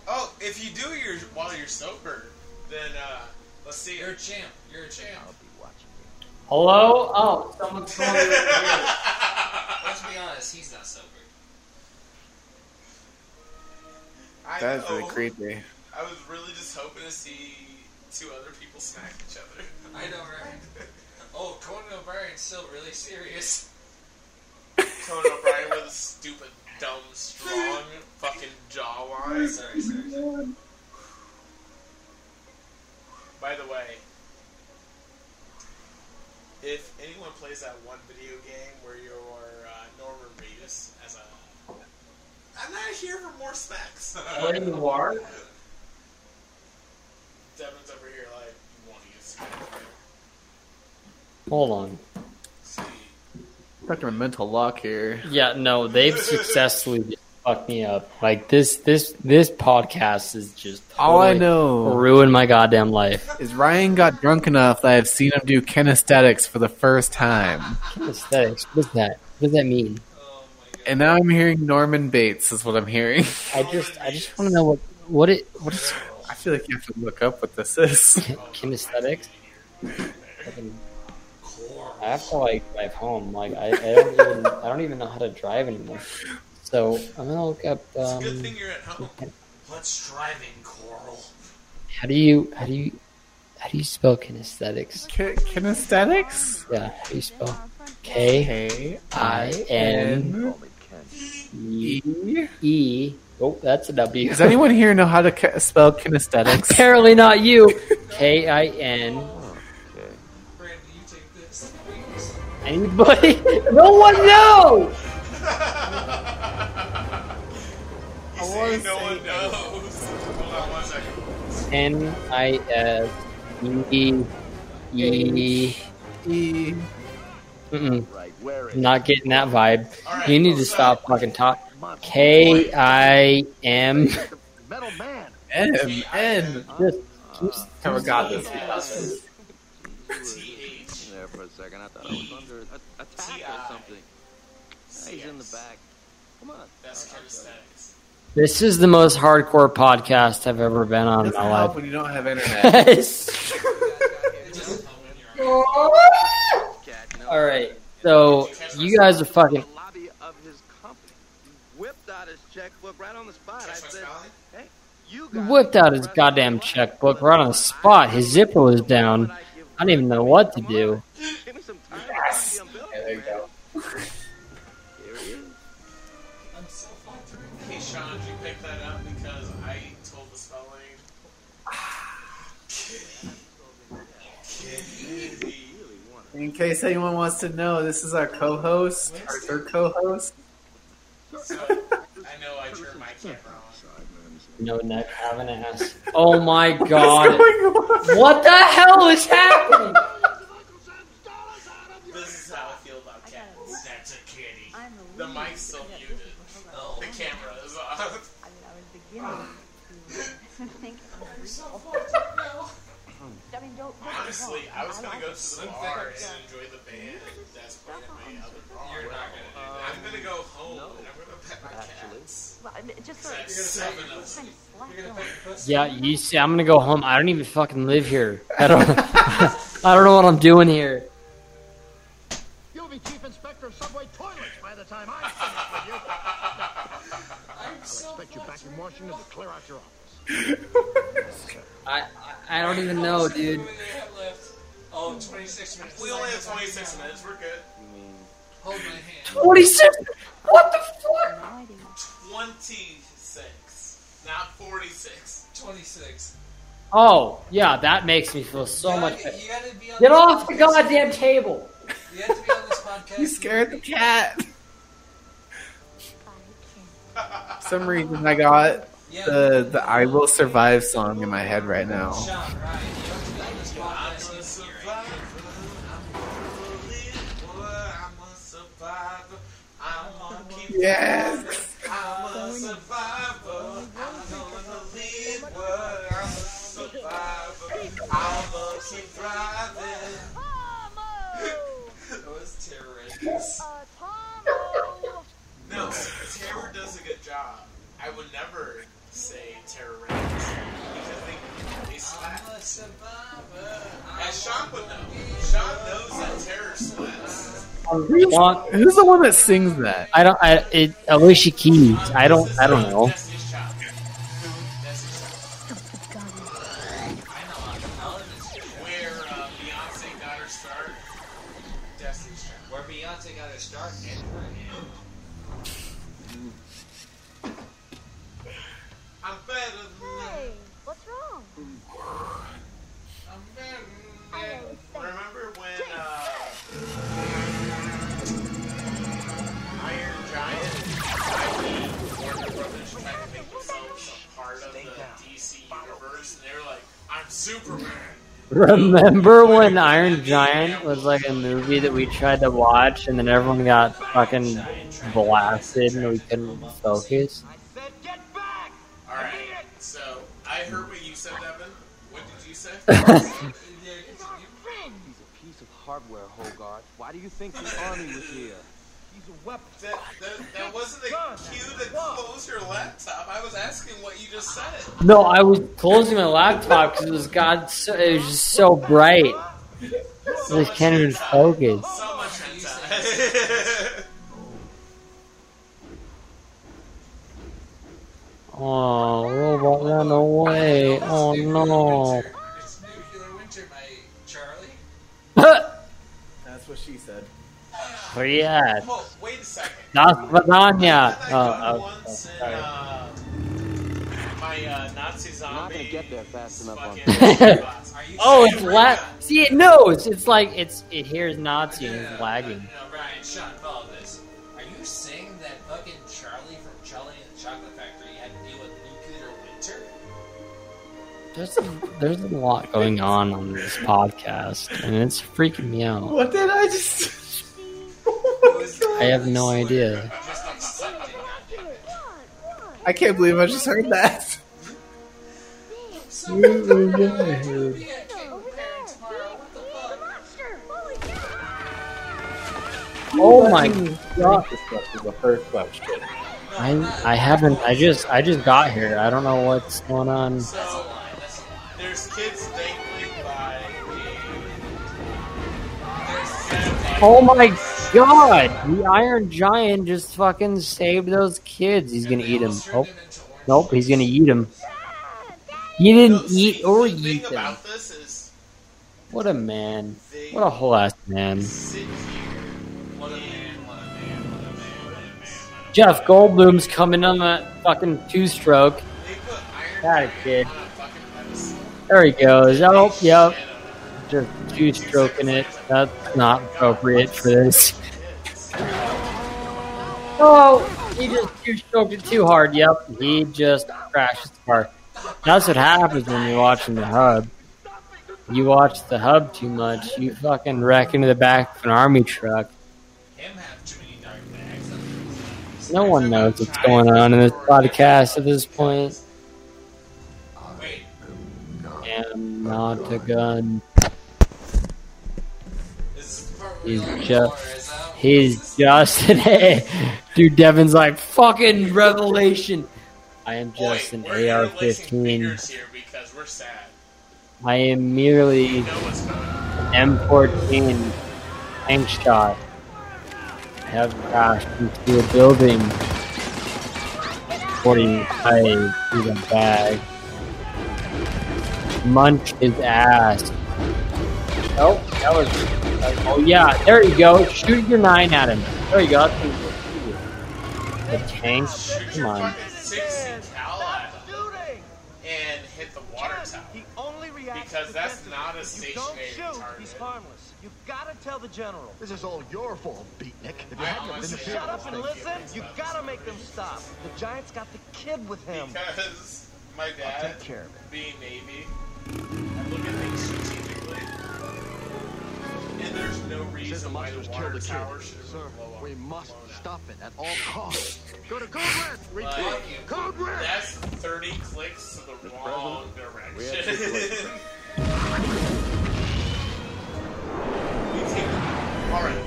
Oh, if you do your while you're sober, then uh, let's see. You're a champ. You're a champ. I'll be watching you. Hello? Oh, someone's calling me. Let's be honest. He's not sober. I That's know. really creepy. I was really just hoping to see two other people smack each other. I know, right? Oh, Conan O'Brien's still really serious. Conan O'Brien with a stupid, dumb, strong, fucking jawline. Sorry, sorry, sorry. By the way, if anyone plays that one video game where you're uh, Norman Reedus as a, I'm not here for more smacks. What do you are? Devin's over here like, you want to get smacked? Hold on. See, Dr. Mental Lock here. Yeah, no, they've successfully fucked me up. Like this, this, this podcast is just All I know ruined my goddamn life. is Ryan got drunk enough that I've seen him do kinesthetics for the first time. Kinesthetics. What is that? What does that mean? Oh my god. And now I'm hearing Norman Bates is what I'm hearing. I just, I just want to know what, what it, what is I feel like you have to look up what this is. kinesthetics? Fucking- I have to like drive home. Like I, I don't even, I don't even know how to drive anymore. So I'm gonna look up. it's a Um, good thing you're at home. What's driving, Coral? how do you, how do you, how do you spell kinesthetics? Ki- kinesthetics? Yeah, how do you spell K K I N Call me Ken. E E. Oh, that's a W. Does anyone here know how to ki- spell kinesthetics? Apparently not you. K I N. Anybody? No one knows. You say no one knows. Hold on one second. N I S E E. E. Mm-mm. Right, where is Not getting that vibe. Alright, You need to so- stop fucking talking. Come on, K I M. Metal man. M. N. Just uh, God, this Yes. You T-H. were There for a second, I thought I was under a- attack or something. He's in the back. Come on. That's kinesthetics. This is the most hardcore podcast I've ever been on in my life. when you don't have internet. It doesn't help when you're Cat, you know, All right, so you guys are fucking. lobby of his company. Whipped out his checkbook right on the spot. I said, you Whipped out his goddamn checkbook right on the spot. His zipper was down. I didn't even know what to do. In case anyone wants to know, this is our co-host, our third co-host. So, I know I turned my camera on. No neck, have an ass. Oh my god. What the hell is happening? The mic's still muted. Oh. The camera is off. I mean, I was beginning to think it was real. I mean, don't, don't get me Honestly, oh, I was gonna go to the bar and enjoy the band that's playing at my other bar. You're not gonna do that. I'm gonna go home and I'm gonna pet my cats. Well, I mean, just for That's seven of them. kind of slack You're gonna pet? Yeah, you see, I'm gonna go home. I don't even fucking live here. I don't. I don't know what I'm doing here. You'll be chief inspector of subway toilets by the time I'm finished with you. I'll expect you back in Washington to clear out your office. I I, I don't even know, dude. We have left? Oh, 26 minutes. We only have 26 minutes. We're good. Hold my hand. Twenty six. What the fuck? 26, not 46. 26. Oh yeah, that makes me feel so You much gotta- better. You gotta be on Get this off the podcast. goddamn table. You have to be on this podcast. You scared the cat. I can't. For some reason, I got Yeah. The the "I Will Survive" song in my head right now. Sean, Ryan, you have never say terrorist because they they slap. I'm a survivor. As Sean would know, Sean knows that terror slaps. Want- Who's the one that sings that? I don't. I it Alicia Keys. I don't. I don't know. Remember when Iron Giant was like a movie that we tried to watch and then everyone got fucking blasted and we couldn't focus? I said get back! All right. So I heard what you said, Evan. What did you say? He's a piece of hardware, Hogarth. Why do you think the army was here? He's weapon. that, that, that wasn't a cue to close your laptop. I was asking what you just said. No, I was closing my laptop because it was God. So, it was just so bright. I just can't even focus. So much. Oh, robot ran away. Oh no. Yeah, Well, wait a second. that's lasagna. I Oh, got oh, once in sorry. uh, my uh, Nazi You're not gonna get there fast enough fucking robots. Are you Oh, it's we're lag. See, it knows. It's like it's it hears Nazi and it's lagging. No, Ryan, Sean, follow this. Are you saying that fucking Charlie from Charlie and the Chocolate Factory had to deal with nuclear winter? There's a, there's a lot going on on this podcast, and it's freaking me out. What did I just? I have no idea. Just accepting, goddamn it. What? What? I can't believe I just heard that. So, we're gonna be at King Over Parent there. tomorrow. What the See, fuck? the monster. Holy cow. Oh my god! This is the first question. I I haven't. I just I just got here. I don't know what's going on. Uh, there's kids dangling by a. There's kids Oh my god! The Iron Giant just fucking saved those kids. He's gonna eat them. Oh, nope. He's gonna eat them. He didn't eat or eat them. about this is What a man. What a whole ass man. Jeff Goldblum's coming on that fucking two stroke. Got it, kid. on a fucking pedestal. There he goes. Oh, yep. Just two stroking it. That's not appropriate for this. Oh, he just two stroked it too hard. Yep, he just crashed the car. That's what happens when you're watching the hub. You watch the hub too much, you fucking wreck into the back of an army truck. Too. No one knows what's going on in this podcast at this point. Not a gun. He's just he's just an dude. Devin's like fucking revelation. I am just boy, an we're AR-15. fingers here because we're sad. I am merely We know what's going on. M14 tank shot. I have crashed into a building. 40 I through the bag. Munch his ass. Oh, that was. Oh yeah, there you go. Shoot your nine at him. There you go. That's what. The tank. Shoot Come on. fucking 60 cal at him Shooting! and hit the water tower. He only reacts Because to that's defensive. not a If you don't stationary shoot, target. He's harmless. You've got to tell the general. This is all your fault, beatnik. If you I hadn't been honestly- the Shut up and Thank you. listen. You gotta make them stop. The Giants got the kid with him. Because my dad, I'll take care of it. being Navy, And there's no Says the reason why the monsters water killed the tower kid. should Sir, blow up. we must blown out. stop it at all costs. Go to Code Red. Like, Repeat. Code Red. That's 30 clicks to the wrong we had direction. we take, alright.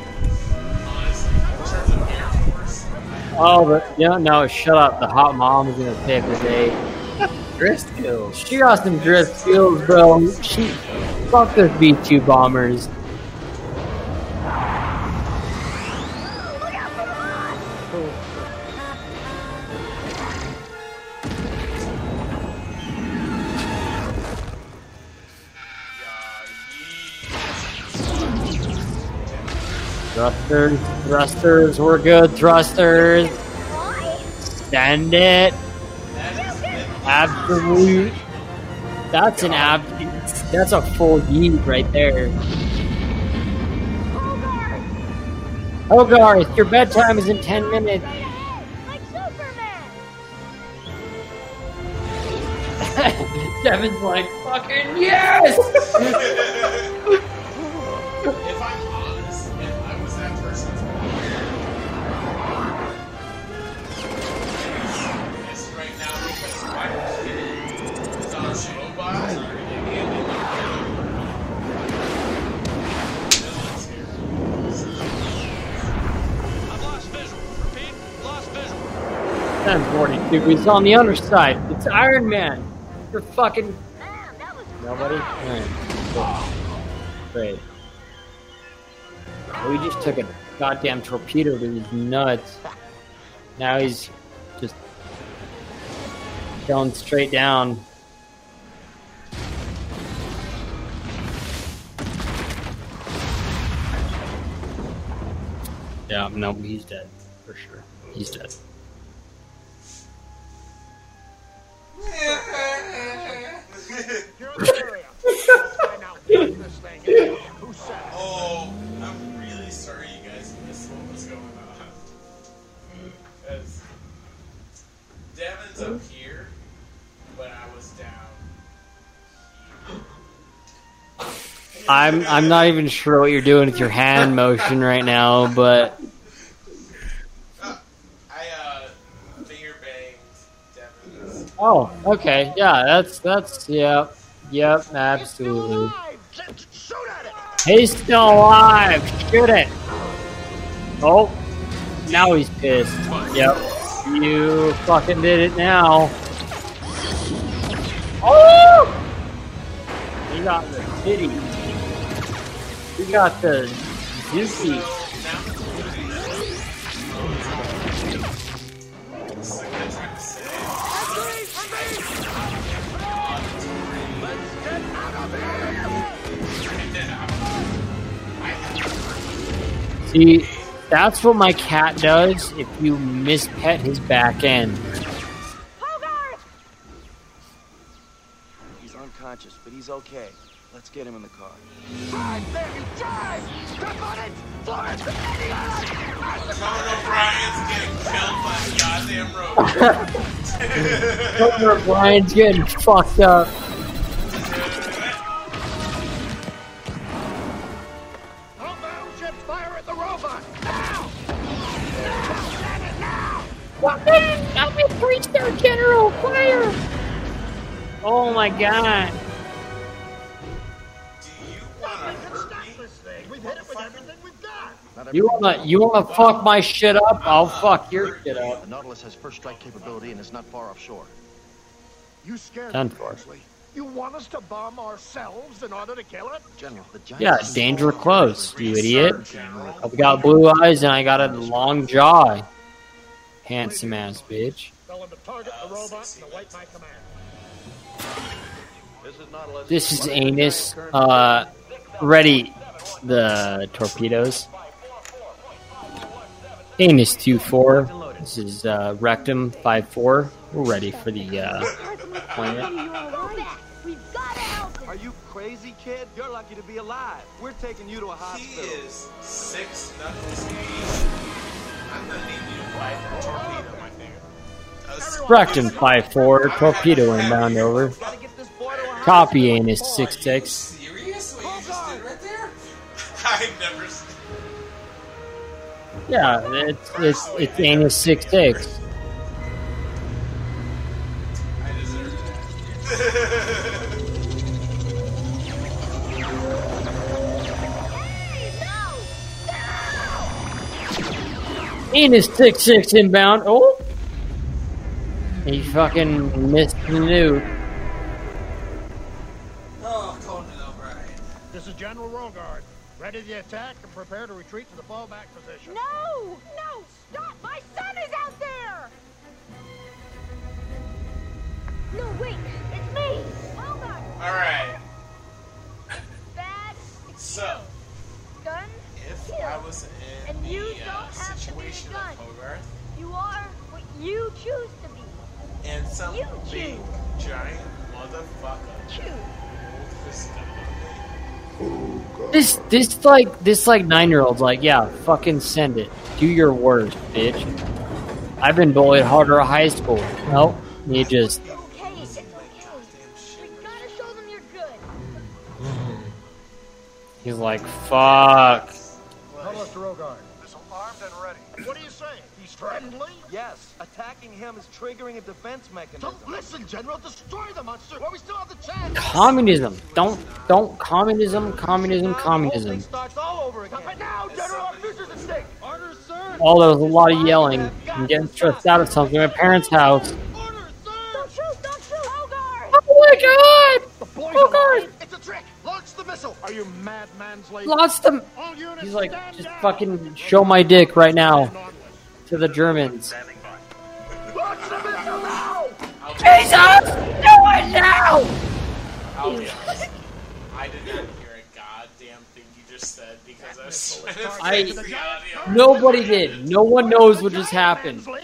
Honestly, in terms of Air Force, Oh, but yeah, no, shut up. The hot mom is gonna pick the day. Drift kills. She got some drift skills, bro. She fuck those B two bombers. Thrusters, thrusters, we're good. Thrusters, send it. Absolute. That's an ab. That's a full yeet right there. Hogarth, your bedtime is in ten minutes. Like Superman! Devin's like, fucking yes! 1042, he's on the underside. It's Iron Man. You're fucking. Man, Nobody? Great. We just took a goddamn torpedo to his nuts. Now he's just going straight down. Yeah, no, he's dead. For sure. He's dead. Oh, I'm really sorry you guys missed what was going on. Because Devin's up here, but I was down I'm I'm not even sure what you're doing with your hand motion right now, but I uh finger banged Devin's. Oh, okay, yeah, that's that's yep, yep, absolutely. He's still alive. Shoot it. Oh, now he's pissed. Yep, you fucking did it now. Oh, he got the titty. He got the Zuki. See, that's what my cat does if you mispet his back end. Hogarth! He's unconscious, but he's okay. Let's get him in the car. Drive, there you drive! Step on it! Floor it! Conan O'Brien's getting killed by the goddamn road. O'Brien's getting fucked up. Now! I'm a three star general. Fire! Oh my god. We've hit it with everything we've got. You wanna you wanna fuck my shit up? I'll fuck your shit up. The Nautilus has first strike capability and is not far offshore. You scared Ten me, You want us to bomb ourselves in order to kill it? General, the giant Yeah, danger close, you idiot. I've got blue eyes and I got a long jaw. Handsome ass bitch. Tell them to target the robot and await my command. This is Nautilus. Anus. Uh, ready the torpedoes. Anus two four. This is uh, Rectum five four. We're ready for the uh, deployment. Are you crazy, kid? You're lucky to be alive. We're taking you to a He is six knuckles Rectum five four. Torpedo inbound over. Copy Anus six six. Serious? What you just right there? I've never. Yeah, it's it's it's Anus six six. I deserve that. Anus six six inbound. Oh, he fucking missed the nuke. oh, Conan O'Brien. This is General Rogard. Ready to attack and prepare to retreat to the fallback position. No! No! Stop! My son is out there! No, wait! It's me! Hold on! Alright, Bad so gun. If Kill. I was in And you the don't uh, have to be situation gun. of Hogarth You are what you choose to be. and some You big choose. giant motherfucker Choose. pulled his gun on me, This this like this like nine year old's like, yeah, fucking send it. Do your worst, bitch. I've been bullied harder at high school. Nope. You just Okay, it's okay. We gotta show them you're good. he's like, fuck. Tell us to Rogard. Missile armed and ready. What do you say? He's friendly? Yes, attacking him is triggering a defense mechanism. Don't listen, General. Destroy the monster while we still have the chance. Communism. Don't don't communism, communism, communism. Starts all over again. Now, General. Our future's at stake. Order, sir. Oh, there was a lot of yelling. I'm getting stressed out of something at my parents' house. Order, sir. Don't shoot! Don't shoot! Oh, Hogarth! Oh my god! The boy's Oh, God. Launch the missile. Are you mad, mansley? Lost them. He's like, just down. fucking show my dick right now to the Germans. Launch the missile now. Jesus! Do it now! I'll be honest. I did not hear a goddamn thing you just said because I was trying to I- fix the audio. Nobody did. No one knows what just happened. No,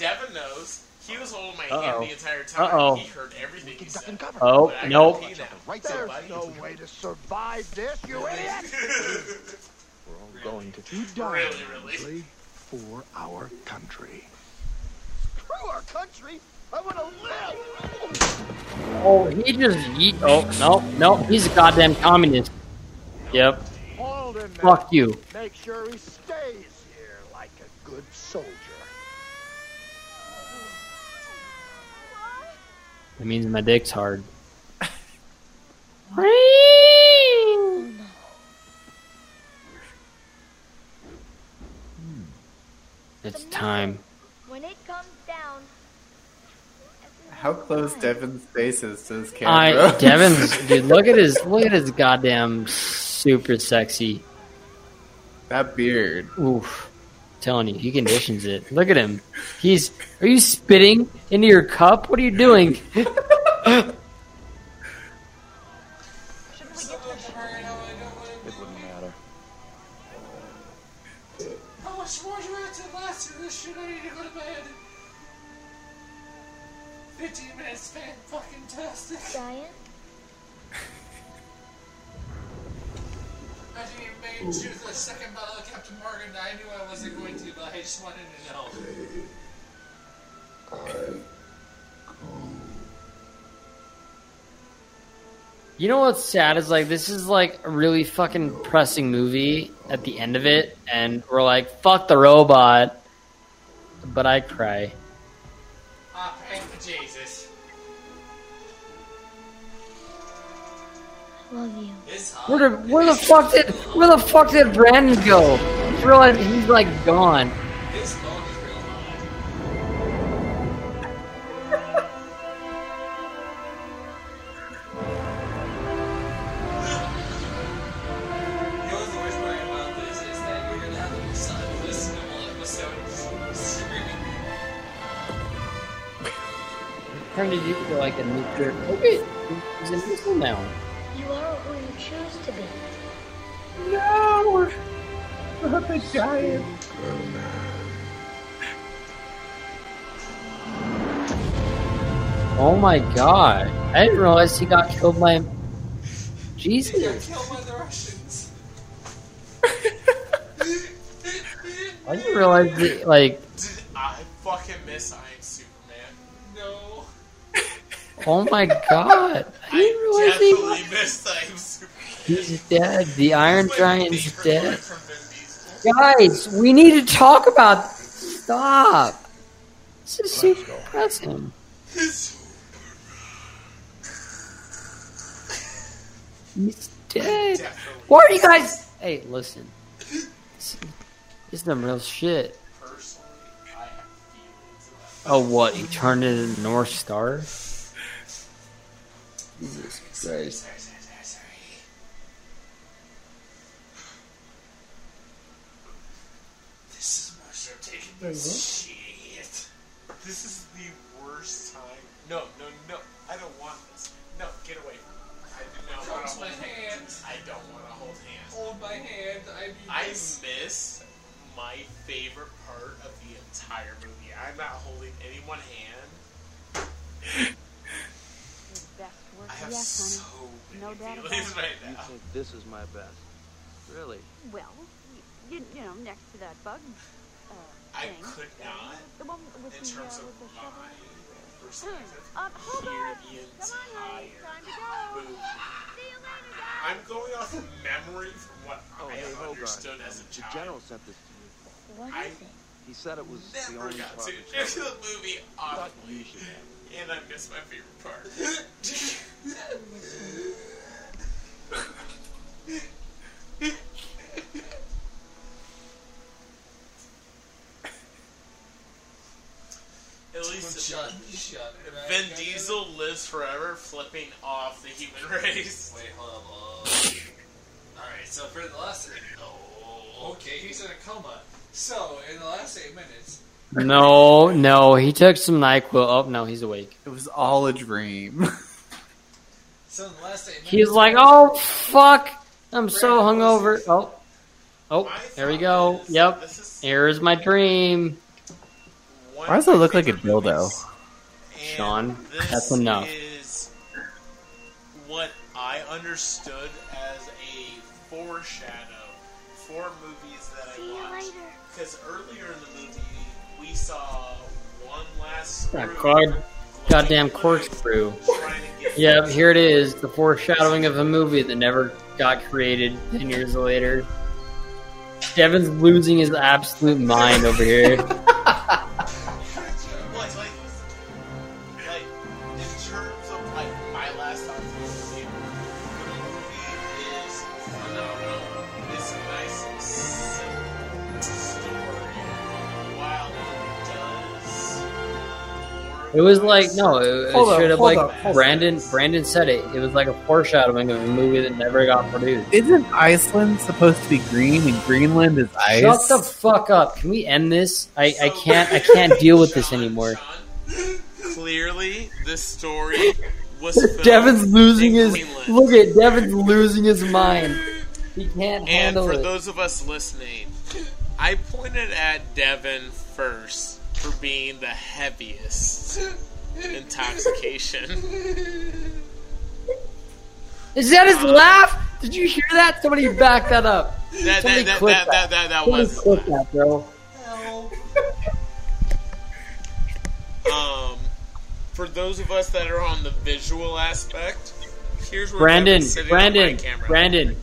Devin knows. He was holding my Uh-oh. hand the entire time. Uh-oh. He heard everything you said. Oh, nope. gotta pee now. Right So, there's no way to survive this, you idiot. We're all going to You die, Really, really. For our country. Screw our country. I want to live. Oh, he just he, oh no no he's a goddamn communist. Yep. Fuck you. Make sure he stays here like a good soldier. That means my dick's hard. Hmm. It's time. When it comes down, How close Devin's face is to this camera. I Devin's dude, look at his look at his goddamn super sexy. that beard. Oof. Telling you, he conditions it. Look at him. He's are you spitting into your cup? What are you doing? It wouldn't matter. How much more do I to last this shit? I need to go to bed. 15 minutes fantastic. Giant. I didn't even make it to the second bottle of Captain Morgan. I knew I wasn't going to, but I just wanted to know. You know what's sad is like this is like a really fucking pressing movie at the end of it, and we're like, fuck the robot. but I cry. Love you. Where the where the fuck did where the fuck did Brandon go? I just realized he's like gone. His phone is real. You know what the worst part about this is that you're gonna have a listen to whole episode screaming. Turned it into like a nuclear. Okay, he's invisible now. You are who you choose to be. No! Not the giant. Oh my god! I didn't realize he got killed by. He got Jesus! killed by the Russians. I didn't realize that, like. Oh my god! I didn't realize he Definitely miss I Am Superman. He's dead. The Iron Giant's favorite dead. part from Vin Diesel. Guys, we need to talk about. Stop. This is super depressing. He's dead. Definitely. Why are you guys? Hey, listen. This, this is some real shit. Personally, I have feelings about Oh, what? He turned into the North Star? Jesus Christ. Sorry, sorry, sorry, sorry. This is Mercer taking this shit. This is the worst time. No, No doubt about it. right You think this is my best? Really? Well, you, you know, next to that bug. Uh, I thing. could not, The one with in the, terms uh, of with the my shovel. perspective, hold hear on. the Come on, honey. entire Time to go. movie. See you later, guys. I'm going off of memory from what Oh, I hey, hold on. understood as a child. The general sent this to you. What I is it? He said it was the only got part to of into the the movie Thought oddly, you should have. and I missed my favorite part. At least Shut, shut. it. Vin Diesel lives forever, flipping off the human race. Wait, hold up. Uh, Alright, so for the last. Oh, okay, he's in a coma. So, in the last eight minutes, No, no, he took some NyQuil. Oh, no, he's awake. It was all a dream. so in the last eight minutes, He's like, oh, fuck. I'm so hungover. Oh, oh, there we go. Yep. Here's my dream. Why does it look like a dildo? Sean, that's enough. Is what I understood as a foreshadow for movies that See I you watched. later. Because earlier in the movie, we saw one last That screw god, goddamn corkscrew. Yep, here it is. The foreshadowing of a movie that never got created 10 years later. Devin's losing his absolute mind over here. It was like no, it, it Hold up, should have hold like up, hold up. Brandon. Brandon said it. It was like a foreshadowing of a movie that never got produced. Isn't Iceland supposed to be green and Greenland is ice? Shut the fuck up! Can we end this? I, I can't I can't deal with this anymore. clearly, this story was filmed Devin's losing in his Greenland. look at Devin's losing his mind. He can't And handle for it. those of us listening, I pointed at Devin first for being the heaviest intoxication. Is that his laugh? Did you hear that? Somebody back that up. That Somebody that that clip that, that, that, that Somebody was clip that, bro. um for those of us that are on the visual aspect. Here's where Brandon, Devin's on Brandon, my camera. Brandon,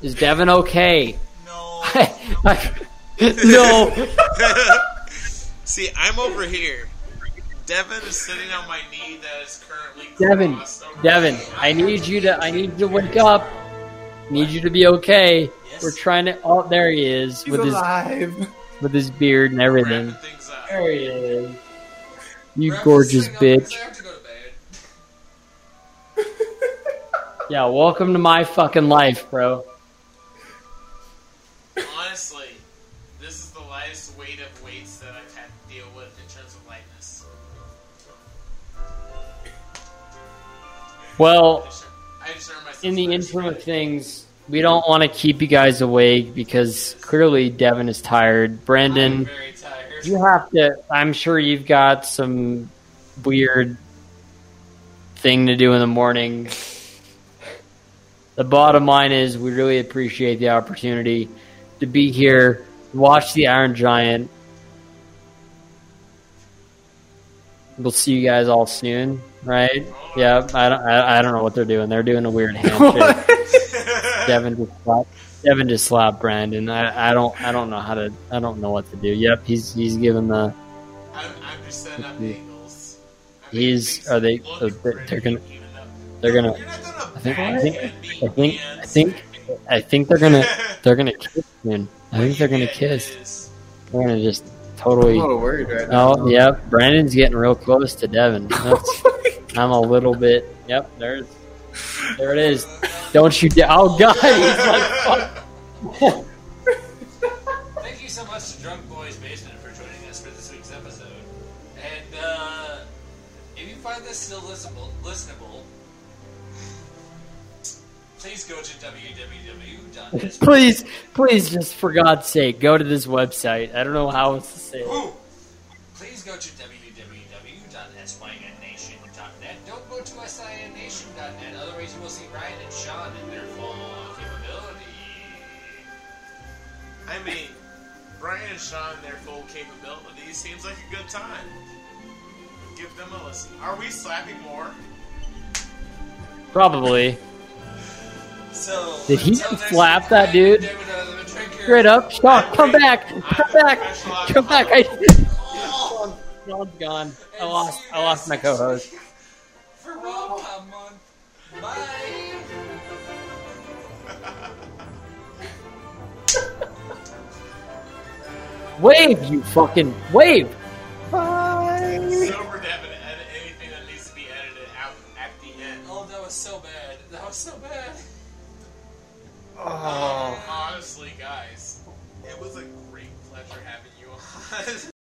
is Devin okay? No. no. See, I'm over here. Devin is sitting on my knee that is currently Devin, Devin, I need you to I need you to wake up. Need you to be okay. We're trying to. Oh, there he is He's with his with his beard and everything. Wrapping things up. There he is. You Breakfast gorgeous thing up bitch. I have to go to bed. Yeah, welcome to my fucking life, bro. Well, I just earned myself in the interim of things, we don't want to keep you guys awake because clearly Devin is tired. Brandon, tired. you have to. I'm sure you've got some weird thing to do in the morning. The bottom line is, we really appreciate the opportunity to be here, watch the Iron Giant. We'll see you guys all soon, right? Yeah, I don't, I, I don't know what they're doing. They're doing a weird handshake. Devin just slapped, Devin just slapped Brandon. I, I don't I don't know how to I don't know what to do. Yep, he's he's giving the I'm, I'm just setting up angles. he's are they oh, Look are at they, Brandon they're gonna even up. they're gonna You're gonna I think I think I think. I think I think they're gonna they're gonna kiss soon. I think they're gonna Yeah, it kiss. is. They're gonna just I'm totally a little worried right oh, now. Oh yep, Brandon's getting real close to Devin. That's- I'm a little bit yep, there's there it is. Don't you dare oh god like fuck Thank you so much to Drunk Boys Basement for joining us for this week's episode. And uh, if you find this still listenable, listenable, please go to www. Please, please, just for God's sake, go to this website. I don't know how else to say it. Ooh. Please go to www.synnation.net. I mean, Brian and Sean, their full capability seems like a good time. Give them a listen. Are we slapping more? Probably. So, Did he until just next slap that I, dude? David, uh, Straight up, Sean, come back, come back, come back. I, Oh, Sean's gone. I lost, I lost my co-host. For Rom Pom Month. Bye. Wave, you fucking wave. Bye. Sober Devin, edit anything that needs to be edited out at the end. Oh, that was so bad. That was so bad. Oh, honestly, guys, it was a great pleasure having you on.